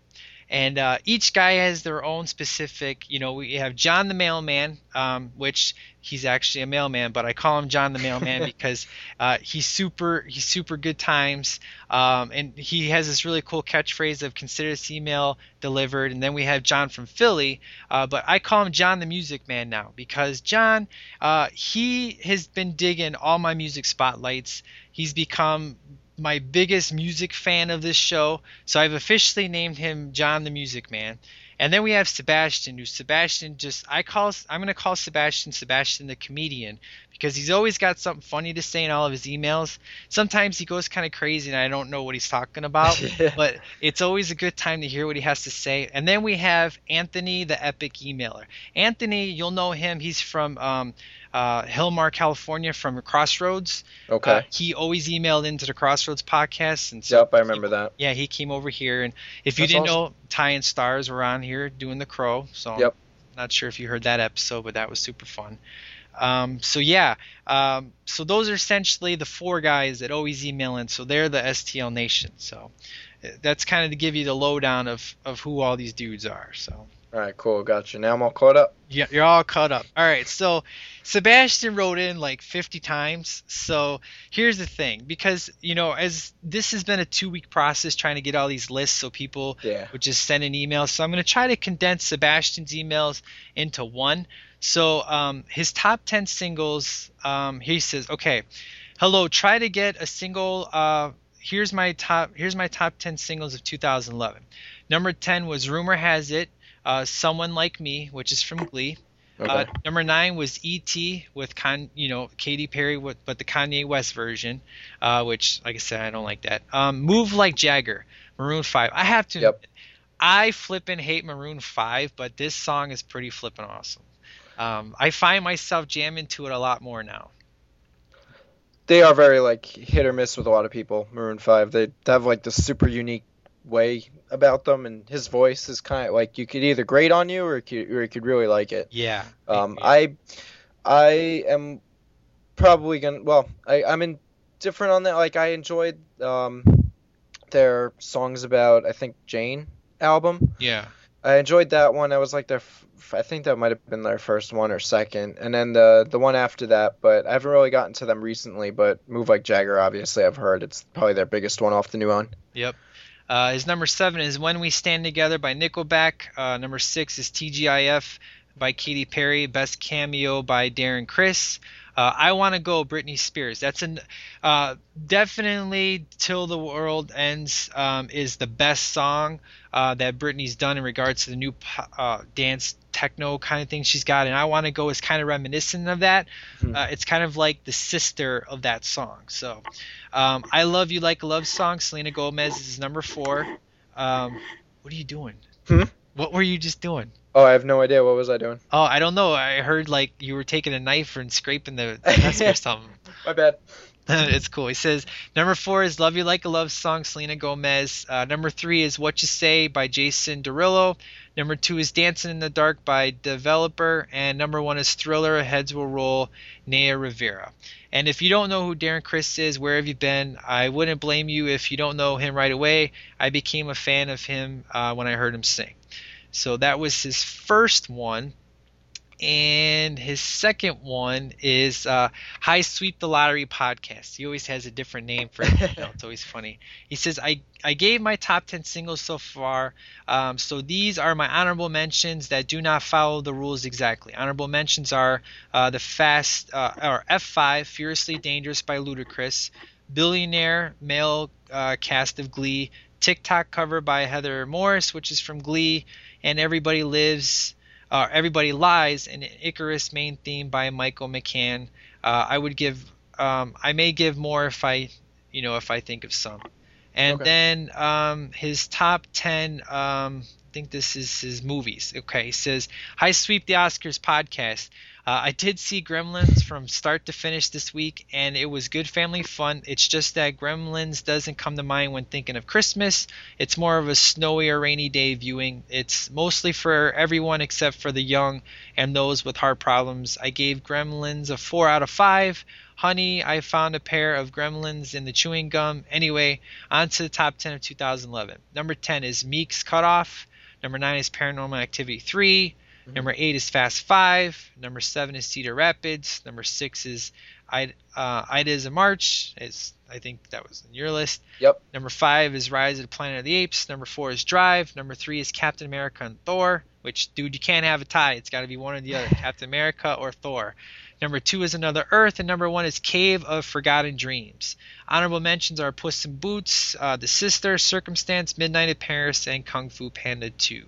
And uh, each guy has their own specific. You know, we have John the Mailman, um, which he's actually a mailman, but I call him John the Mailman because uh, he's super. He's super good times, um, and he has this really cool catchphrase of "Consider this email delivered." And then we have John from Philly, uh, but I call him John the Music Man now because John, uh, he has been digging all my music spotlights. He's become my biggest music fan of this show, so I've officially named him John the Music Man. And then we have Sebastian, who Sebastian just I call I'm gonna call Sebastian Sebastian the comedian because he's always got something funny to say in all of his emails. Sometimes he goes kind of crazy and I don't know what he's talking about, but it's always a good time to hear what he has to say. And then we have Anthony, the epic emailer. Anthony, you'll know him. He's from um, uh, Hillmar, California, from Crossroads. Okay. Uh, he always emailed into the Crossroads podcast, and so yep, I remember that. yeah, he came over here, and if you That's didn't awesome. know, Ty and Stars were on here doing the Crow. So Yep. Not sure if you heard that episode, but that was super fun. Um, so yeah, um, so those are essentially the four guys that always email in. So they're the STL Nation. So uh, that's kind of to give you the lowdown of of who all these dudes are. So. All right, cool, gotcha. Now I'm all caught up. Yeah, you're all caught up. All right, so Sebastian wrote in like 50 times. So here's the thing, because you know, as this has been a two-week process trying to get all these lists, so people Yeah. would just send an email. So I'm going to try to condense Sebastian's emails into one. So um, his top 10 singles, um, he says, okay, hello, try to get a single. Uh, here's my top. Here's my top 10 singles of 2011. Number 10 was "Rumor Has It," uh, "Someone Like Me," which is from Glee. Okay. Uh, number nine was E.T. with Con, you know, Katy Perry, with, but the Kanye West version, uh, which, like I said, I don't like that. Um, Move Like Jagger, Maroon Five. I have to, Yep. I flippin' hate Maroon Five, but this song is pretty flippin' awesome. Um, I find myself jamming to it a lot more now. they are very like hit or miss with a lot of people. Maroon Five, they have like this super unique way about them, and his voice is kind of like you could either grate on you or you could, or you could really like it. Yeah. Um, I I am probably gonna. Well, I I'm in different on that. Like I enjoyed um their songs about I think Jane album. yeah. I enjoyed that one. I was like their, f- I think that might have been their first one or second, and then the the one after that. But I haven't really gotten to them recently. But Move Like Jagger, obviously, I've heard it's probably their biggest one off the new one. Yep. Uh, his number seven is When We Stand Together by Nickelback. Uh, number six is TGIF by Katy Perry. Best cameo by Darren Criss. Uh, I Want to Go, Britney Spears. That's an uh, definitely Till the World Ends um, is the best song uh, that Britney's done in regards to the new uh, dance techno kind of thing she's got. And I Want to Go is kind of reminiscent of that. Hmm. Uh, it's kind of like the sister of that song. So um, I Love You Like a Love Song. Selena Gomez is number four. Um, what are you doing? Hmm? What were you just doing? Oh, I have no idea. What was I doing? Oh, I don't know. I heard like you were taking a knife and scraping the desk or something. My bad. it's cool. He says number four is "Love You Like a Love Song," Selena Gomez. Uh, number three is "What You Say" by Jason Derulo. Number two is "Dancing in the Dark" by Developer, and number one is "Thriller." Heads Will Roll, Naya Rivera. And if you don't know who Darren Criss is, where have you been? I wouldn't blame you if you don't know him right away. I became a fan of him uh, when I heard him sing. So that was his first one. And his second one is uh, High Sweep the Lottery podcast. He always has a different name for it. You know, it's always funny. He says, I, I gave my top 10 singles so far. Um, so these are my honorable mentions that do not follow the rules exactly. Honorable mentions are uh, the Fast, uh, or F5, Furiously Dangerous by Ludacris, Billionaire, male uh, cast of Glee, TikTok cover by Heather Morris, which is from Glee, and Everybody Lives uh, Everybody Lies, and Icarus main theme by Michael McCann. Uh, I would give, um, I may give more if I, you know, if I think of some. And Okay. then um, his top ten, um, I think this is his movies. Okay, he says, "High Sweep the Oscars podcast." Uh, I did see Gremlins from start to finish this week, and it was good family fun. It's just that Gremlins doesn't come to mind when thinking of Christmas. It's more of a snowy or rainy day viewing. It's mostly for everyone except for the young and those with heart problems. I gave Gremlins a 4 out of 5. Honey, I found a pair of Gremlins in the chewing gum. Anyway, on to the top 10 of 2011. Number 10 is Meek's Cutoff. Number 9 is Paranormal Activity 3. Number 8 is Fast 5. Number 7 is Cedar Rapids. Number 6 is I, uh, Ides of March. It's, I think that was in your list. Yep. Number 5 is Rise of the Planet of the Apes. Number 4 is Drive. Number 3 is Captain America and Thor, which, dude, you can't have a tie. It's got to be one or the other Captain America or Thor. Number 2 is Another Earth. And number 1 is Cave of Forgotten Dreams. Honorable mentions are Puss in Boots, uh, The Sister, Circumstance, Midnight in Paris, and Kung Fu Panda 2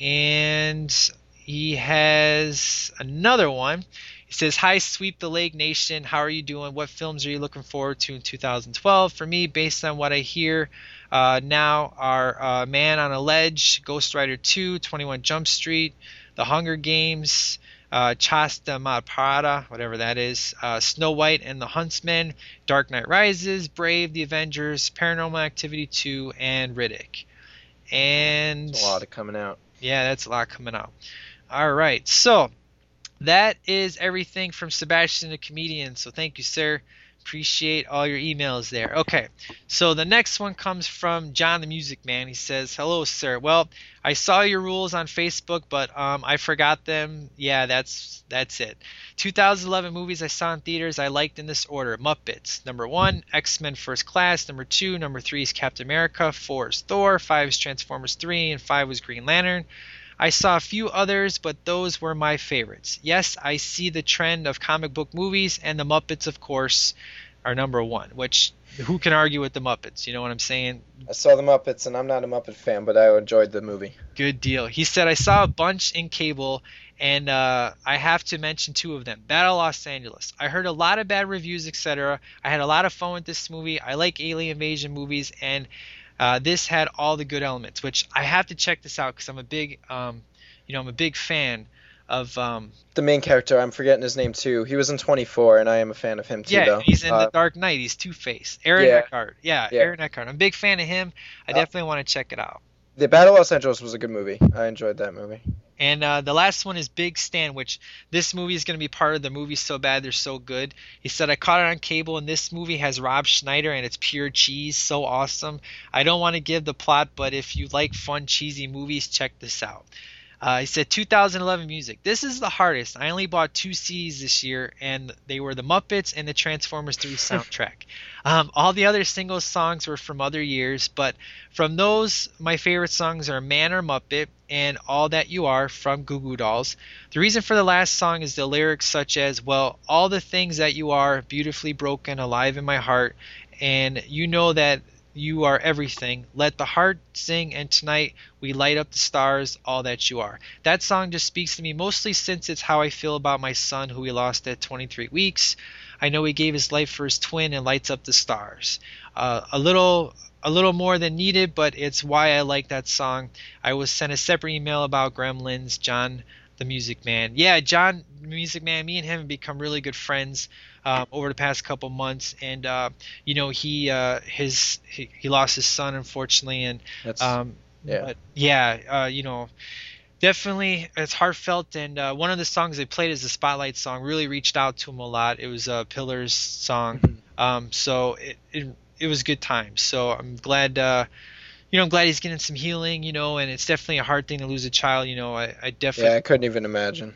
and he has another one. He says, Hi, Sweep the Lake Nation. How are you doing? What films are you looking forward to in 2012? For me, based on what I hear uh, now, are uh, Man on a Ledge, Ghost Rider 2, 21 Jump Street, The Hunger Games, uh, Chasta Madparada, whatever that is, uh, Snow White and the Huntsman, Dark Knight Rises, Brave, The Avengers, Paranormal Activity 2, and Riddick. And It's a lot of coming out. yeah, that's a lot coming out. All right, so that is everything from Sebastian the comedian. So thank you, sir. Appreciate all your emails there. Okay, so the next one comes from John the Music Man. He says, "Hello, sir. Well, I saw your rules on Facebook, but um, I forgot them. Yeah, that's that's it. 2011 movies I saw in theaters I liked in this order: Muppets. Number one, X Men First Class. Number two, number three is Captain America. Four is Thor. Five is Transformers 3, and five was Green Lantern. I saw a few others, but those were my favorites. Yes, I see the trend of comic book movies, and the Muppets, of course, are number one. Which who can argue with the Muppets? You know what I'm saying? I saw the Muppets, and I'm not a Muppet fan, but I enjoyed the movie. Good deal. He said I saw a bunch in cable, and uh, I have to mention two of them. Battle Los Angeles. I heard a lot of bad reviews, etc. I had a lot of fun with this movie. I like alien invasion movies, and uh, this had all the good elements. Which I have to check this out because I'm a big, um, you know, I'm a big fan of. Um, The main character, I'm forgetting his name too. He was in 24, and I am a fan of him too, yeah, though. he's in Uh, the Dark Knight. He's Two Face. Aaron yeah. Eckhart. Yeah, Yeah. Aaron Eckhart. I'm a big fan of him. I Uh, definitely want to check it out. the Battle of Los Angeles was a good movie. I enjoyed that movie. And uh, the last one is Big Stan, which this movie is going to be part of the movie so bad they're so good. He said, I caught it on cable, and this movie has Rob Schneider, and it's pure cheese. So awesome. I don't want to give the plot, but if you like fun, cheesy movies, check this out. Uh, he said 2011 music. This is the hardest. I only bought two CDs this year, and they were the Muppets and the Transformers 3 soundtrack. um, all the other single songs were from other years, but from those, my favorite songs are Man or Muppet and All That You Are from Goo Goo Dolls. The reason for the last song is the lyrics such as, Well, all the things that you are, beautifully broken, alive in my heart, and you know that you are everything. Let the heart sing, and tonight we light up the stars, all that you are. That song just speaks to me mostly since it's how I feel about my son who we lost at 23 weeks. I know he gave his life for his twin and lights up the stars. Uh, a little a little more than needed, but it's why I like that song. I was sent a separate email about Gremlins, John the Music Man. Yeah, John the Music Man, me and him have become really good friends um, over the past couple months, and uh, you know he uh, his he, he lost his son unfortunately, and That's um, yeah. but yeah, uh, you know, definitely it's heartfelt. And uh, one of the songs they played is the spotlight song really reached out to him a lot. It was a Pillars song, Mm-hmm. um, so it, it it was good times. So I'm glad. Uh, you know, I'm glad he's getting some healing, you know, and it's definitely a hard thing to lose a child, you know. I, I definitely yeah, I couldn't even imagine.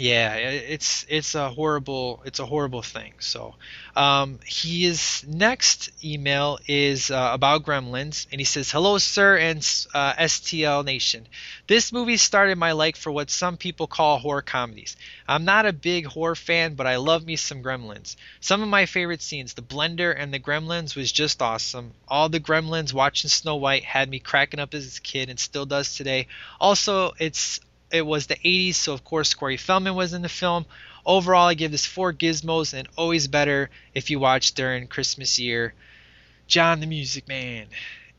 Yeah, it's it's a horrible it's a horrible thing. So, um, his next email is uh, about Gremlins, and he says, "Hello, sir, and uh, STL Nation. This movie started my like for what some people call horror comedies. I'm not a big horror fan, but I love me some Gremlins. Some of my favorite scenes, the blender and the Gremlins, was just awesome. All the Gremlins watching Snow White had me cracking up as a kid, and still does today. Also, it's it was the 80s, so of course Corey Feldman was in the film. Overall, I give this four gizmos, and always better if you watch during Christmas year. John the Music Man,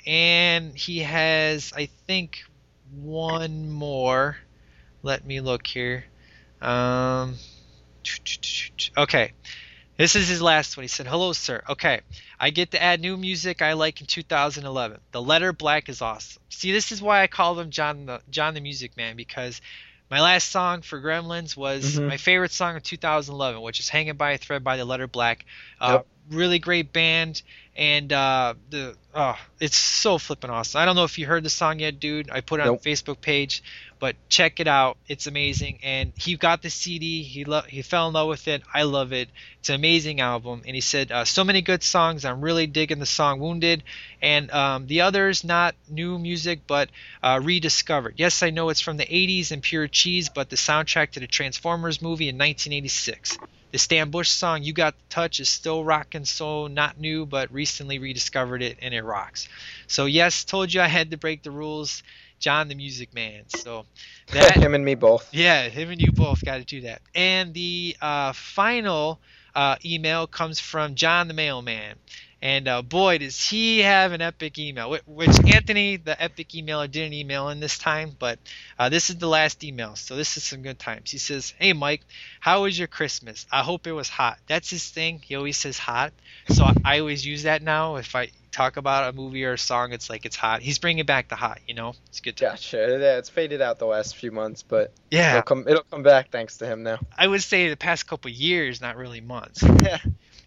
and he has, I think, one more. Let me look here. Um, okay, this is his last one. He said, "Hello, sir. Okay, I get to add new music I like in 2011. The letter black is awesome. See, this is why I call him John the John the Music Man because my last song for Gremlins was Mhm. my favorite song of 2011, which is "Hanging by a Thread" by the Letter Black. Uh, Yep. Really great band, and uh, the oh, it's so flippin' awesome. I don't know if you heard the song yet, dude. I put it on Nope. Facebook page, but check it out. It's amazing. And he got the CD. He lo- he fell in love with it. I love it. It's an amazing album. And he said uh, so many good songs. I'm really digging the song "Wounded," and um, the others not new music but uh, rediscovered. Yes, I know it's from the 80s and pure cheese, but the soundtrack to the Transformers movie in 1986. The Stan Bush song "You Got the Touch" is still rocking, so not new, but recently rediscovered it and it rocks. So yes, told you I had to break the rules. John the Music Man. So that Him and me both. yeah, him and you both got to do that. And the uh, final uh, email comes from John the Mailman. And uh, boy, does he have an epic email, which Anthony, the epic emailer, didn't email in this time, but uh, this is the last email, so this is some good times. He says, Hey Mike, how was your Christmas? I hope it was hot. That's his thing. He always says hot, so I, I always use that now. If I talk about a movie or a song, it's like it's hot. He's bringing back the hot, you know? It's good. Time. Gotcha. Yeah, it's faded out the last few months, but Yeah, it'll come. It'll come back thanks to him now. I would say the past couple years, not really months.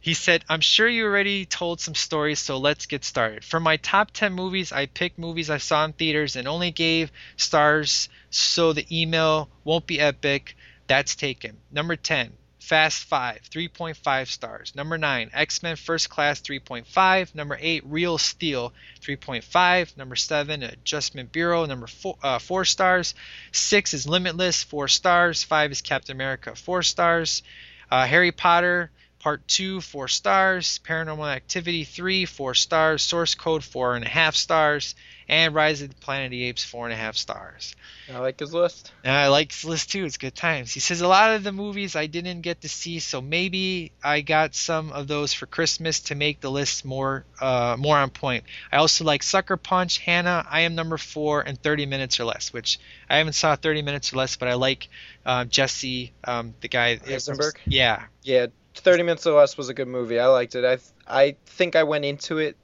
He said, I'm sure you already told some stories, so let's get started. For my top 10 movies, I picked movies I saw in theaters and only gave stars so the email won't be epic. That's taken. Number 10, Fast 5, 3.5 stars. Number 9, X Men First Class, 3.5. Number 8, Real Steel, 3.5. Number 7, Adjustment Bureau, number 4, uh, 4 stars. 6 is Limitless, 4 stars. 5 is Captain America, 4 stars. Uh, Harry Potter, Part 2, 4 stars. Paranormal Activity 3, 4 stars. Source Code, 4.5 stars. And Rise of the Planet of the Apes, 4.5 stars. I like his list. And I like his list too. It's good times. He says a lot of the movies I didn't get to see, so maybe I got some of those for Christmas to make the list more uh, more on point. I also like Sucker Punch, Hanna, I Am Number Four, and 30 Minutes or Less, which I haven't saw 30 Minutes or Less, but I like uh, Jesse, um, the guy. Eisenberg? Yeah, Yeah, Thirty Minutes or Less was a good movie. I liked it. I th- I think I went into it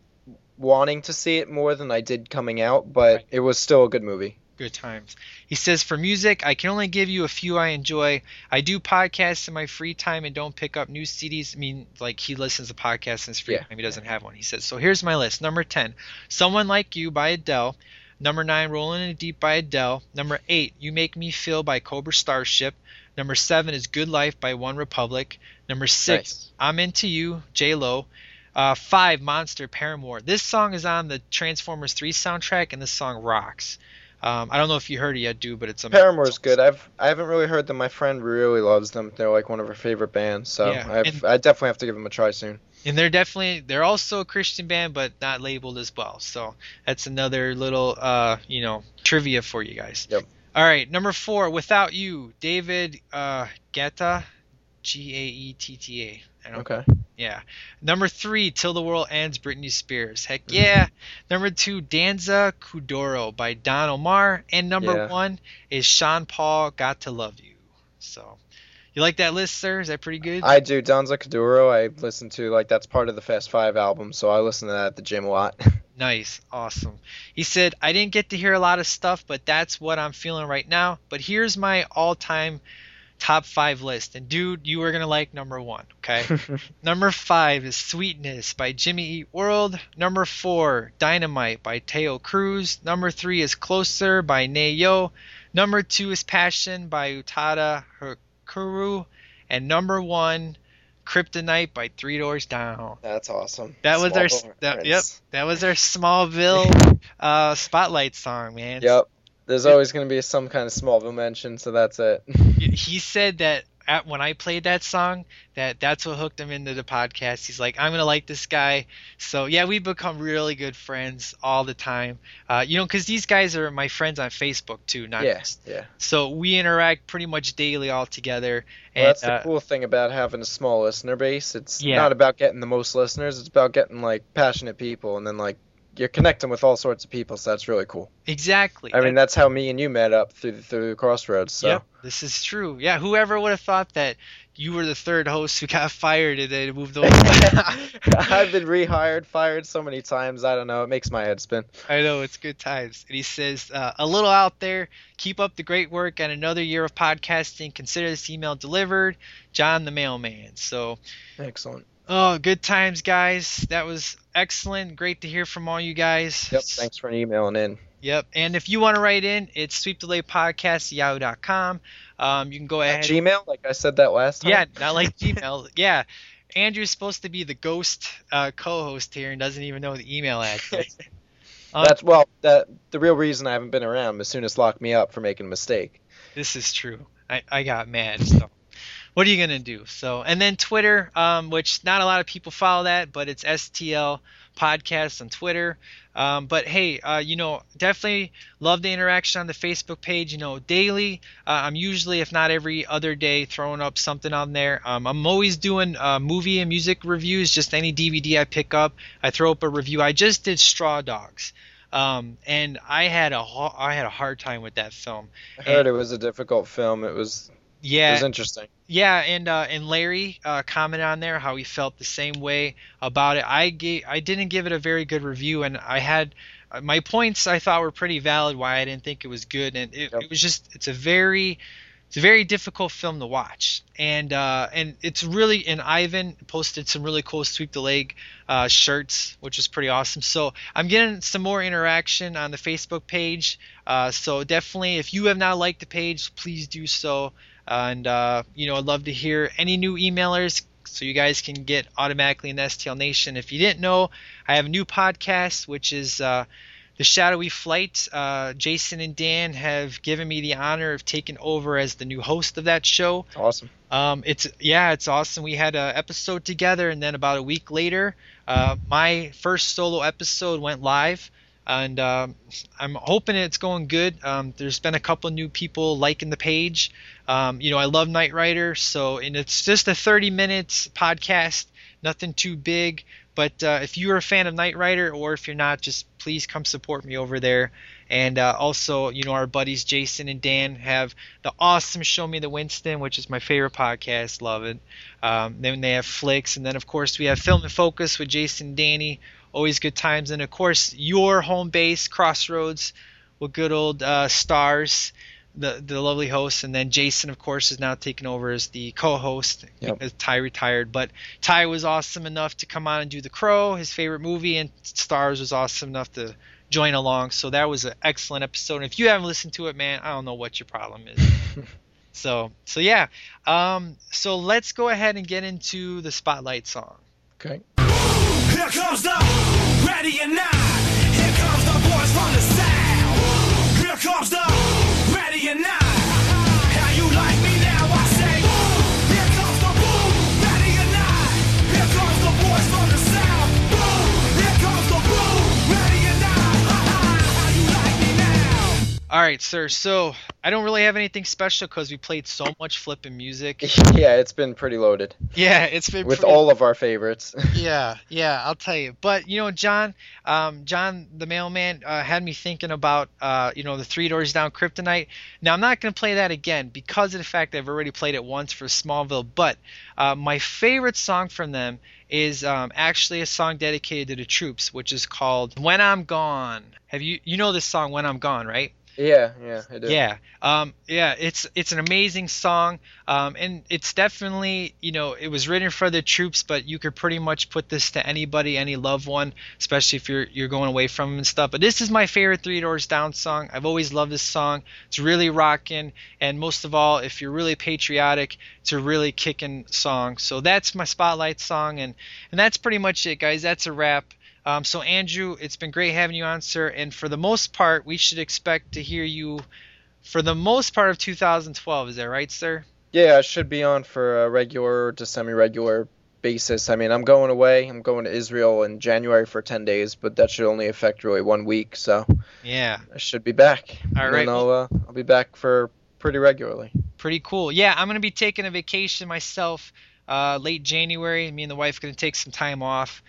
wanting to see it more than I did coming out, but Right. it was still a good movie. good times. He says, For music, I can only give you a few I enjoy. I do podcasts in my free time and don't pick up new CDs. I mean, like he listens to podcasts in his free Yeah. time. He doesn't have one. He says, So here's my list. Number 10, Someone Like You by Adele. Number 9, Rolling in the Deep by Adele. Number 8, You Make Me Feel by Cobra Starship. Number 7 is Good Life by One Republic. Number 6, Nice. I'm Into You, J Lo. Uh, 5, Monster, Paramore. This song is on the Transformers 3 soundtrack, and this song rocks. Um, I don't know if you heard it yet, dude, but it's a Paramore's good. I've I haven't really heard them. My friend really loves them. They're like one of her favorite bands. So Yeah, I definitely have to give them a try soon. and they're definitely they're also a Christian band, but not labeled as well. So that's another little uh, you know trivia for you guys. Yep. All right, number four, without you, David uh, Guetta, G A E T T A. I don't Okay. Yeah. Number three, Till the World Ends, Britney Spears. Heck Mm-hmm. yeah. Number two, Danza Kuduro by Don Omar. And number Yeah. one is Sean Paul, Got to Love You. So You like that list, sir? Is that pretty good? I do Danza Kuduro. I listen to like that's part of the Fast Five album, so I listen to that at the gym a lot. Nice, awesome. He said, I didn't get to hear a lot of stuff, but that's what I'm feeling right now. But here's my all time top five list. And dude, you are going to like number one, okay? number five is Sweetness by Jimmy Eat World. Number four, Dynamite by Taio Cruz. Number three is Closer by Neyo. Number two is Passion by Utada Hikaru. And number one, Kryptonite by Three Doors Down. that's awesome. That was our Smallville that, yep. That was our Smallville uh, spotlight song, man. Yep. There's always going to be some kind of Smallville mention, so that's it. He said that at, when I played that song, that that's what hooked him into the podcast. He's like, I'm gonna like this guy. So yeah, we become really good friends all the time. Uh, you know, because these guys are my friends on Facebook too, not yeah, just. yeah. So we interact pretty much daily all together. And Well, that's the uh, cool thing about having a small listener base. It's Yeah. not about getting the most listeners. It's about getting like passionate people, and then like you're connecting with all sorts of people. So that's really cool. exactly. I mean, that's how me and you met up through through crossroads. So Yep, this is true. Yeah, whoever would have thought that you were the third host who got fired and then moved over? I've been rehired, fired so many times. I don't know. It makes my head spin. I know it's good times. And he says, uh, a little out there. Keep up the great work and another year of podcasting. Consider this email delivered, John the mailman. So, Excellent. Oh, good times, guys. That was excellent. Great to hear from all you guys. Yep. Thanks for emailing in. Yep. And if you want to write in, it's sweep the leg podcast yahoo.com. Um, you can go ahead. At Gmail, like I said that last time. Yeah, not like Gmail. yeah. Andrew's supposed to be the ghost uh, co-host here and doesn't even know the email address. Um, That's well. That the real reason I haven't been around. Massunas locked me up for making a mistake. This is true. I, I got mad. So what are you gonna do? So and then Twitter, um, which not a lot of people follow that, but it's STL podcast on Twitter. Um, but hey, uh, you know, definitely love the interaction on the Facebook page. You know, daily. Uh, I'm usually, if not every other day, throwing up something on there. Um, I'm always doing uh, movie and music reviews. Just any DVD I pick up, I throw up a review. I just did Straw Dogs. Um, and I had a I had a hard time with that film. I heard it was a difficult film. It was it Yeah, was interesting. Yeah, and uh, and Larry uh, commented on there how he felt the same way about it. I gave I didn't give it a very good review, and I had uh, my points I thought were pretty valid why I didn't think it was good, and it, Yep. it was just it's a very it's a very difficult film to watch, and uh, and it's really and Ivan posted some really cool sweep the leg uh, shirts, which is pretty awesome. So I'm getting some more interaction on the Facebook page. Uh, so definitely, if you have not liked the page, please do so. And uh, you know, I'd love to hear any new emailers so you guys can get automatically in STL Nation. If you didn't know, I have a new podcast, which is uh, the Shadowy Flight. Uh, Jason and Dan have given me the honor of taking over as the new host of that show. Awesome. Um, it's yeah, it's awesome. We had an episode together, and then about a week later, uh, my first solo episode went live, and um, I'm hoping it's going good. Um, there's been a couple new people liking the page. Um, you know, I love Knight Rider, so and it's just a 30 minutes podcast, nothing too big. But uh, if you're a fan of Knight Rider, or if you're not, just please come support me over there. And uh, also, you know, our buddies Jason and Dan have the awesome Show Me the Winston, which is my favorite podcast. Love it. Um, then they have Flicks, and then of course we have Film and Focus with Jason and Danny. Always good times, and of course your home base, Crossroads, with good old uh, stars, the the lovely host, and then Jason, of course, is now taking over as the co-host Yep. because Ty retired. But Ty was awesome enough to come on and do The Crow, his favorite movie, and Stars was awesome enough to join along. So that was an excellent episode. And if you haven't listened to it, man, I don't know what your problem is. so so yeah. Um, so let's go ahead and get into the spotlight song. Okay. Here comes the ready or not. Here comes the boys from the south. Here comes the All right, sir. So I don't really have anything special because we played so much flipping music. yeah, it's been pretty loaded Yeah, it's been with pretty- all of our favorites. Yeah, yeah, I'll tell you. But you know, John, um, John the mailman uh, had me thinking about uh, you know the Three Doors Down Kryptonite. Now I'm not going to play that again because of the fact that I've already played it once for Smallville. But uh, my favorite song from them is um, actually a song dedicated to the troops, which is called "When I'm Gone." Have you you know this song "When I'm Gone," right? Yeah, yeah, I do. Yeah, um, yeah, it's it's an amazing song, um, and it's definitely you know it was written for the troops, but you could pretty much put this to anybody, any loved one, especially if you're you're going away from them and stuff. But this is my favorite Three Doors Down song. I've always loved this song. It's really rocking, and most of all, if you're really patriotic, it's a really kicking song. So that's my spotlight song, and and that's pretty much it, guys. That's a wrap. Um, so Andrew, it's been great having you on, sir. And for the most part, we should expect to hear you for the most part of 2012. Is that right, sir? Yeah, I should be on for a regular to semi-regular basis. I mean, I'm going away. I'm going to Israel in January for 10 days, but that should only affect really one week, so Yeah, I should be back. All And right. I'll, uh, I'll be back for pretty regularly. pretty cool. Yeah, I'm gonna be taking a vacation myself, uh, late January. Me and the wife gonna take some time off.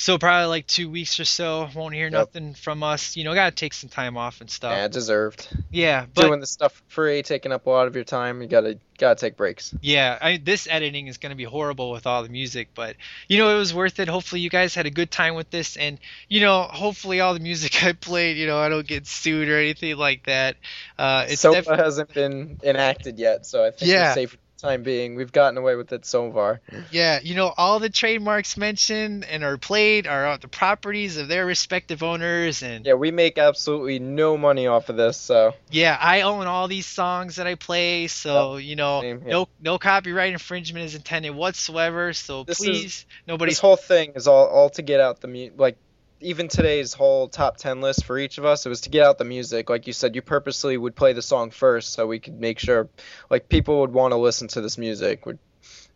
So probably like two weeks or so. Won't hear nothing from us. You know, gotta take some time off and stuff. Yeah, deserved. Yeah, but Doing the stuff free, taking up a lot of your time. You gotta gotta take breaks. Yeah, I, this editing is going to be horrible with all the music, but you know it was worth it. Hopefully you guys had a good time with this, and you know hopefully all the music I played, you know I don't get sued or anything like that. Uh, it's SOPA def- hasn't been enacted yet, so I think Yeah. safe time being. We've gotten away with it so far. yeah, you know all the trademarks mentioned and are played are the properties of their respective owners, and Yeah, we make absolutely no money off of this, so yeah, I own all these songs that I play, so you know same no no copyright infringement is intended whatsoever. So This is- please, nobody this whole thing is all all to get out the mu- like even today's whole top 10 list for each of us it was to get out the music like you said you purposely would play the song first so we could make sure like people would want to listen to this music Would-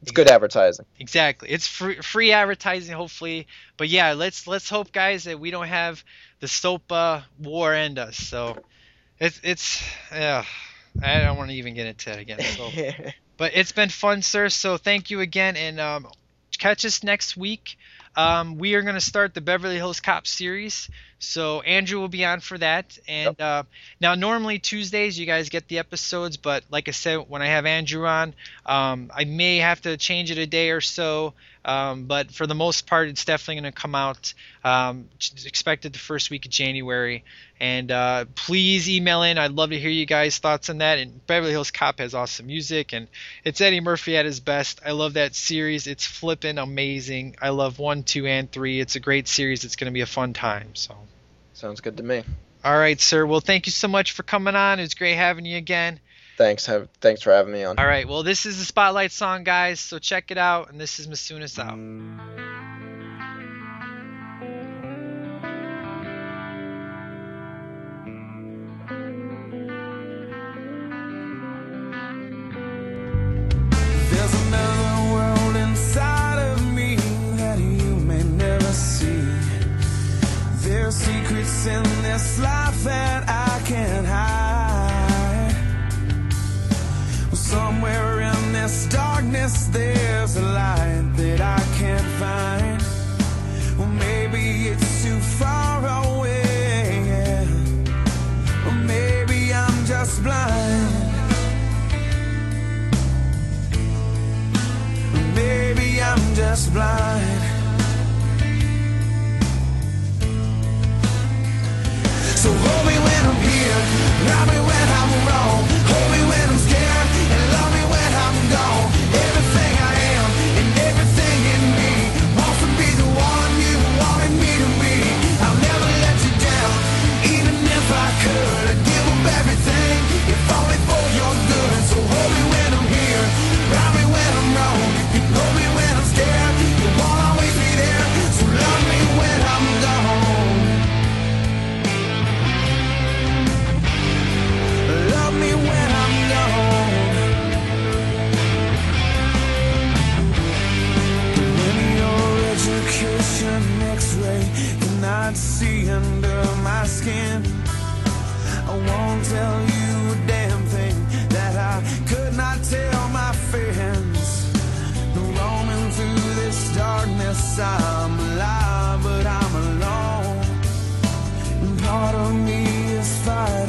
it's good advertising Exactly. It's free free advertising hopefully. But yeah, let's let's hope guys that we don't have the SOPA war end us. So it's it's yeah, I don't want to even get into it again. So but it's been fun, sir. So thank you again and um catch us next week. Um, we are going to start the Beverly Hills Cop series. So Andrew will be on for that. And uh, now, normally Tuesdays, you guys get the episodes, but like I said, when I have Andrew on, um, I may have to change it a day or so. Um, but for the most part, it's definitely going to come out um, expected the first week of January. And uh, please email in. I'd love to hear you guys' thoughts on that. And Beverly Hills Cop has awesome music, and it's Eddie Murphy at his best. I love that series. It's flippin' amazing. I love one, two, and three. It's a great series. It's going to be a fun time. So. Sounds good to me All right, sir. Well, thank you so much for coming on. It was great having you again. thanks have thanks for having me on All right. Well, this is the Spotlight song, guys. So check it out. And this is Masunas out. In this life that I can't hide. Somewhere in this darkness, there's a light that I can't find. Well, maybe it's too far away. yeah. Or maybe I'm just blind. Maybe I'm just blind. Love me when I'm wrong, hold me skin. I won't tell you a damn thing that I could not tell my friends. Roaming through this darkness, I'm alive, but I'm alone. And part of me is fire.